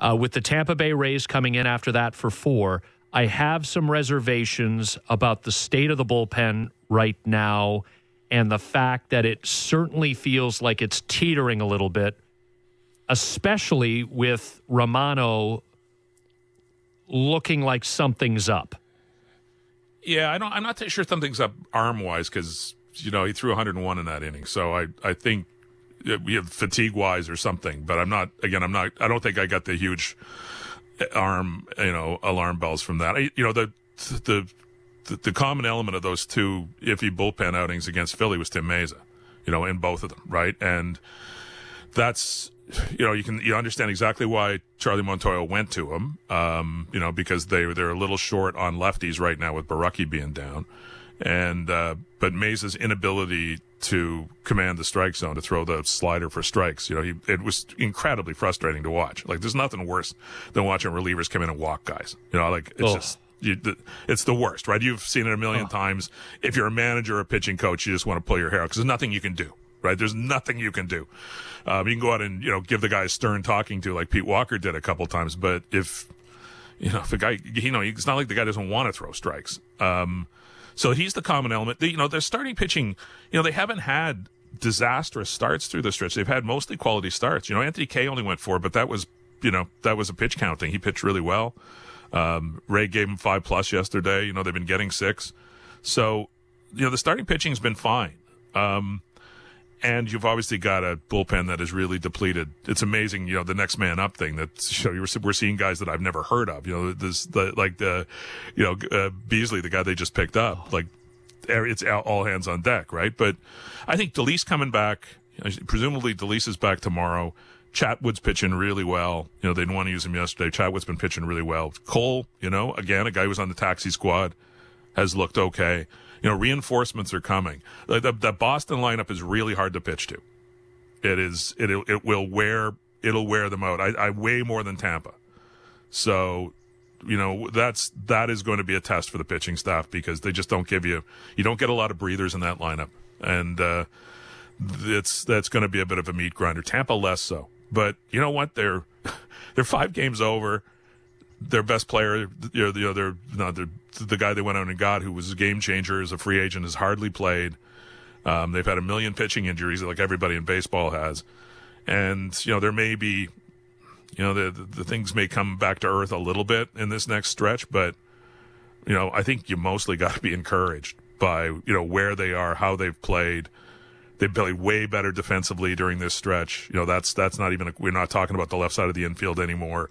uh, with the Tampa Bay Rays coming in after that for four, I have some reservations about the state of the bullpen right now and the fact that it certainly feels like it's teetering a little bit, especially with Romano looking like something's up. Yeah, I don't. I'm not sure something's up arm wise because you know he threw 101 in that inning. So I I think we have fatigue wise or something. But I'm not. Again, I'm not. I don't think I got the huge eh, arm you know alarm bells from that. I, you know the the the, common element of those two iffy bullpen outings against Philly was Tim Mayza. You know, in both of them, right? And that's you know you can you understand exactly why Charlie Montoyo went to him. Um, you know because they they're a little short on lefties right now with Borucki being down, and uh, but Mayza's inability to command the strike zone to throw the slider for strikes. You know he it was incredibly frustrating to watch. Like there's nothing worse than watching relievers come in and walk guys. You know like it's Oh. just. You, the, it's the worst, right? You've seen it a million times. If you're a manager or a pitching coach, you just want to pull your hair out because there's nothing you can do, right? There's nothing you can do. Um, you can go out and you know give the guy a stern talking to, like Pete Walker did a couple times. But if you know if the guy, you know, it's not like the guy doesn't want to throw strikes. Um, so he's the common element. The, you know, they're starting pitching. You know, they haven't had disastrous starts through the stretch. They've had mostly quality starts. You know, Anthony Kay only went four, but that was you know that was a pitch count thing. He pitched really well. Um, Ray gave him five plus yesterday. You know, they've been getting six. So, you know, the starting pitching's been fine. Um, and you've obviously got a bullpen that is really depleted. It's amazing, you know, the next man up thing that you know, we're, seeing guys that I've never heard of. You know, this the like the, you know, uh, Beasley, the guy they just picked up. Like, it's all- all hands on deck, right? But I think Dolis coming back. Presumably, Dolis is back tomorrow. Chatwood's pitching really well. You know, they didn't want to use him yesterday. Chatwood's been pitching really well. Cole, you know, again, a guy who was on the taxi squad has looked okay. You know, reinforcements are coming. The, the, the Boston lineup is really hard to pitch to. It is. It it will wear. It'll wear them out. I, I way more than Tampa. So, you know, that's that is going to be a test for the pitching staff because they just don't give you. You don't get a lot of breathers in that lineup, and uh, it's that's going to be a bit of a meat grinder. Tampa less so, but you know what? They're <laughs> they're five games over. Their best player, you know, the other, the, the guy they went out and got, who was a game changer as a free agent, has hardly played. Um, they've had a million pitching injuries, like everybody in baseball has, and you know there may be, you know, the, the the things may come back to earth a little bit in this next stretch, but you know, I think you mostly <laughs> got to be encouraged by you know where they are, how they've played. They've played way better defensively during this stretch. You know, that's that's not even a, we're not talking about the left side of the infield anymore.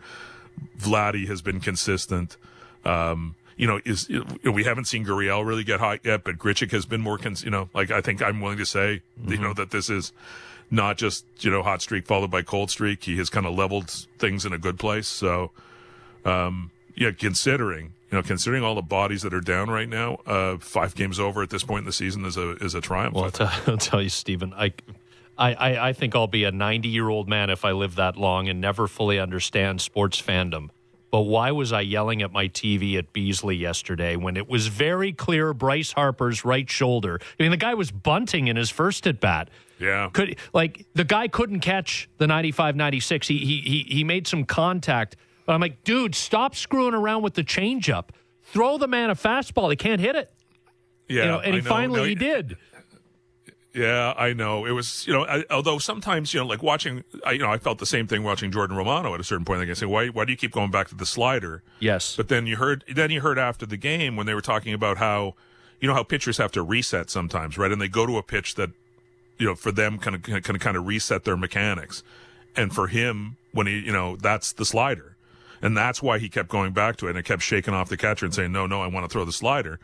Vladdy has been consistent. Um, you know, is we haven't seen Gurriel really get hot yet, but Grichuk has been more, cons- you know, like I think I'm willing to say, mm-hmm. you know, that this is not just you know hot streak followed by cold streak. He has kind of leveled things in a good place. So, um, yeah, considering you know, considering all the bodies that are down right now, uh, five games over at this point in the season is a is a triumph. Well, I'll, t- <laughs> I'll tell you, Stephen, I. I, I think I'll be a 90 year old man if I live that long and never fully understand sports fandom. But why was I yelling at my TV at Beasley yesterday when it was very clear Bryce Harper's right shoulder? I mean, the guy was bunting in his first at bat. Yeah. Could like the guy couldn't catch the 95 96. He he he he made some contact. But I'm like, dude, stop screwing around with the changeup. Throw the man a fastball. He can't hit it. Yeah. You know, and he know. finally no, he did. Yeah, I know. It was, you know, I, although sometimes, you know, like watching, I, you know, I felt the same thing watching Jordan Romano at a certain point. Like I say, why, why do you keep going back to the slider? Yes. But then you heard, then you heard after the game when they were talking about how, you know, how pitchers have to reset sometimes, right? And they go to a pitch that, you know, for them kind of, kind of, kind of reset their mechanics. And for him, when he, you know, that's the slider. And that's why he kept going back to it and it kept shaking off the catcher and saying, no, no, I want to throw the slider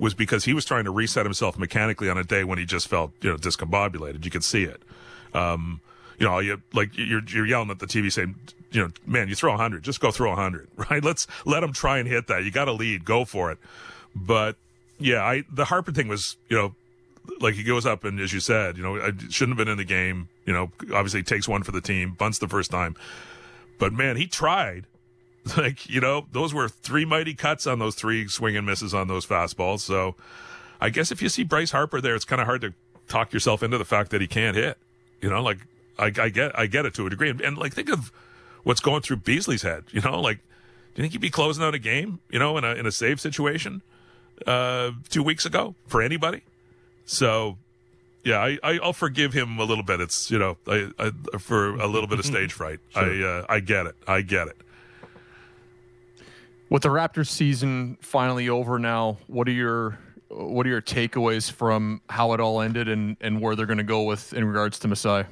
was because he was trying to reset himself mechanically on a day when he just felt you know discombobulated. You could see it. Um, you know, you like you're you're yelling at the TV saying, you know, man, you throw 100, just go throw 100, <laughs> right? Let's let him try and hit that. You got to lead, go for it. But yeah, I the Harper thing was, you know, like he goes up and as you said, you know, I shouldn't have been in the game. You know, obviously takes one for the team, bunts the first time. But man, he tried. <laughs> Like, you know, those were three mighty cuts on those three swing and misses on those fastballs. So I guess if you see Bryce Harper there, it's kind of hard to talk yourself into the fact that he can't hit. You know, like I, I get, I get it to a degree. And, and, like, think of what's going through Beasley's head. You know, like, do you think he'd be closing out a game? You know, in a in a save situation, uh, two weeks ago for anybody? So, yeah, I, I will forgive him a little bit. It's you know, I, I for a little bit of <laughs> stage fright. sure. I uh, I get it. I get it. With the Raptors season finally over now, what are your what are your takeaways from how it all ended and, and where they're going to go with in regards to Masai?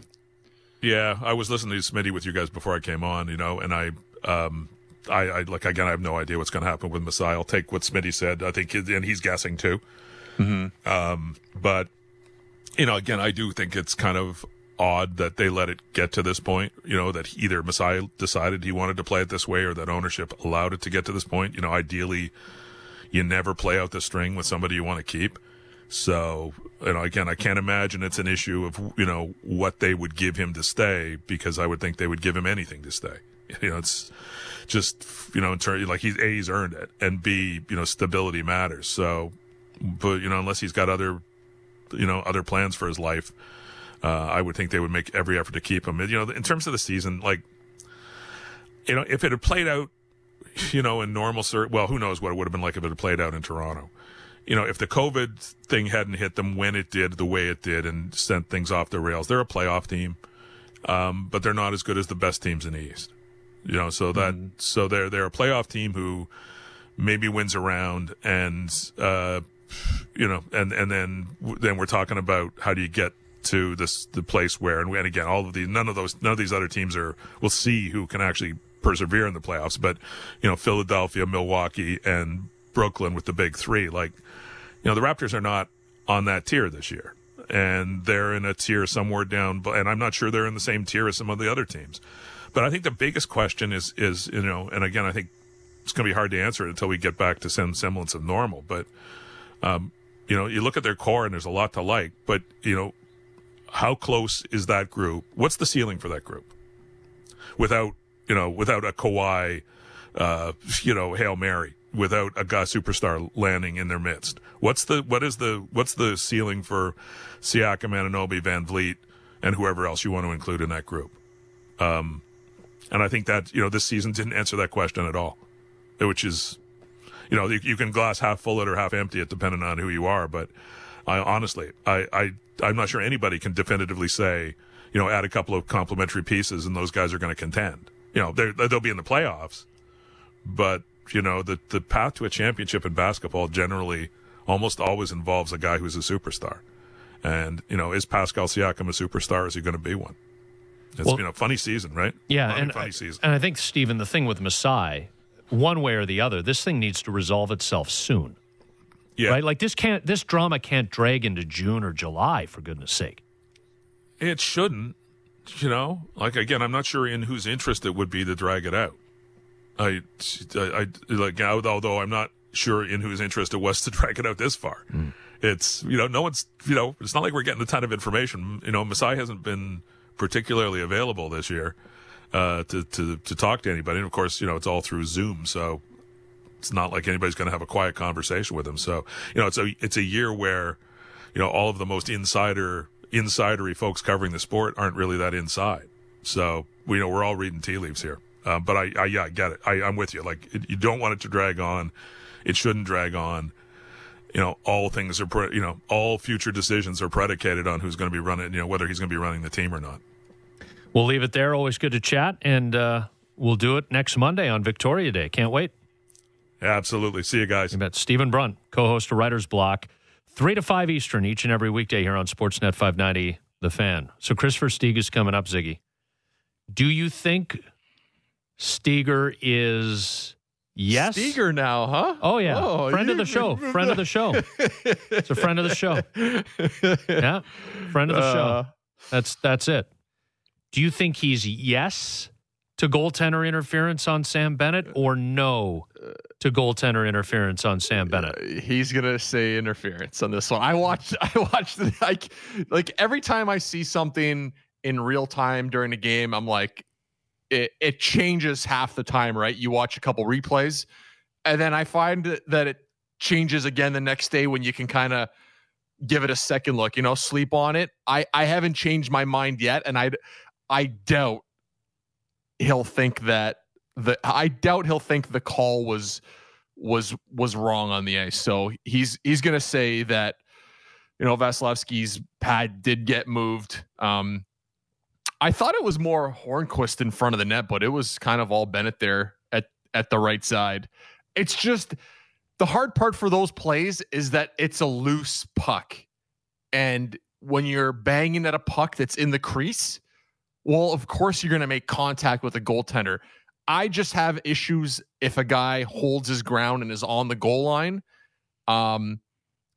Yeah, I was listening to Smitty with you guys before I came on, you know, and I, um, I, I like again, I have no idea what's going to happen with Masai. I'll take what Smitty said. I think, and he's guessing too. Mm-hmm. Um, but you know, again, I do think it's kind of odd that they let it get to this point. You know, that either Masai decided he wanted to play it this way or that ownership allowed it to get to this point. You know, ideally, you never play out the string with somebody you want to keep. So, you know, again, I can't imagine it's an issue of, you know, what they would give him to stay because I would think they would give him anything to stay. <laughs> You know, it's just, you know, in terms, like he's, A, he's earned it and B, you know, stability matters. So, but, you know, unless he's got other, you know, other plans for his life, uh, I would think they would make every effort to keep him. You know, in terms of the season, like, you know, if it had played out, you know, in normal, well, who knows what it would have been like if it had played out in Toronto. You know, if the COVID thing hadn't hit them when it did, the way it did, and sent things off the rails, they're a playoff team, um, but they're not as good as the best teams in the East. You know, so that mm-hmm. so they're they're a playoff team who maybe wins around and uh, you know, and and then then we're talking about how do you get to this the place where and, and again all of these none of those none of these other teams are we'll see who can actually persevere in the playoffs. But you know Philadelphia Milwaukee and Brooklyn with the big 3 like you know the Raptors are not on that tier this year. And they're in a tier somewhere down and I'm not sure they're in the same tier as some of the other teams. But I think the biggest question is is you know and again I think it's going to be hard to answer it until we get back to some semblance of normal. But um, you know, you look at their core and there's a lot to like, but you know, how close is that group? What's the ceiling for that group? Without, you know, without a Kawhi, uh, you know, Hail Mary, without a guy superstar landing in their midst. What's the, what is the, what's the ceiling for Siakam, Anunoby, Van Vleet, and whoever else you want to include in that group? Um, and I think that, you know, this season didn't answer that question at all. which is, you know, you, you can glass half full it or half empty it depending on who you are. But I honestly, I, I, I'm not sure anybody can definitively say, you know, add a couple of complementary pieces and those guys are going to contend. You know, they'll be in the playoffs, but you know, the the path to a championship in basketball generally almost always involves a guy who's a superstar. And you know, is Pascal Siakam a superstar? Is he going to be one? It's well, been a funny season, right? Yeah, funny, and funny season. And I think Stephen, the thing with Masai, one way or the other, this thing needs to resolve itself soon. Yeah. Right? Like this can't this drama can't drag into June or July for goodness sake. It shouldn't. You know, like again, I'm not sure in whose interest it would be to drag it out. I, I, I like although I'm not sure in whose interest it was to <laughs> drag it out this far. Mm. It's you know no one's you know it's not like we're getting a ton of information. You know, Masai hasn't been particularly available this year uh, to to to talk to anybody. And of course, you know, it's all through Zoom, so it's not like anybody's going to have a quiet conversation with him. So you know, it's a it's a year where you know all of the most insider insidery folks covering the sport aren't really that inside. So we know we're all reading tea leaves here. Uh, but I, I, yeah, I get it. I, I'm with you. Like it, you don't want it to drag on. It shouldn't drag on. You know, all things are, pre- you know, all future decisions are predicated on who's going to be running, you know, whether he's going to be running the team or not. We'll leave it there. Always good to chat. And uh, we'll do it next Monday on Victoria Day. Can't wait. Absolutely. See you guys. You bet. Stephen Brunt, co host of Writer's Block, 3 to 5 Eastern each and every weekday here on Sportsnet 590, The Fan. So Kris Versteeg is coming up, Ziggy. Do you think Steger is. Yes. Steger now, huh? Oh yeah. Oh, friend of the show. Friend of the show. it's a friend of the show. <laughs> Yeah. Friend of the uh, show. That's that's it. Do you think he's yes to goaltender interference on Sam Bennett or no to goaltender interference on Sam Bennett? Uh, he's gonna say interference on this one. I watched. <laughs> I watched like like every time I see something in real time during a game, I'm like, it it changes half the time. Right? You watch a couple replays, and then I find that it changes again the next day when you can kind of give it a second look. You know, sleep on it. I I haven't changed my mind yet, and I I doubt he'll think that the I doubt he'll think the call was was was wrong on the ice. So he's he's going to say that you know Vasilevskiy's pad did get moved. Um, I thought it was more Hornqvist in front of the net, but it was kind of all Bennett there at at the right side. It's just the hard part for those plays is that it's a loose puck, and when you're banging at a puck that's in the crease, well, of course you're going to make contact with a goaltender. I just have issues if a guy holds his ground and is on the goal line. Um,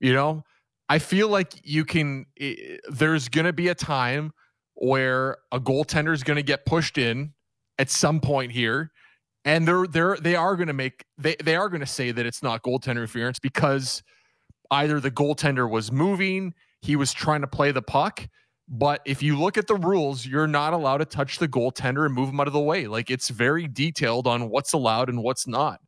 you know, I feel like you can. It, there's going to be a time where a goaltender is going to get pushed in at some point here, and they're they're they are going to make they they are going to say that it's not goaltender interference because either the goaltender was moving, he was trying to play the puck, but if you look at the rules, you're not allowed to touch the goaltender and move him out of the way. Like it's very detailed on what's allowed and what's not.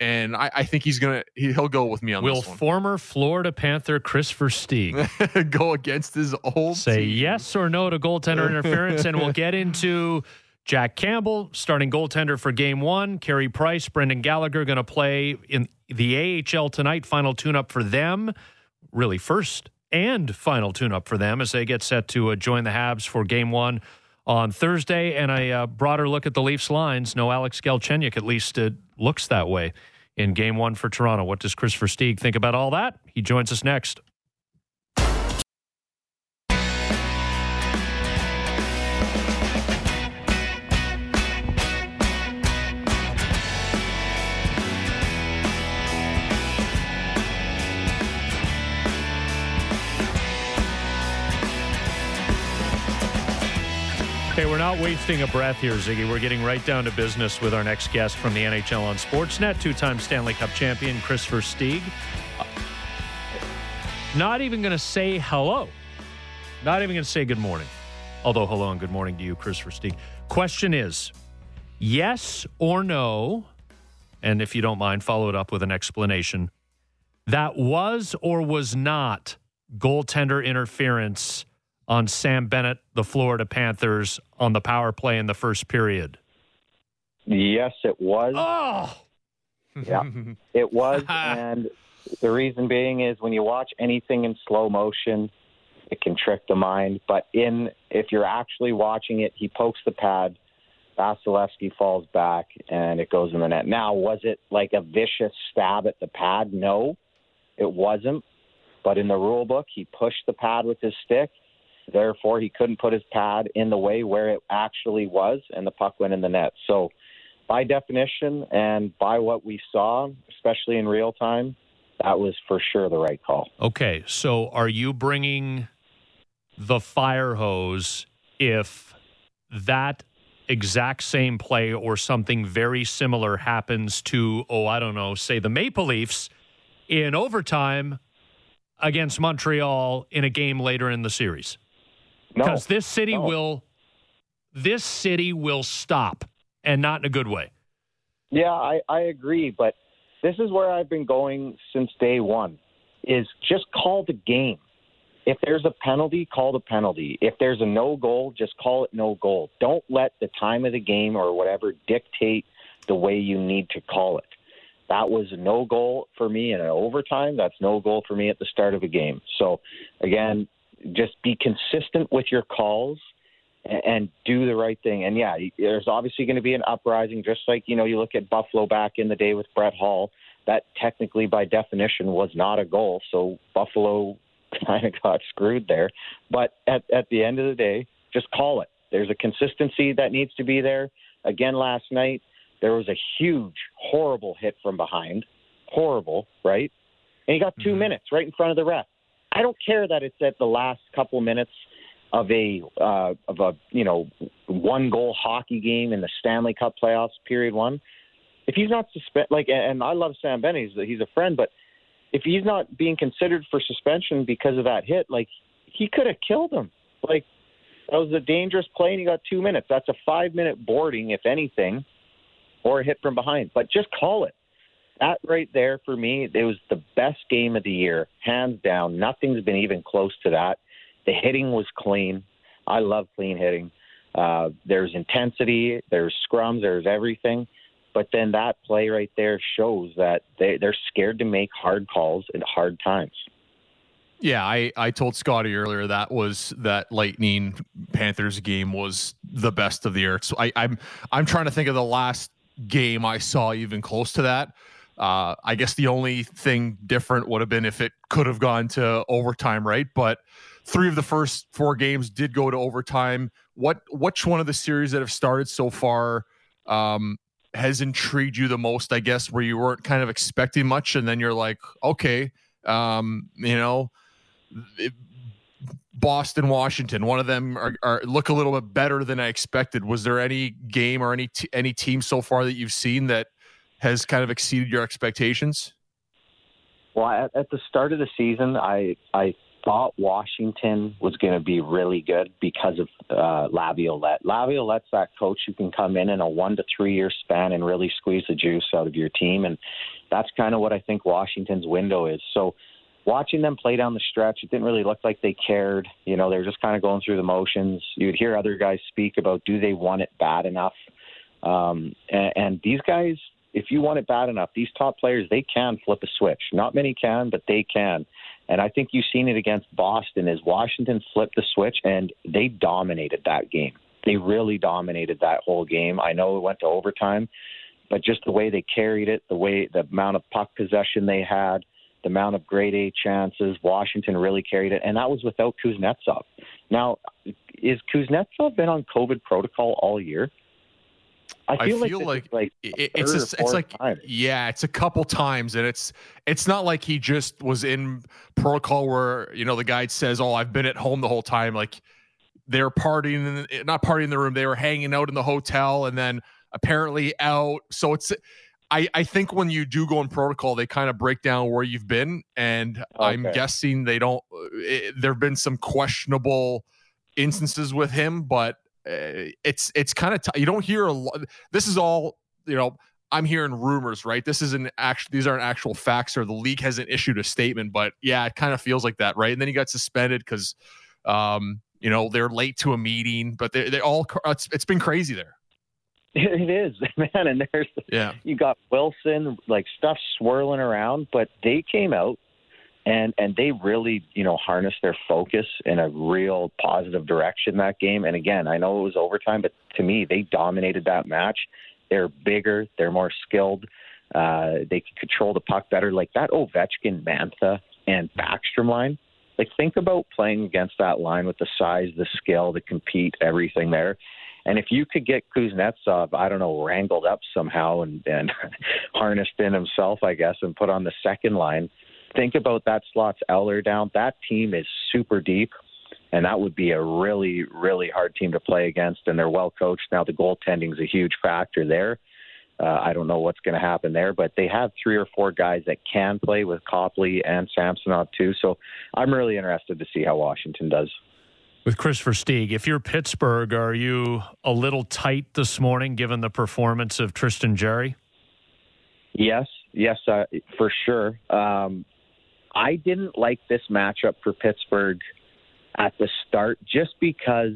And I, I think he's gonna he, will go with me on Will this one. former Florida Panther Kris Versteeg <laughs> go against his old say team. yes or no to goaltender <laughs> interference? and we'll get into Jack Campbell starting goaltender for game one. Carey Price, Brendan Gallagher going to play in the AHL tonight. Final tune up for them. Really, first and final tune up for them as they get set to uh, join the Habs for game one on Thursday. And a uh, broader look at the Leafs lines. No Alex Galchenyuk, at least it looks that way in game one for Toronto. What does Kris Versteeg think about all that? He joins us next. Okay, we're not wasting a breath here, Ziggy. We're getting right down to business with our next guest from the NHL on Sportsnet, two-time Stanley Cup champion Kris Versteeg. Uh, not even going to say hello. Not even going to say good morning. Although hello and good morning to you, Kris Versteeg. Question is, yes or no, and if you don't mind, follow it up with an explanation. That was or was not goaltender interference on Sam Bennett, the Florida Panthers, on the power play in the first period? Yes, it was. Oh, <laughs> Yeah, it was, and the reason being is when you watch anything in slow motion, it can trick the mind. But in if you're actually watching it, he pokes the pad, Vasilevskiy falls back, and it goes in the net. Now, was it like a vicious stab at the pad? No, it wasn't. But in the rule book, he pushed the pad with his stick. Therefore, he couldn't put his pad in the way where it actually was, and the puck went in the net. So, by definition and by what we saw, especially in real time, that was for sure the right call. Okay, so are you bringing the fire hose if that exact same play or something very similar happens to, oh, I don't know, say the Maple Leafs in overtime against Montreal in a game later in the series? Because no, this city no. will this city will stop and not in a good way. Yeah, I, I agree, but this is where I've been going since day one is just call the game. If there's a penalty, call the penalty. If there's a no goal, just call it no goal. Don't let the time of the game or whatever dictate the way you need to call it. That was a no goal for me in an overtime. That's no goal for me at the start of a game. So, again, just be consistent with your calls and, and do the right thing. And yeah, there's obviously going to be an uprising, just like you know you look at Buffalo back in the day with Brett Hull. That technically, by definition, was not a goal. So Buffalo <laughs> kind of got screwed there. But at at the end of the day, just call it. There's a consistency that needs to be there. Again, last night there was a huge, horrible hit from behind, horrible, right? And he got 2 Mhm. minutes right in front of the ref. I don't care that it's at the last couple minutes of a uh, of a you know one goal hockey game in the Stanley Cup playoffs, period one. If he's not suspend like, and I love Sam Bennett, he's, he's a friend, but if he's not being considered for suspension because of that hit, like he could have killed him. Like that was a dangerous play, and he got two minutes. That's a five minute boarding, if anything, or a hit from behind. But just call it. That right there for me, it was the best game of the year, hands down. Nothing's been even close to that. The hitting was clean. I love clean hitting. Uh, there's intensity, there's scrums, there's everything. But then that play right there shows that they, they're scared to make hard calls at hard times. Yeah, I, I told Scotty earlier that was that Lightning Panthers game was the best of the year. So I, I'm I'm trying to think of the last game I saw even close to that. Uh, I guess the only thing different would have been if it could have gone to overtime, right? But three of the first four games did go to overtime. What which one of the series that have started so far um, has intrigued you the most? I guess where you weren't kind of expecting much, and then you're like, okay, um, you know, it- Boston, Washington. One of them are, are look a little bit better than I expected. Was there any game or any t- any team so far that you've seen that has kind of exceeded your expectations? Well, at, at the start of the season, I I thought Washington was going to be really good because of uh, Laviolette. Laviolette's that coach who can come in in a one to three year span and really squeeze the juice out of your team, and that's kind of what I think Washington's window is. So. Watching them play down the stretch, it didn't really look like they cared. You know, they were just kind of going through the motions. You'd hear other guys speak about do they want it bad enough? Um, and, and these guys, if you want it bad enough, these top players, they can flip a switch. Not many can, but they can. And I think you've seen it against Boston is Washington flipped the switch and they dominated that game. They really dominated that whole game. I know it went to overtime, but just the way they carried it, the way the amount of puck possession they had, the amount of grade A chances, Washington really carried it, and that was without Kuznetsov. Now, is Kuznetsov been on COVID protocol all year? I feel, feel like, like like It- it's a, it's like yeah, it's a couple times, and it's it's not like he just was in protocol where you know the guy says, "Oh, I've been at home the whole time." Like they're partying, in the, not partying in the room. They were hanging out in the hotel, and then apparently out. So it's. I, I think when you do go in protocol, they kind of break down where you've been, and I'm guessing they don't. Eh, there have been some questionable instances with him, but it's it's kind of t- you don't hear a lot. This is all you know. I'm hearing rumors, right? This isn't actually these aren't actual facts, or the league hasn't issued a statement, but yeah, it kind of feels like that, right? And then he got suspended because, um, you know, they're late to a meeting, but they they all it's, it's been crazy there. <laughs> It is, <laughs> man. And there's Yeah. you got Wilson, like stuff swirling around, but they came out and and they really, you know, harnessed their focus in a real positive direction that game. And again, I know it was overtime, but to me, they dominated that match. They're bigger, they're more skilled, uh, they can control the puck better. Like that Ovechkin, Mantha, and Backstrom line. Like think about playing against that line with the size, the skill, the compete, everything there. And if you could get Kuznetsov, I don't know, wrangled up somehow and, and <laughs> harnessed in himself, I guess, and put on the second line, think about that slots Eller down. That team is super deep, and that would be a really, really hard team to play against. And they're well coached. Now, the goaltending is a huge factor there. Uh, I don't know what's going to happen there, but they have three or four guys that can play with Copley and Samsonov too. So I'm really interested to see how Washington does. With Kris Versteeg, if you're Pittsburgh, are you a little tight this morning given the performance of Tristan Jarry? Yes, yes, uh, for sure. Um, I didn't like this matchup for Pittsburgh at the start just because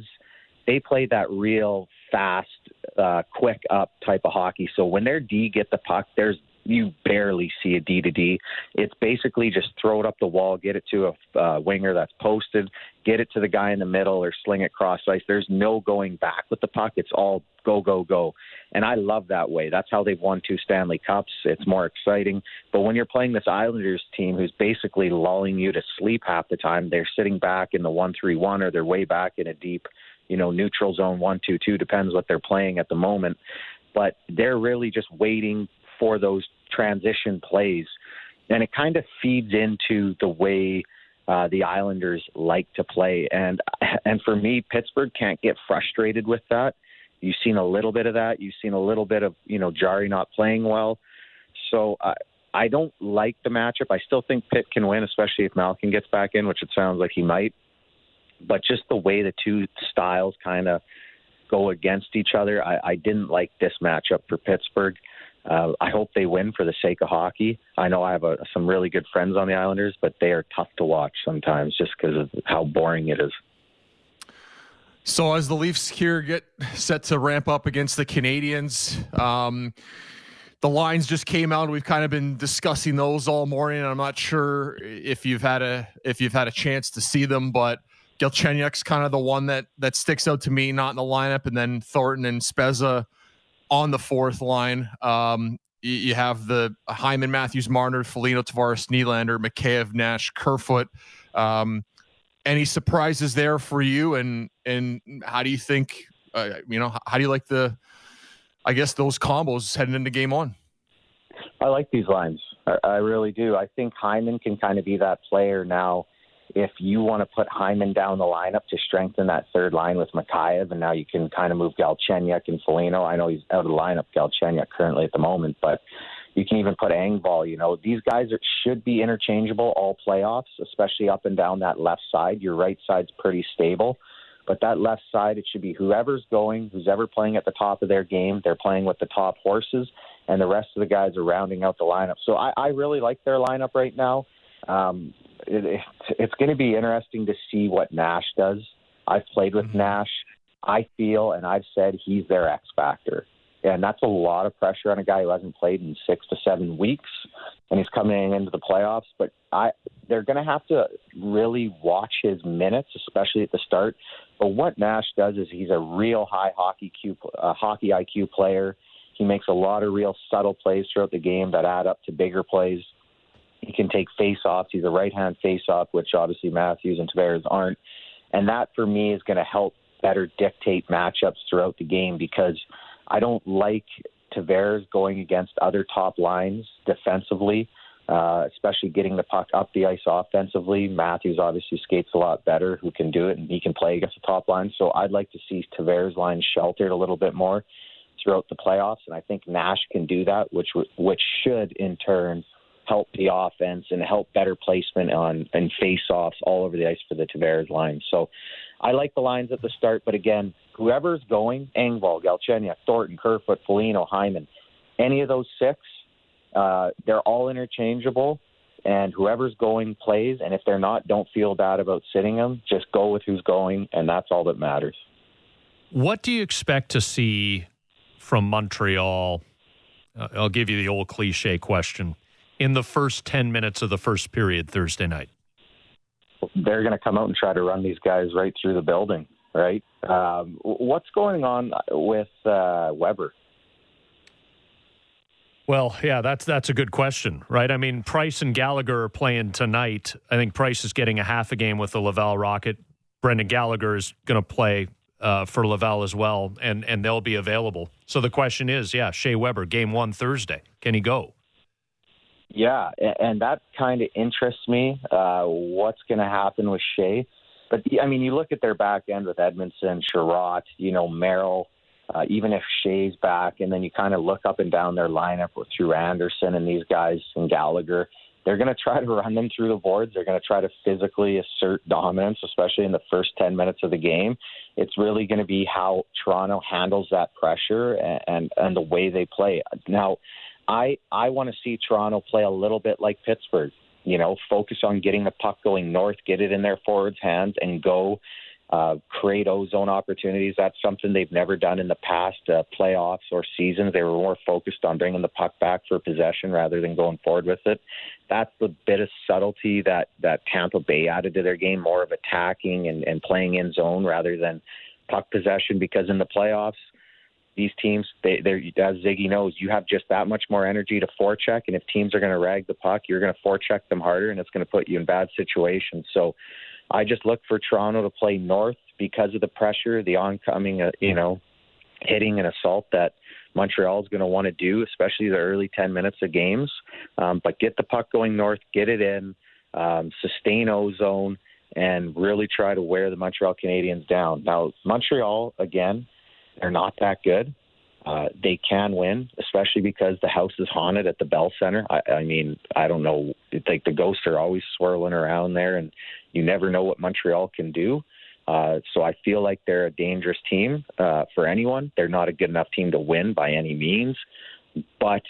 they play that real fast, uh, quick up type of hockey. So when their D get the puck, there's you barely see a D to D. It's basically just throw it up the wall, get it to a uh, winger that's posted, get it to the guy in the middle, or sling it cross ice. There's no going back with the puck. It's all go, go, go. And I love that way. That's how they've won two Stanley Cups. It's more exciting. But when you're playing this Islanders team who's basically lulling you to sleep half the time, they're sitting back in the one three one or they're way back in a deep, you know, neutral zone one two two, depends what they're playing at the moment. But they're really just waiting for those transition plays. And it kind of feeds into the way uh, the Islanders like to play. And and for me, Pittsburgh can't get frustrated with that. You've seen a little bit of that. You've seen a little bit of you know Jarry not playing well. So I I don't like the matchup. I still think Pitt can win, especially if Malkin gets back in, which it sounds like he might. But just the way the two styles kind of go against each other, I, I didn't like this matchup for Pittsburgh. Uh, I hope they win for the sake of hockey. I know I have a, some really good friends on the Islanders, but they are tough to watch sometimes just because of how boring it is. So as the Leafs here get set to ramp up against the Canadiens, um, the lines just came out. We've kind of been discussing those all morning. I'm not sure if you've had a if you've had a chance to see them, but Galchenyuk's kind of the one that that sticks out to me, not in the lineup, and then Thornton and Spezza on the fourth line. Um, you, you have the Hyman, Matthews, Marner, Foligno, Tavares, Nylander, Mikheyev, Nash, Kerfoot. Um, any surprises there for you? And and how do you think? Uh, you know, how do you like the? I guess those combos heading into game one. I like these lines. I, I really do. I think Hyman can kind of be that player now. If you want to put Hyman down the lineup to strengthen that third line with Mikheyev, and now you can kind of move Galchenyuk and Foligno. I know he's out of the lineup, Galchenyuk currently at the moment, but you can even put Engvall. You know, these guys are, should be interchangeable all playoffs, especially up and down that left side. Your right side's pretty stable. But that left side, it should be whoever's going, who's ever playing at the top of their game. They're playing with the top horses, and the rest of the guys are rounding out the lineup. So I, I really like their lineup right now. Um, it, it, it's going to be interesting to see what Nash does. I've played with Nash. I feel, and I've said he's their X factor. And that's a lot of pressure on a guy who hasn't played in six to seven weeks, and he's coming into the playoffs. But I, they're going to have to really watch his minutes, especially at the start. But what Nash does is he's a real high hockey Q, uh, hockey IQ player. He makes a lot of real subtle plays throughout the game that add up to bigger plays. He can take face-offs. He's a right-hand face-off, which obviously Matthews and Tavares aren't. And that, for me, is going to help better dictate matchups throughout the game because I don't like Tavares going against other top lines defensively, uh, especially getting the puck up the ice offensively. Matthews obviously skates a lot better, who can do it, and he can play against the top line. So I'd like to see Tavares' line sheltered a little bit more throughout the playoffs, and I think Nash can do that, which which should in turn help the offense and help better placement on and face-offs all over the ice for the Tavares line. So I like the lines at the start, but again, whoever's going, Engvall, Galchenyuk, Thornton, Kerfoot, Foligno, Hyman, any of those six, uh, they're all interchangeable. And whoever's going plays, and if they're not, don't feel bad about sitting them. Just go with who's going, and that's all that matters. What do you expect to see from Montreal. Uh, I'll give you the old cliche question. In the first 10 minutes of the first period Thursday night? They're going to come out and try to run these guys right through the building, right? Um, what's going on with uh, Weber? Well, yeah, that's that's a good question, right? I mean, Price and Gallagher are playing tonight. I think Price is getting a half a game with the Laval Rocket. Brendan Gallagher is going to play uh, for Laval as well, and and they'll be available. So the question is, yeah, Shea Weber, game one Thursday, can he go? Yeah, and that kind of interests me. Uh, what's going to happen with Shea? But I mean, you look at their back end with Edmondson, Chiarot, you know, Merrill uh, even if Shea's back, and then you kind of look up and down their lineup with through Anderson and these guys and Gallagher, they're going to try to <laughs> run them through the boards. They're going to try to physically assert dominance, especially in the first 10 minutes of the game. It's really going to be how Toronto handles that pressure and, and, and the way they play. Now, I, I want to see Toronto play a little bit like Pittsburgh. You know, focus on getting the puck going north, get it in their forwards' hands, and go uh, create ozone opportunities. That's something they've never done in the past uh, playoffs or seasons. They were more focused on bringing the puck back for possession rather than going forward with it. That's the bit of subtlety that that Tampa Bay added to their game, more of attacking and, and playing in zone rather than puck possession. Because in the playoffs, these teams, they, they're, as Ziggy knows, you have just that much more energy to forecheck, and if teams are going to rag the puck, you're going to forecheck them harder, and it's going to put you in bad situations. So I just look for Toronto to play north because of the pressure, the oncoming, uh, you know, hitting and assault that Montreal is going to want to do, especially the early 10 minutes of games. Um, but get the puck going north, get it in, um, sustain ozone, and really try to wear the Montreal Canadiens down. Now, Montreal, again, they're not that good. Uh, they can win, especially because the house is haunted at the Bell Center. I, I mean, I don't know. It's like the ghosts are always swirling around there, and you never know what Montreal can do. Uh, so I feel like they're a dangerous team uh, for anyone. They're not a good enough team to win by any means, but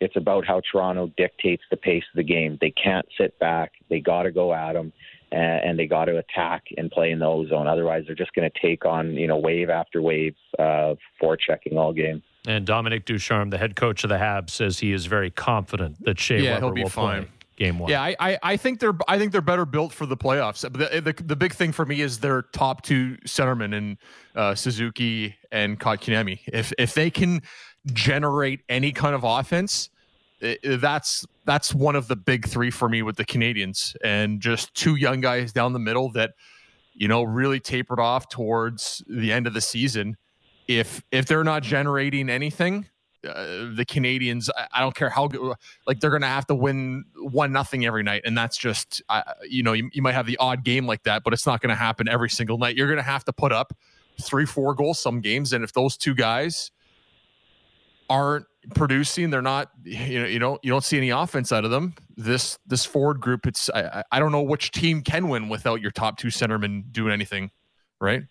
it's about how Toronto dictates the pace of the game. They can't sit back. They got to go at them, and, and they got to attack and play in the ozone. Otherwise, they're just going to take on you know wave after wave of forechecking all game. And Dominic Ducharme, the head coach of the Habs, says he is very confident that Shea yeah, Weber he'll be will fine. play game one. Yeah, I, I, I think they're I think they're better built for the playoffs. The the, the big thing for me is their top two centermen in uh, Suzuki and Kotkaniemi. If if they can generate any kind of offense, it, that's that's one of the big three for me with the Canadiens, and just two young guys down the middle that you know really tapered off towards the end of the season. If if they're not generating anything, uh, the Canadiens, I, I, don't care how good, like they're going to have to win one nothing every night, and that's just, uh, you know, you, you might have the odd game like that, but it's not going to happen every single night. You're going to have to put up three, four goals some games, and if those two guys aren't producing, they're not, you know, you don't you don't see any offense out of them. This this forward group, it's I, I don't know which team can win without your top two centermen doing anything, right?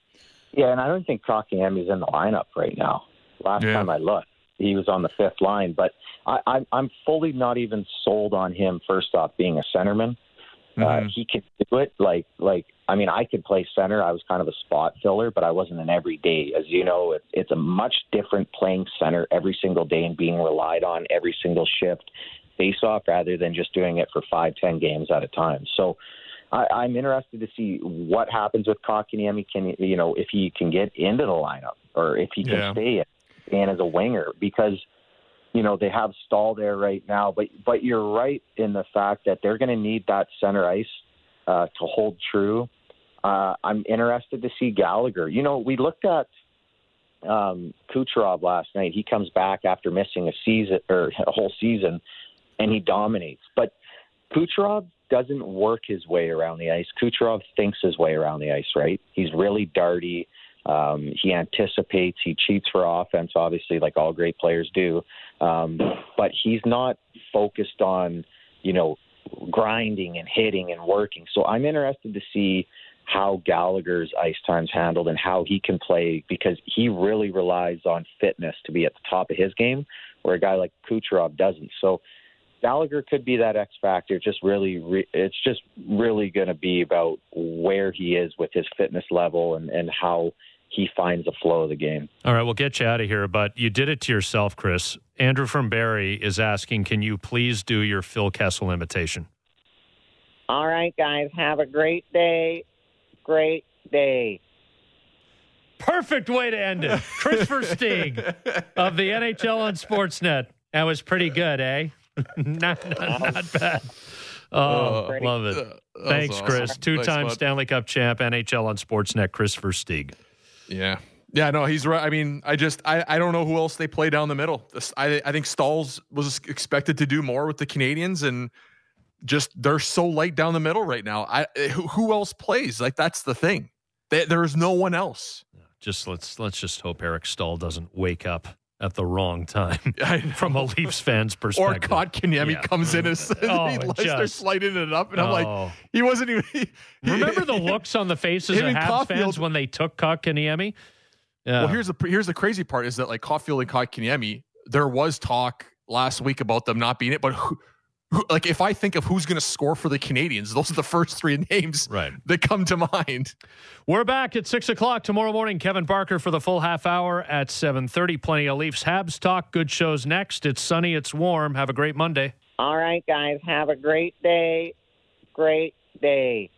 Yeah, and I don't think Kotkaniemi's in the lineup right now. Last yeah. time I looked he was on the fifth line. But I, I, I'm fully not even sold on him. First off, being a centerman, uh, mm-hmm. uh, he can do it. Like like I mean, I could play center. I was kind of a spot filler, but I wasn't an everyday. As you know, it's it's a much different playing center every single day and being relied on every single shift face off rather than just doing it for five ten games at a time. So. I, I'm interested to see what happens with Kotkaniemi. Can you know if he can get into the lineup or if he can yeah. stay in and as a winger because you know they have Staal there right now. But but you're right in the fact that they're going to need that center ice uh, to hold true. Uh, I'm interested to see Gallagher. You know, we looked at um, Kucherov last night. He comes back after missing a season or <laughs> a whole season, and he dominates. But Kucherov doesn't work his way around the ice. Kucherov thinks his way around the ice, right? He's really darty. Um, he anticipates, he cheats for offense, obviously, like all great players do. Um, but he's not focused on, you know, grinding and hitting and working. So I'm interested to see how Gallagher's ice time's handled and how he can play because he really relies on fitness to be at the top of his game, where a guy like Kucherov doesn't. So Gallagher could be that X factor. Just really, re- it's just really going to be about where he is with his fitness level and and how he finds the flow of the game. All right, we'll get you out of here, but you did it to yourself, Kris. Andrew from Barrie is asking, can you please do your Phil Kessel imitation? All right, guys, have a great day. Great day. Perfect way to end it. <laughs> Kris Versteeg of the NHL on Sportsnet. That was pretty good, eh? <laughs> not, not, not bad. Oh, Uh, love it. that Thanks, awesome. Kris. Two time Stanley Cup champ, NHL on Sportsnet, Kris Versteeg. Yeah. Yeah, no, he's right. I mean, I just I, I don't know who else they play down the middle. I I think Stalls was expected to do more with the Canadiens, and just they're so light down the middle right now. I eh, who, who else plays? Like that's the thing. There- there's no one else. Just let's let's just hope Eric Staal doesn't wake up at the wrong time <laughs> <laughs> from a Leafs fan's <laughs> perspective. Or. Kotkaniemi Yeah. comes in and says Oh, he it likes they're sliding it up, and I'm Oh. like, he wasn't even. he- Remember the looks on the faces of Habs Caufield- fans when they took Kotkaniemi? Yeah. Well, here's the here's the crazy part is that like Caufield and Kotkaniemi, there was talk last week about them not being it, but who, who, like if I think of who's going to score for the Canadiens, those are the first three names Right. that come to mind. We're back at six o'clock tomorrow morning. Kevin Barker for the full half hour at seven thirty. Plenty of Leafs Habs talk. Good shows next. It's sunny. It's warm. Have a great Monday. All right, guys, have a great day. Great day.